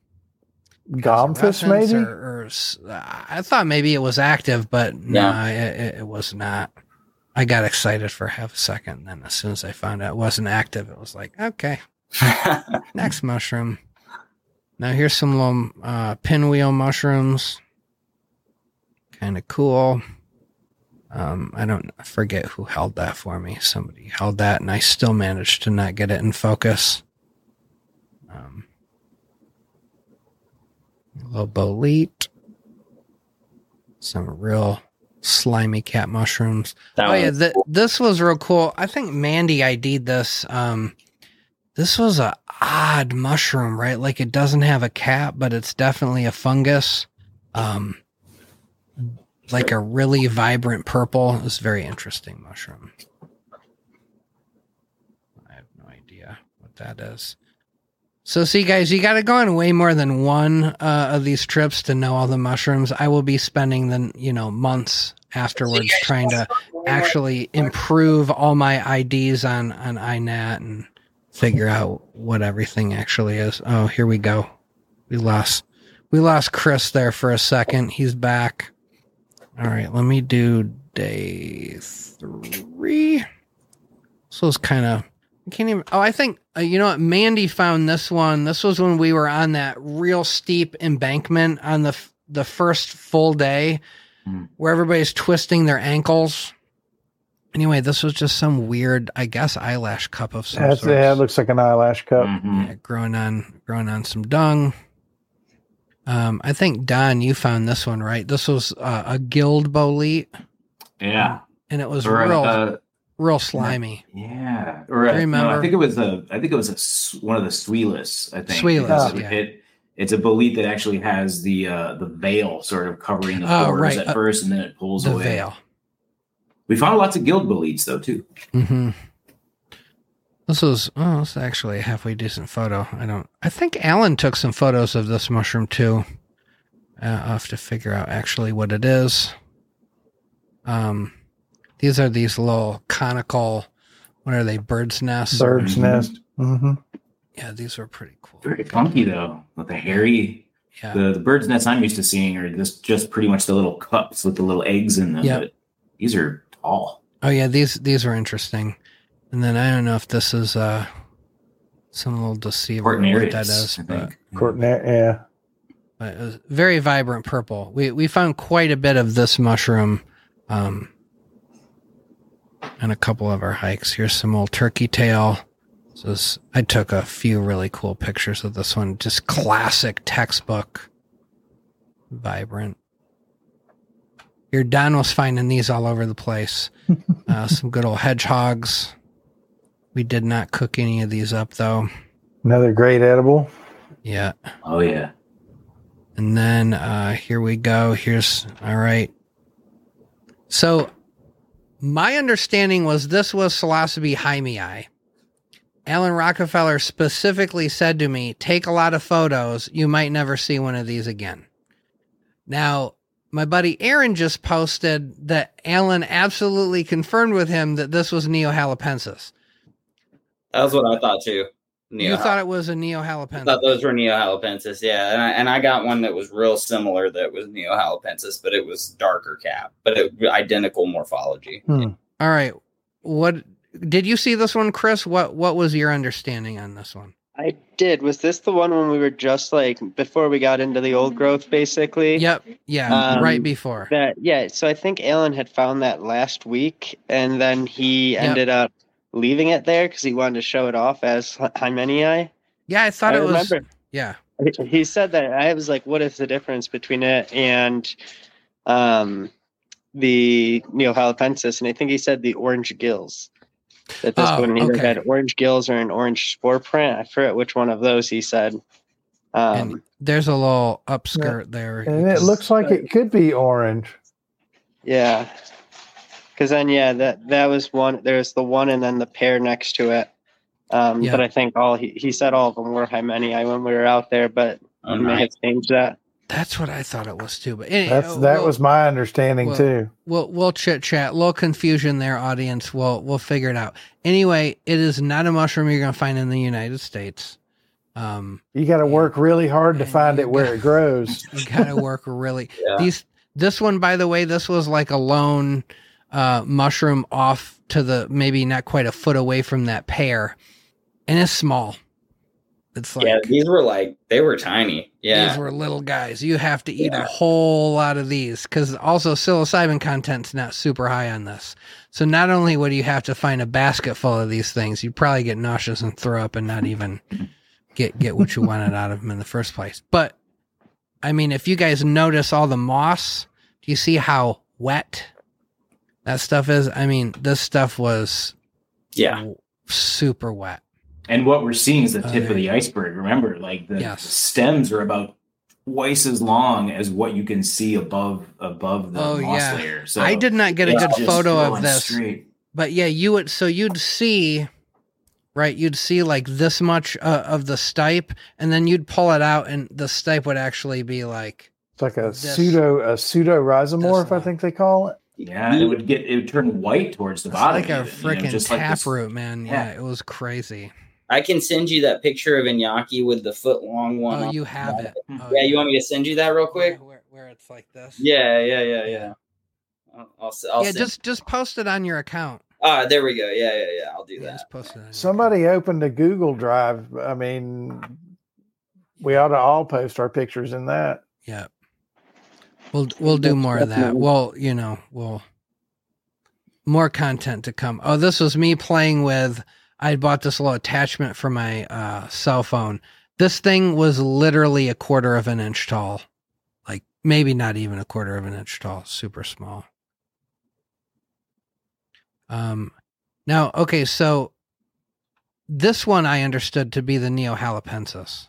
Reference maybe? Or, or s- I thought maybe it was active, but no, Yeah. it, it, was not. I got excited for half a second. Then, as soon as I found out it wasn't active, it was like, okay, next mushroom. Now, here's some little uh, pinwheel mushrooms. Kind of cool. Um, I don't I forget who held that for me. Somebody held that, and I still managed to not get it in focus. Um, a little bolete. Some real slimy cat mushrooms. That oh yeah, th- cool. this was real cool. I think Mandy ID'd this. Um, this was a odd mushroom, right? Like it doesn't have a cap, but it's definitely a fungus. Um, like a really vibrant purple. It's a very interesting mushroom. I have no idea what that is. So, see, guys, you got to go on way more than one uh, of these trips to know all the mushrooms. I will be spending the you know months afterwards trying to actually improve all my IDs on on INAT and figure out what everything actually is. Oh, here we go. We lost we lost Chris there for a second. He's back. All right, let me do day three. So it's kind of I can't even. Oh, I think uh, you know what? Mandy found this one. This was when we were on that real steep embankment on the f- the first full day, Hmm. where everybody's twisting their ankles. Anyway, this was just some weird, I guess, eyelash cup of some That's sort. yeah, it looks like an eyelash cup. Mhm. Yeah, growing on growing on some dung. Um, I think Don, you found this one right. This was uh, a gilled bolete, Yeah. and it was Or, real, uh, real slimy. Yeah, or Do uh, you no, remember? I think it was a. I think it was a one of the Suillus. I think Suillus, because yeah. It, it's a bolete that actually has the uh, the veil sort of covering the Oh, pores right, at uh, first, and then it pulls The away. veil. We found lots of gilled boletes though too. hmm This was oh, this is actually a halfway decent photo. I don't. I think Alan took some photos of this mushroom too. Uh, I'll have to figure out actually what it is. Um, these are these little conical. What are they? Birds' nests. Bird's Mhm. nest. hmm Yeah, these were pretty cool. Very funky though, with the hairy. Yeah. The, the bird's nests I'm used to seeing are just just pretty much the little cups with the little eggs in them. Yep. But these are tall. Oh yeah, these these were interesting. And then I don't know if this is uh some little deceiver what that Cortinarius, is, I but, think. Courtney, yeah. but it was very vibrant purple. We we found quite a bit of this mushroom um on a couple of our hikes. Here's some old turkey tail. This is, I took a few really cool pictures of this one. Just classic textbook, vibrant. Your Don was finding these all over the place. uh, some good old hedgehogs. We did not cook any of these up though. Another great edible. Yeah. Oh yeah. And then uh here we go. Here's all right. So my understanding was this was psilocybe heimii. Alan Rockefeller specifically said to me, take a lot of photos. You might never see one of these again. Now, my buddy Aaron just posted that Alan absolutely confirmed with him that this was Neoxalapensis. That was what I thought too. Neo You thought it was a I Neoxalapensis. thought those were Neoxalapensis, yeah, and I, and I got one that was real similar that was Neoxalapensis, but it was darker cap, but it identical morphology. Hmm. All right. What did you see this one, Chris? What what was your understanding on this one? I did. Was this the one when we were just like before we got into the old growth, basically? Yep. Yeah. Um, right before. That yeah. So I think Alan had found that last week, and then he Yep. ended up leaving it there because he wanted to show it off as Heimii. Yeah, I thought I it was. remember Yeah. he said that. I was like, "What is the difference between it and um, the Neoxalapensis?" And I think he said the orange gills. That this Oh, one either okay. had orange gills or an orange spore print. I forget which one of those he said. Um, and there's a little upskirt there. And it looks like it could be orange. Yeah. Cause then yeah, that that was one there's the one and then the pair next to it. Um Yeah. but I think all he, he said all of them were Heimii when we were out there, but Oh, he may nice. have changed that. That's what I thought it was too. But any- That's uh, that we'll- was my understanding well- too. We'll we'll chit chat. A little confusion there, audience. We'll we'll figure it out. Anyway, it is not a mushroom you're gonna find in the United States. Um, You got to work really hard to find it where got- it grows. you gotta work really. Yeah. These this one, by the way, this was like a lone uh, mushroom off to the maybe not quite a foot away from that pear, and it's small. It's like yeah, these were like they were tiny. Yeah, these were little guys. You have to eat a whole lot of these because also psilocybin content's not super high on this. So not only would you have to find a basket full of these things, you'd probably get nauseous and throw up and not even get get what you wanted out of them in the first place. But I mean, if you guys notice all the moss, do you see how wet that stuff is? I mean, this stuff was yeah. super wet. And what we're seeing is the tip Uh, of the iceberg. Remember, like the, Yes. the stems are about twice as long as what you can see above above the Oh, moss yeah. layer. So I did not get a good photo of this. Straight. but yeah you would so you'd see right you'd see like this much uh, of the stipe and then you'd pull it out and the stipe would actually be like It's like a This- pseudo a pseudo rhizomorph, I think they call it. Yeah, it would get it would turn white towards the it's bottom. like a even, you know, freaking just like this- taproot man yeah. yeah. it was crazy I can send you that picture of Iñaki with the foot long one. oh on- you have it oh, Yeah, you want me to send you that real quick? where, where it's like this Yeah, yeah, yeah, yeah. I'll, I'll, s- I'll yeah send- just just post it on your account ah, there we go. Yeah, yeah, yeah. I'll do yeah, that. just post it on your Somebody opened a Google Drive. I mean, we ought to all post our pictures in that. Yeah. We'll we'll do more of that. Definitely. Well, you know, we'll more content to come. Oh, this was me playing with I bought this little attachment for my uh cell phone. This thing was literally a quarter of an inch tall. Like maybe not even a quarter of an inch tall, super small. Um now okay, so this one I understood to be the Neoxalapensis.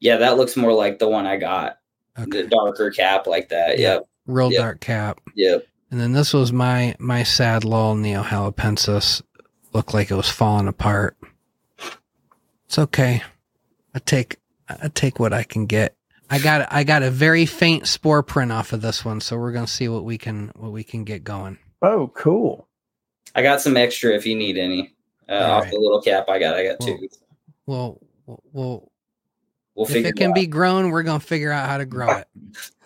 Yeah, that looks more like the one I got. Okay. The darker cap like that. Yeah. Yep. Real Yep. dark cap. Yep. And then this was my my sad little Neoxalapensis. Looked like it was falling apart. It's okay. I take I take what I can get. I got I got a very faint spore print off of this one, so we're gonna see what we can what we can get going. Oh, cool. I got some extra if you need any. Uh, off right. the little cap I got. I got Well, two. Well, we'll, we'll We'll if figure it can out. be grown, we're gonna figure out how to grow it.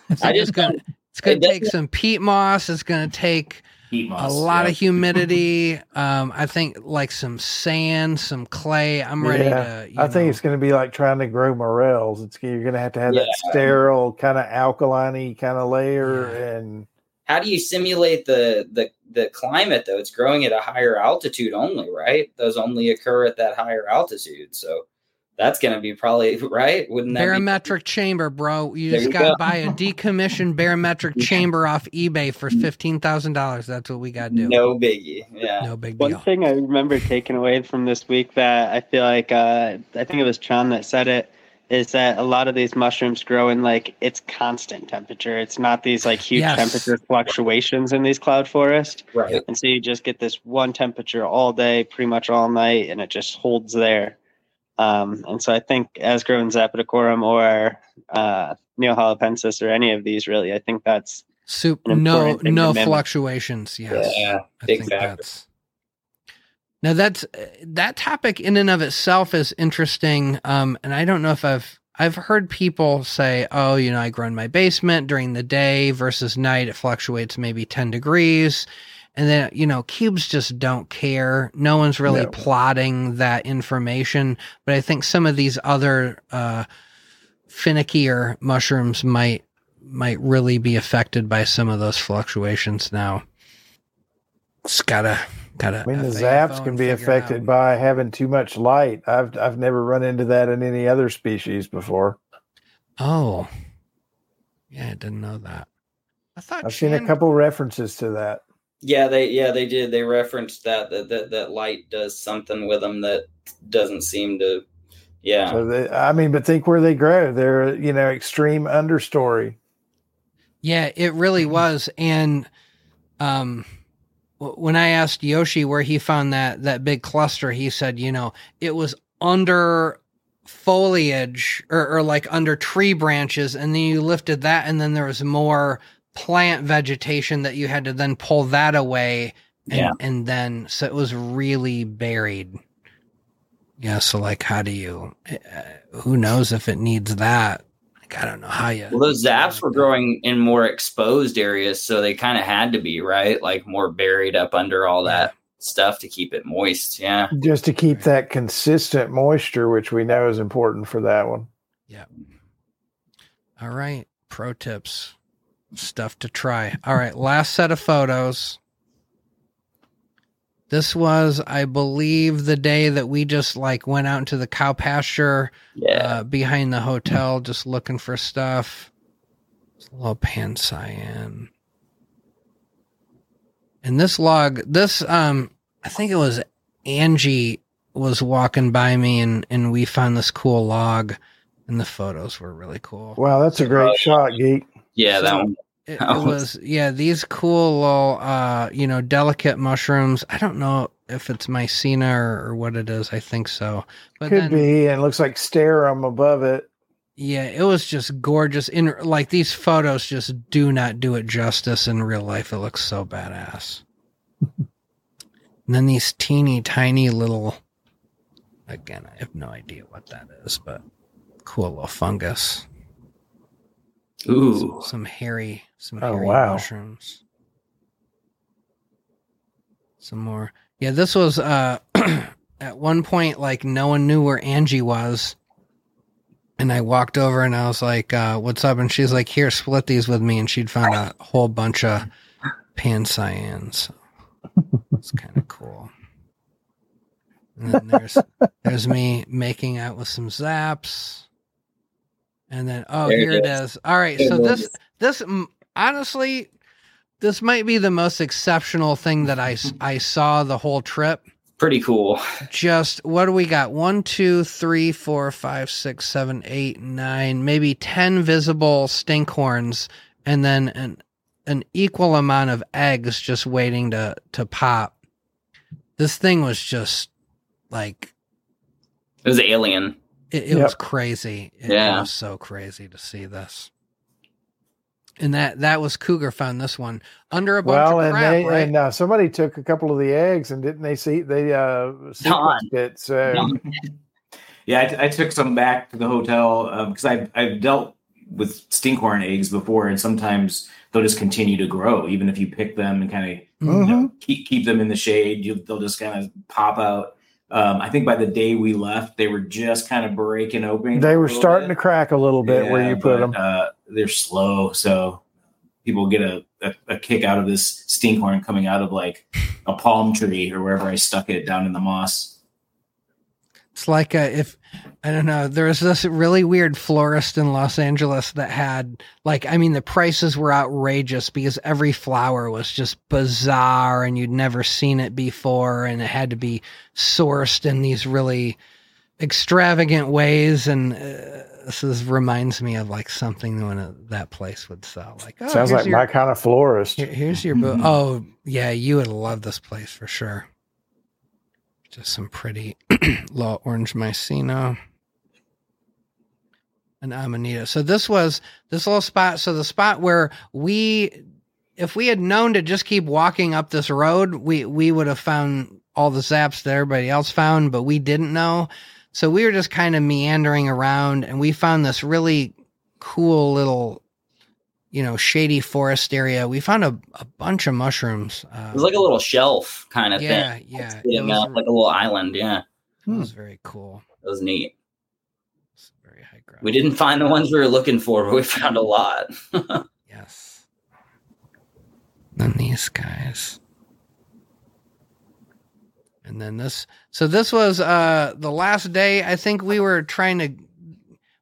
It's I just just gonna it's gonna it take some peat moss. It's gonna take moss. a lot yeah. of humidity. Um, I think like some sand, some clay. I'm ready Yeah, to. you I think know- it's going to be like trying to grow morels. It's you're going to have to have that sterile kind of alkaline kind of layer, and How do you simulate the the the climate though? It's growing at a higher altitude only, right? Those only occur at that higher altitude. So that's going to be probably right. Wouldn't that be barometric chamber, bro. You There just got to go. buy a decommissioned barometric chamber off eBay for fifteen thousand dollars. That's what we got to do. no biggie? Yeah. No big One deal. thing I remember taking away from this week that I feel like uh, I think it was John that said it is that a lot of these mushrooms grow in like it's constant temperature. It's not these like huge Yes. temperature fluctuations in these cloud forests. Right. And so you just get this one temperature all day, pretty much all night, and it just holds there. Um, and so I think as grown Zapotecorum or uh, Neoxalapensis or any of these really, I think that's Soup, no, important thing to no fluctuations. Yes. Yeah. I Big think that's now that's that topic in and of itself is interesting. Um, and I don't know if I've I've heard people say, "Oh, you know, I grow in my basement during the day versus night. It fluctuates maybe ten degrees." And then, you know, cubes just don't care. No one's really No. plotting that information. But I think some of these other uh, finickier mushrooms might might really be affected by some of those fluctuations now. It's gotta gotta. I mean the zaps can be affected by having too much light. I've I've never run into that in any other species before. Oh, yeah, I didn't know that. I thought I've seen a couple references to that. Yeah, they yeah they did. They referenced that that that, that light does something with them that doesn't seem to. Yeah. So they, I mean, but think where they grow. They're you know extreme understory. Yeah, it really was. And um when I asked Yoshi where he found that that big cluster, he said, you know, it was under foliage or, or like under tree branches, and then you lifted that, and then there was more plant vegetation that you had to then pull that away. And, Yeah. and then so it was really buried. Yeah, so like, how do you? Uh, who knows if it needs that? Like, I don't know how you. Well, those zaps were growing in more exposed areas, so they kind of had to be right, like more buried up under all that stuff to keep it moist. Yeah. just to keep that consistent moisture, which we know is important for that one. Yeah. All right, pro tips, stuff to try. All right, last set of photos. This was, I believe, the day that we just like went out into the cow pasture Yeah. uh, behind the hotel, just looking for stuff. It's a little pan cyan. And this log, this um, I think it was Angie was walking by me, and and we found this cool log, and the photos were really cool. Wow, that's a great shot, geek. Yeah, that one. It, That it was- was yeah, these cool little uh, you know, delicate mushrooms. I don't know if it's mycena or, or what it is. I think so. But Could then, be, and it looks like stereum above it. Yeah, it was just gorgeous. In like these photos just do not do it justice in real life. It looks so badass. and then these teeny tiny little again, I have no idea what that is, but cool little fungus. Ooh. Some hairy some Oh, hairy wow. mushrooms. Some more. Yeah, this was uh at one point like no one knew where Angie was. And I walked over and I was like, uh, what's up? And she's like, here, split these with me. And she'd found a whole bunch of pan cyans. It's kind of cool. And then there's there's me making out with some zaps. And then oh There here it is. is. All right. There So this is. this honestly this might be the most exceptional thing that I I saw the whole trip Pretty cool. just what do we got? One, two, three, four, five, six, seven, eight, nine, maybe ten visible stinkhorns, and then an an equal amount of eggs just waiting to to pop. This thing was just like It was alien. It, it Yep. was crazy. It, Yeah. was so crazy to see this. And that that was Cougar found this one under a bunch Well, of and crap, they right? and uh, somebody took a couple of the eggs and didn't they see they uh sequenced it? So Yeah, I, I took some back to the hotel because I've I've dealt with stinkhorn eggs before, and sometimes they'll just continue to grow, even if you pick them and kind of Mhm. you know, keep keep them in the shade. You, they'll just kind of pop out. Um, I think by the day we left, they were just kind of breaking open. They were starting bit. to crack a little bit where you put but, them. Uh, they're slow, so people get a, a, a kick out of this stinkhorn coming out of like a palm tree or wherever I stuck it down in the moss. It's like a, if I don't know, there was this really weird florist in Los Angeles that had like I mean the prices were outrageous because every flower was just bizarre and you'd never seen it before and it had to be sourced in these really extravagant ways and uh, this is reminds me of like something when a, that place would sell like oh, Sounds like your- my kind of florist. here- here's your book. Oh, yeah, you would love this place for sure. Just some pretty low orange mycena and amanita. So this was this little spot. So the spot where we, if we had known to just keep walking up this road, we we would have found all the zaps that everybody else found, but we didn't know. So we were just kind of meandering around, and we found this really cool little you know, shady forest area. We found a, a bunch of mushrooms. Uh, It was like a little shelf kind of yeah, thing. yeah. It Sitting was, up like a little island. Yeah, it was very cool. it was neat. It's very high ground. We didn't find the ones we were looking for, but we found a lot. Yes. Then these guys. And then this so this was uh the last day I think we were trying to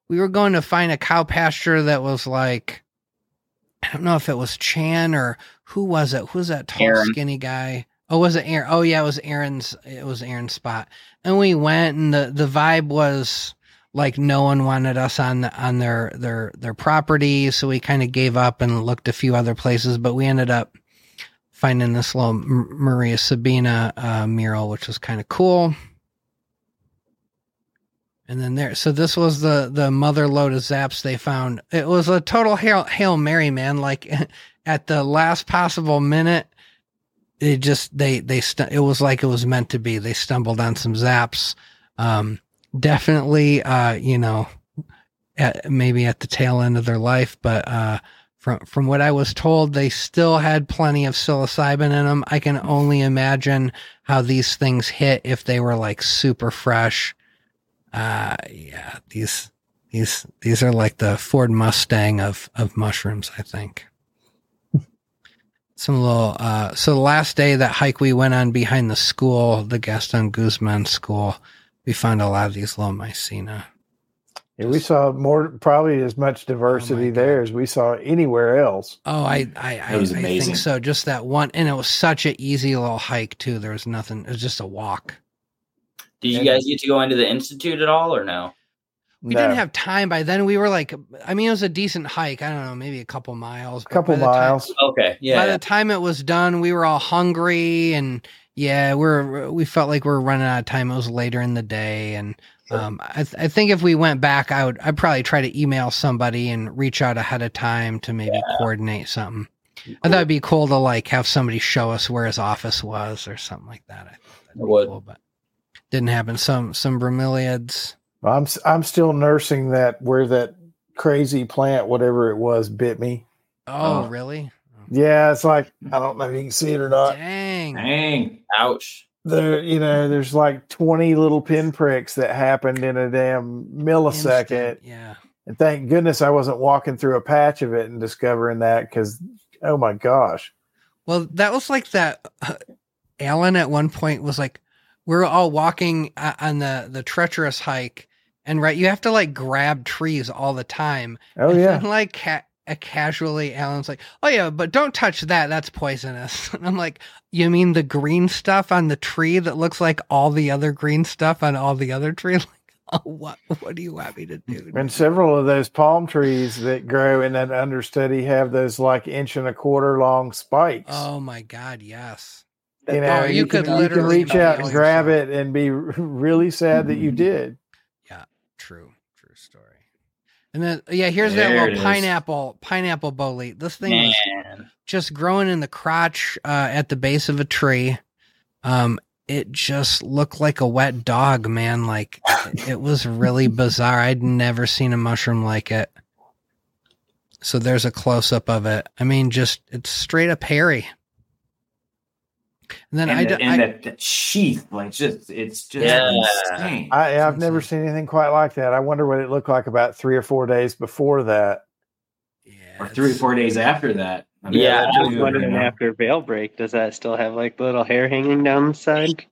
we were going to find a cow pasture that was like I don't know if it was Chan or who was it? Who was that tall Aaron. skinny guy? Oh, was it Aaron? Oh yeah, it was Aaron's it was Aaron's spot. And we went and the the vibe was like no one wanted us on the, on their their their property, so we kind of gave up and looked a few other places. But we ended up finding this little M- Maria Sabina uh, mural, which was kind of cool. And then there, so this was the the mother load of zaps they found. It was a total hail, hail mary, man. Like at the last possible minute, it just they they stu- it was like it was meant to be. They stumbled on some zaps. Um, definitely, uh, you know, at, maybe at the tail end of their life, but uh, from from what I was told, they still had plenty of psilocybin in them. I can only imagine how these things hit if they were like super fresh. Uh, yeah, these these these are like the Ford Mustang of of mushrooms, I think. Some little uh so the last day that hike we went on behind the school, the Gaston Guzman school, we found a lot of these little mycena. Yeah, we saw more, probably as much diversity God. there as we saw anywhere else. Oh, I I I, was I think so. Just that one, and it was such an easy little hike too. There was nothing. It was just a walk. Did you And- guys get to go into the institute at all, or no? We No. didn't have time by then. We were like, I mean, it was a decent hike. I don't know, maybe a couple miles. a couple by the time- miles. Okay, yeah. by yeah. the time it was done, we were all hungry, and yeah, we're we felt like we were running out of time. It was later in the day, and um, I, th- I think if we went back, I would I'd probably try to email somebody and reach out ahead of time to maybe coordinate something. I thought it'd be cool to like have somebody show us where his office was or something like that. I thought that'd be would. cool, but didn't happen. Some some bromeliads. I'm I'm still nursing that where that crazy plant, whatever it was, bit me. Oh, Oh. really? Yeah, it's like I don't know if you can see it or not. Dang. Dang. Ouch. There, you know, there's like 20 little pinpricks that happened in a damn millisecond. Instant, Yeah. And thank goodness I wasn't walking through a patch of it and discovering that because, oh my gosh. Well, that was like that. Uh, Alan at one point was like, "We're all walking uh, on the the treacherous hike, and right, you have to like grab trees all the time." Oh, And yeah. then, like ca- uh, casually, Alan's like, "Oh yeah, but don't touch that. That's poisonous." And I'm like, "You mean the green stuff on the tree that looks like all the other green stuff on all the other tree?" Like, oh, what what do you want me to do? And several of those palm trees that grow in that understudy have those like inch and a quarter long spikes. Oh my god, yes. You know, oh, you could can, you can reach out and grab it and be really sad that you did. Yeah, true, true story. And then yeah, here's There that it little is. pineapple pineapple bolete. This thing was just growing in the crotch uh, at the base of a tree. Um, it just looked like a wet dog, man. Like it was really bizarre. I'd never seen a mushroom like it. So there's a close up of it. I mean, just it's straight up hairy. And then and I, that, d- and I- that, that sheath, like just it's just Yeah. insane. I, I've It's never seen anything quite like that. I wonder what it looked like about three or four days before that. yeah, or three or four days after that. I Yeah, that's I I was wondering you know. after veil break, does that still have like the little hair hanging down the side?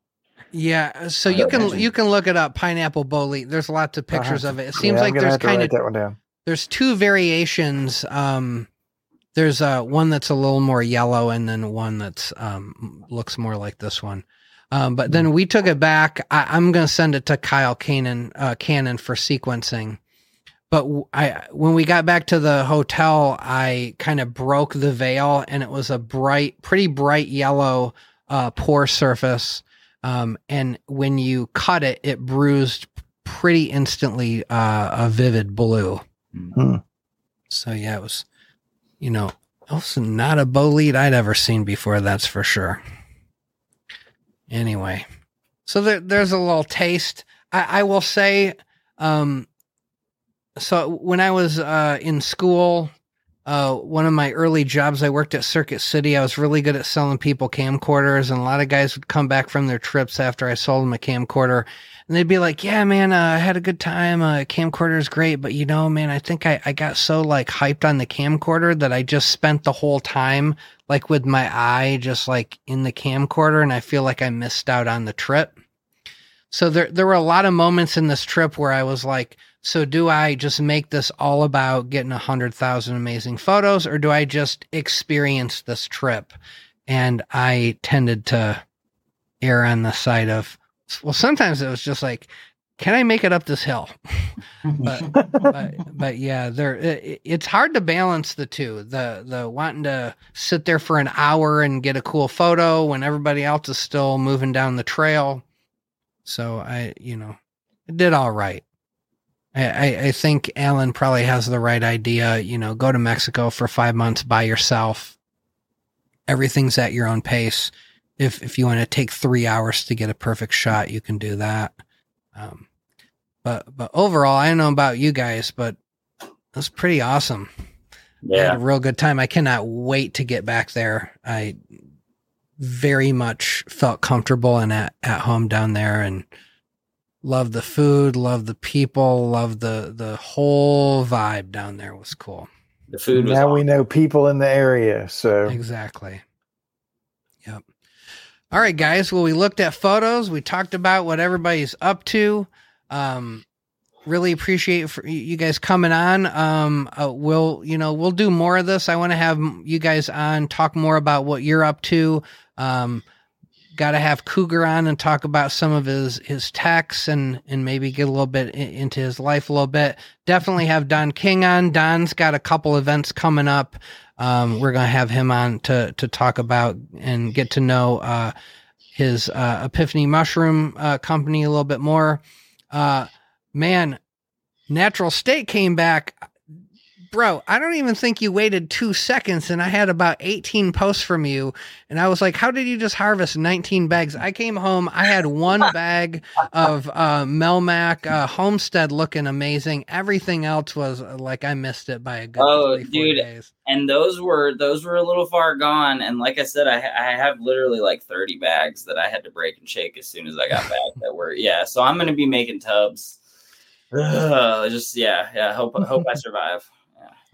Yeah, so you can imagine. you can look it up. Pineapple bolete. There's lots of pictures have of it. It seems Yeah, like there's kind of that one down. there's two variations. Um, there's uh, one that's a little more yellow, and then one that's um, looks more like this one. Um, but then we took it back. I, I'm going to send it to Kyle Cannon, uh, Cannon for sequencing. But w- I, when we got back to the hotel, I kind of broke the veil, and it was a bright, pretty bright yellow uh, pore surface. Um, and when you cut it, it bruised pretty instantly uh, a vivid blue. Mm. So yeah, it was, you know, also not a bolete I'd ever seen before. That's for sure. Anyway, so there, there's a little taste. I, I will say, um, so when I was uh, in school, uh, one of my early jobs, I worked at Circuit City. I was really good at selling people camcorders, and a lot of guys would come back from their trips after I sold them a camcorder, and they'd be like, "Yeah, man, uh, I had a good time. Uh, camcorder is great, but you know, man, I think I, I got so like hyped on the camcorder that I just spent the whole time like with my eye just like in the camcorder, and I feel like I missed out on the trip." So there there were a lot of moments in this trip where I was like, so do I just make this all about getting a hundred thousand amazing photos, or do I just experience this trip? And I tended to err on the side of well, sometimes it was just like, can I make it up this hill? but, but but yeah, there it, it's hard to balance the two. The the wanting to sit there for an hour and get a cool photo when everybody else is still moving down the trail. So I, you know, it did all right. I, I, think Alan probably has the right idea. You know, go to Mexico for five months by yourself. Everything's at your own pace. If if you want to take three hours to get a perfect shot, you can do that. Um, but but overall, I don't know about you guys, but it was pretty awesome. I had a real good time. I cannot wait to get back there. I very much felt comfortable and at, at home down there and love the food, love the people, love the the whole vibe down there was cool. The food was now we know people in the area. So Exactly. Yep. All right, guys. Well, we looked at photos. We talked about what everybody's up to. Um, really appreciate for you guys coming on. Um, uh, we'll, you know, we'll do more of this. I want to have you guys on, talk more about what you're up to. Um, got to have Cougar on and talk about some of his his techs and and maybe get a little bit into his life a little bit. Definitely have Don King on. Don's got a couple events coming up. Um, we're gonna have him on to to talk about and get to know uh, his uh, Epiphany Mushroom uh, company a little bit more. Uh, man, Natural State came back. Bro, I don't even think you waited two seconds, and I had about 18 posts from you. And I was like, How did you just harvest 19 bags? I came home, I had one bag of uh, Melmac uh, Homestead looking amazing. Everything else was uh, like I missed it by a good Oh, dude. days. and those were those were a little far gone. And like I said, I I have literally like thirty bags that I had to break and shake as soon as I got back. that were yeah. So I'm gonna be making tubs. Ugh, just yeah, yeah. Hope hope I survive.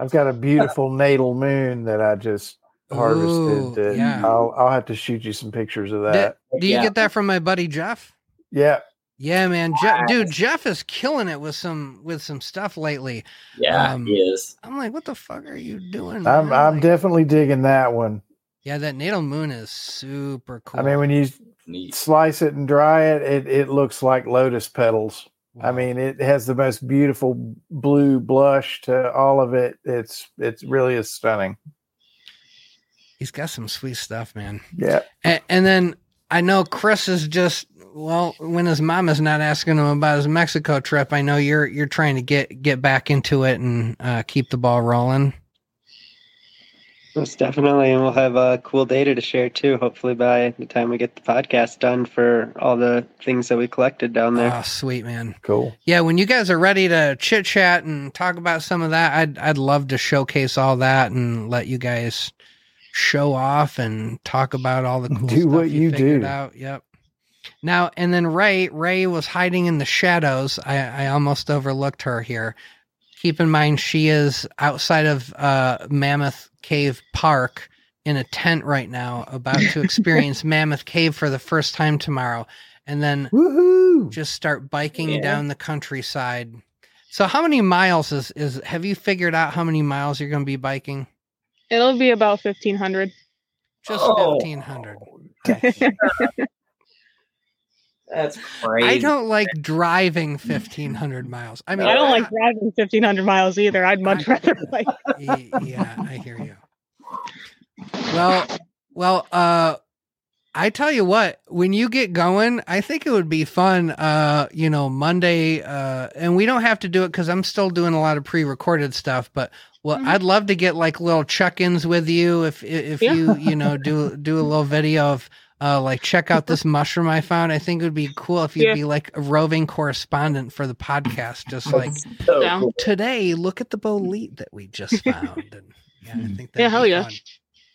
I've got a beautiful natal moon that I just harvested. Ooh, yeah. I'll I'll have to shoot you some pictures of Did, that. do you Yeah. get that from my buddy Jeff? Yeah, Yeah, man, Jeff, dude, Jeff is killing it with some with some stuff lately. Yeah, Um, he is. I'm like, what the fuck are you doing? I'm man? I'm Like- definitely digging that one. Yeah, that natal moon is super cool. I mean, when you Neat. slice it and dry it, it it looks like lotus petals. I mean, it has the most beautiful blue blush to all of it. It's it's really is stunning. he's got some sweet stuff, man. Yeah. And, and then I know Chris is just well, when his mom is not asking him about his Mexico trip, I know you're you're trying to get get back into it and uh, keep the ball rolling. Most definitely, and we'll have uh, cool data to share too. Hopefully, by the time we get the podcast done for all the things that we collected down there. Oh, sweet man. Cool. Yeah, when you guys are ready to chit chat and talk about some of that, I'd I'd love to showcase all that and let you guys show off and talk about all the cool Do stuff what you figured do. Out. Yep. Now and then Ray Ray was hiding in the shadows. I I almost overlooked her here. Keep in mind she is outside of uh, Mammoth Cave Park in a tent right now, about to experience Mammoth Cave for the first time tomorrow, and then Woohoo! just start biking Yeah. down the countryside. So how many miles is is have you figured out how many miles you're going to be biking? It'll be about fifteen hundred. Just Oh. 1500. That's crazy. I don't like driving 1500 miles. I mean I don't like driving fifteen hundred miles either. I'd much rather like. Yeah, I hear you. Well, well, uh I tell you what, when you get going, I think it would be fun uh, you know, Monday uh and we don't have to do it cuz I'm still doing a lot of pre-recorded stuff, but well, Mhm. I'd love to get like little check-ins with you if if Yeah. you, you know, do do a little video of uh like check out this mushroom I found. I think it would be cool if you'd Yeah. be like a roving correspondent for the podcast just like So cool. today look at the bolete that we just found and yeah i think Yeah, that'd hell yeah. fun.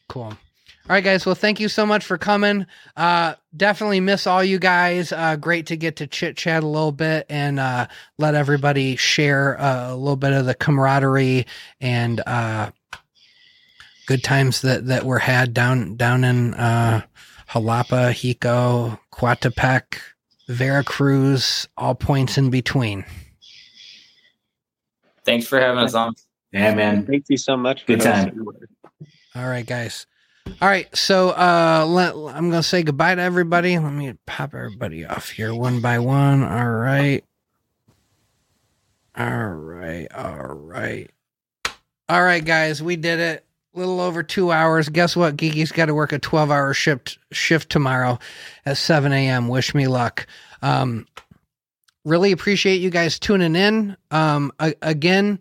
cool all right guys well thank you so much for coming uh definitely miss all you guys uh great to get to chit chat a little bit and uh let everybody share uh, a little bit of the camaraderie and uh good times that that were had down down in uh jalapa Xico coatepec veracruz all points in between Thanks for having us on. Yeah, man. Thank you so much. Good time. hosting. All right, guys. All right, so uh, let, I'm gonna say goodbye to everybody. Let me pop everybody off here one by one. All right, all right, all right, all right, guys. We did it. Little over two hours. Guess what? Geeky's got to work a 12 hour shift shift tomorrow at 7 a.m. Wish me luck. Um, really appreciate you guys tuning in. Um, a- again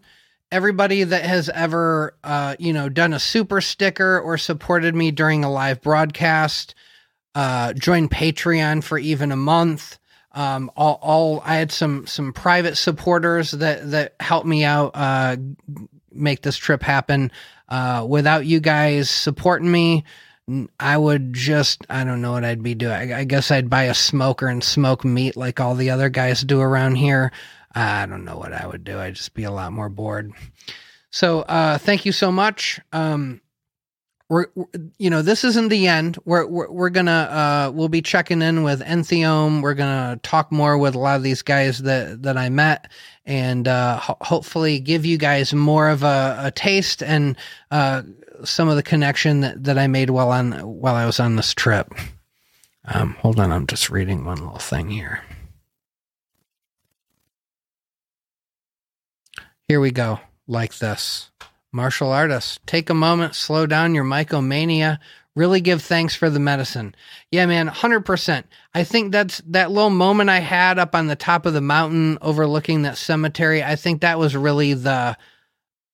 everybody that has ever uh you know done a super sticker or supported me during a live broadcast uh join patreon for even a month um all, all i had some some private supporters that that helped me out uh make this trip happen uh without you guys supporting me I would just, I don't know what I'd be doing. I, I guess I'd buy a smoker and smoke meat like all the other guys do around here. I don't know what I would do. I'd just be a lot more bored. So, uh, thank you so much. Um, we're, we're- you know, this isn't the end. We're, we're, we're gonna, uh, we'll be checking in with Entheome. We're gonna talk more with a lot of these guys that, that I met and, uh, ho- hopefully give you guys more of a, a taste and, uh, some of the connection that, that I made while on, while I was on this trip. Um, hold on. I'm just reading one little thing here. Here we go. Like this. Martial artists, take a moment, slow down your mycomania, really give thanks for the medicine. Yeah, man, 100%. I think that's that little moment I had up on the top of the mountain overlooking that cemetery. I think that was really the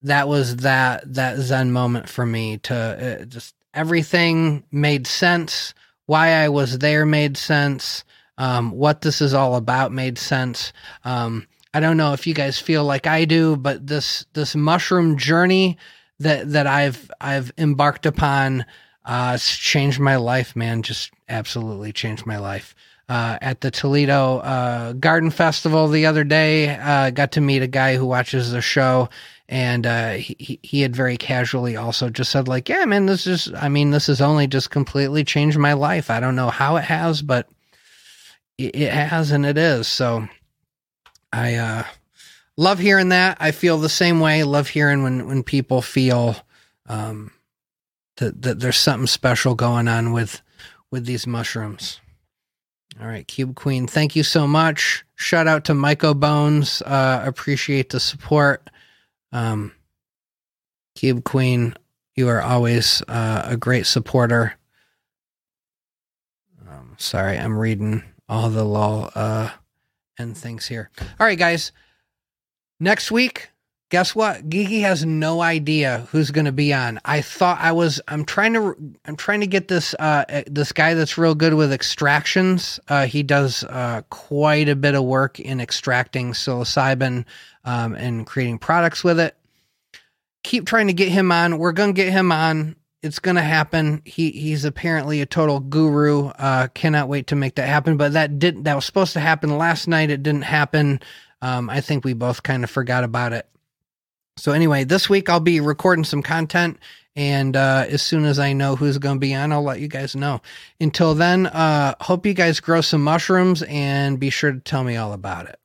that was that that zen moment for me to uh, just everything made sense. Why I was there made sense. Um, what this is all about made sense. Um, I don't know if you guys feel like I do, but this this mushroom journey that that I've I've embarked upon uh, it's changed my life, man. Just absolutely changed my life. Uh, at the Toledo uh, Garden Festival the other day, uh, got to meet a guy who watches the show, and uh, he he- had very casually also just said like, "Yeah, man, this is I mean, this has only just completely changed my life. I don't know how it has, but it, it has, and it is." So. I uh, love hearing that. I feel the same way. Love hearing when when people feel um, that that there's something special going on with with these mushrooms. All right, Cube Queen, thank you so much. Shout out to Myco Bones. Uh, appreciate the support. Um, Cube Queen, you are always uh, a great supporter. Um, sorry, I'm reading all the law uh, and things here. All right, guys. Next week, guess what? Geeky has no idea who's going to be on. I thought I was. I'm trying to. I'm trying to get this. Uh, uh, this guy that's real good with extractions. Uh, he does uh, quite a bit of work in extracting psilocybin um, and creating products with it. Keep trying to get him on. We're gonna get him on. It's gonna happen. He he's apparently a total guru. Uh, cannot wait to make that happen. But that didn't. That was supposed to happen last night. It didn't happen. Um, I think we both kind of forgot about it. So anyway, this week I'll be recording some content, and uh, as soon as I know who's going to be on, I'll let you guys know. Until then, uh, hope you guys grow some mushrooms, and be sure to tell me all about it.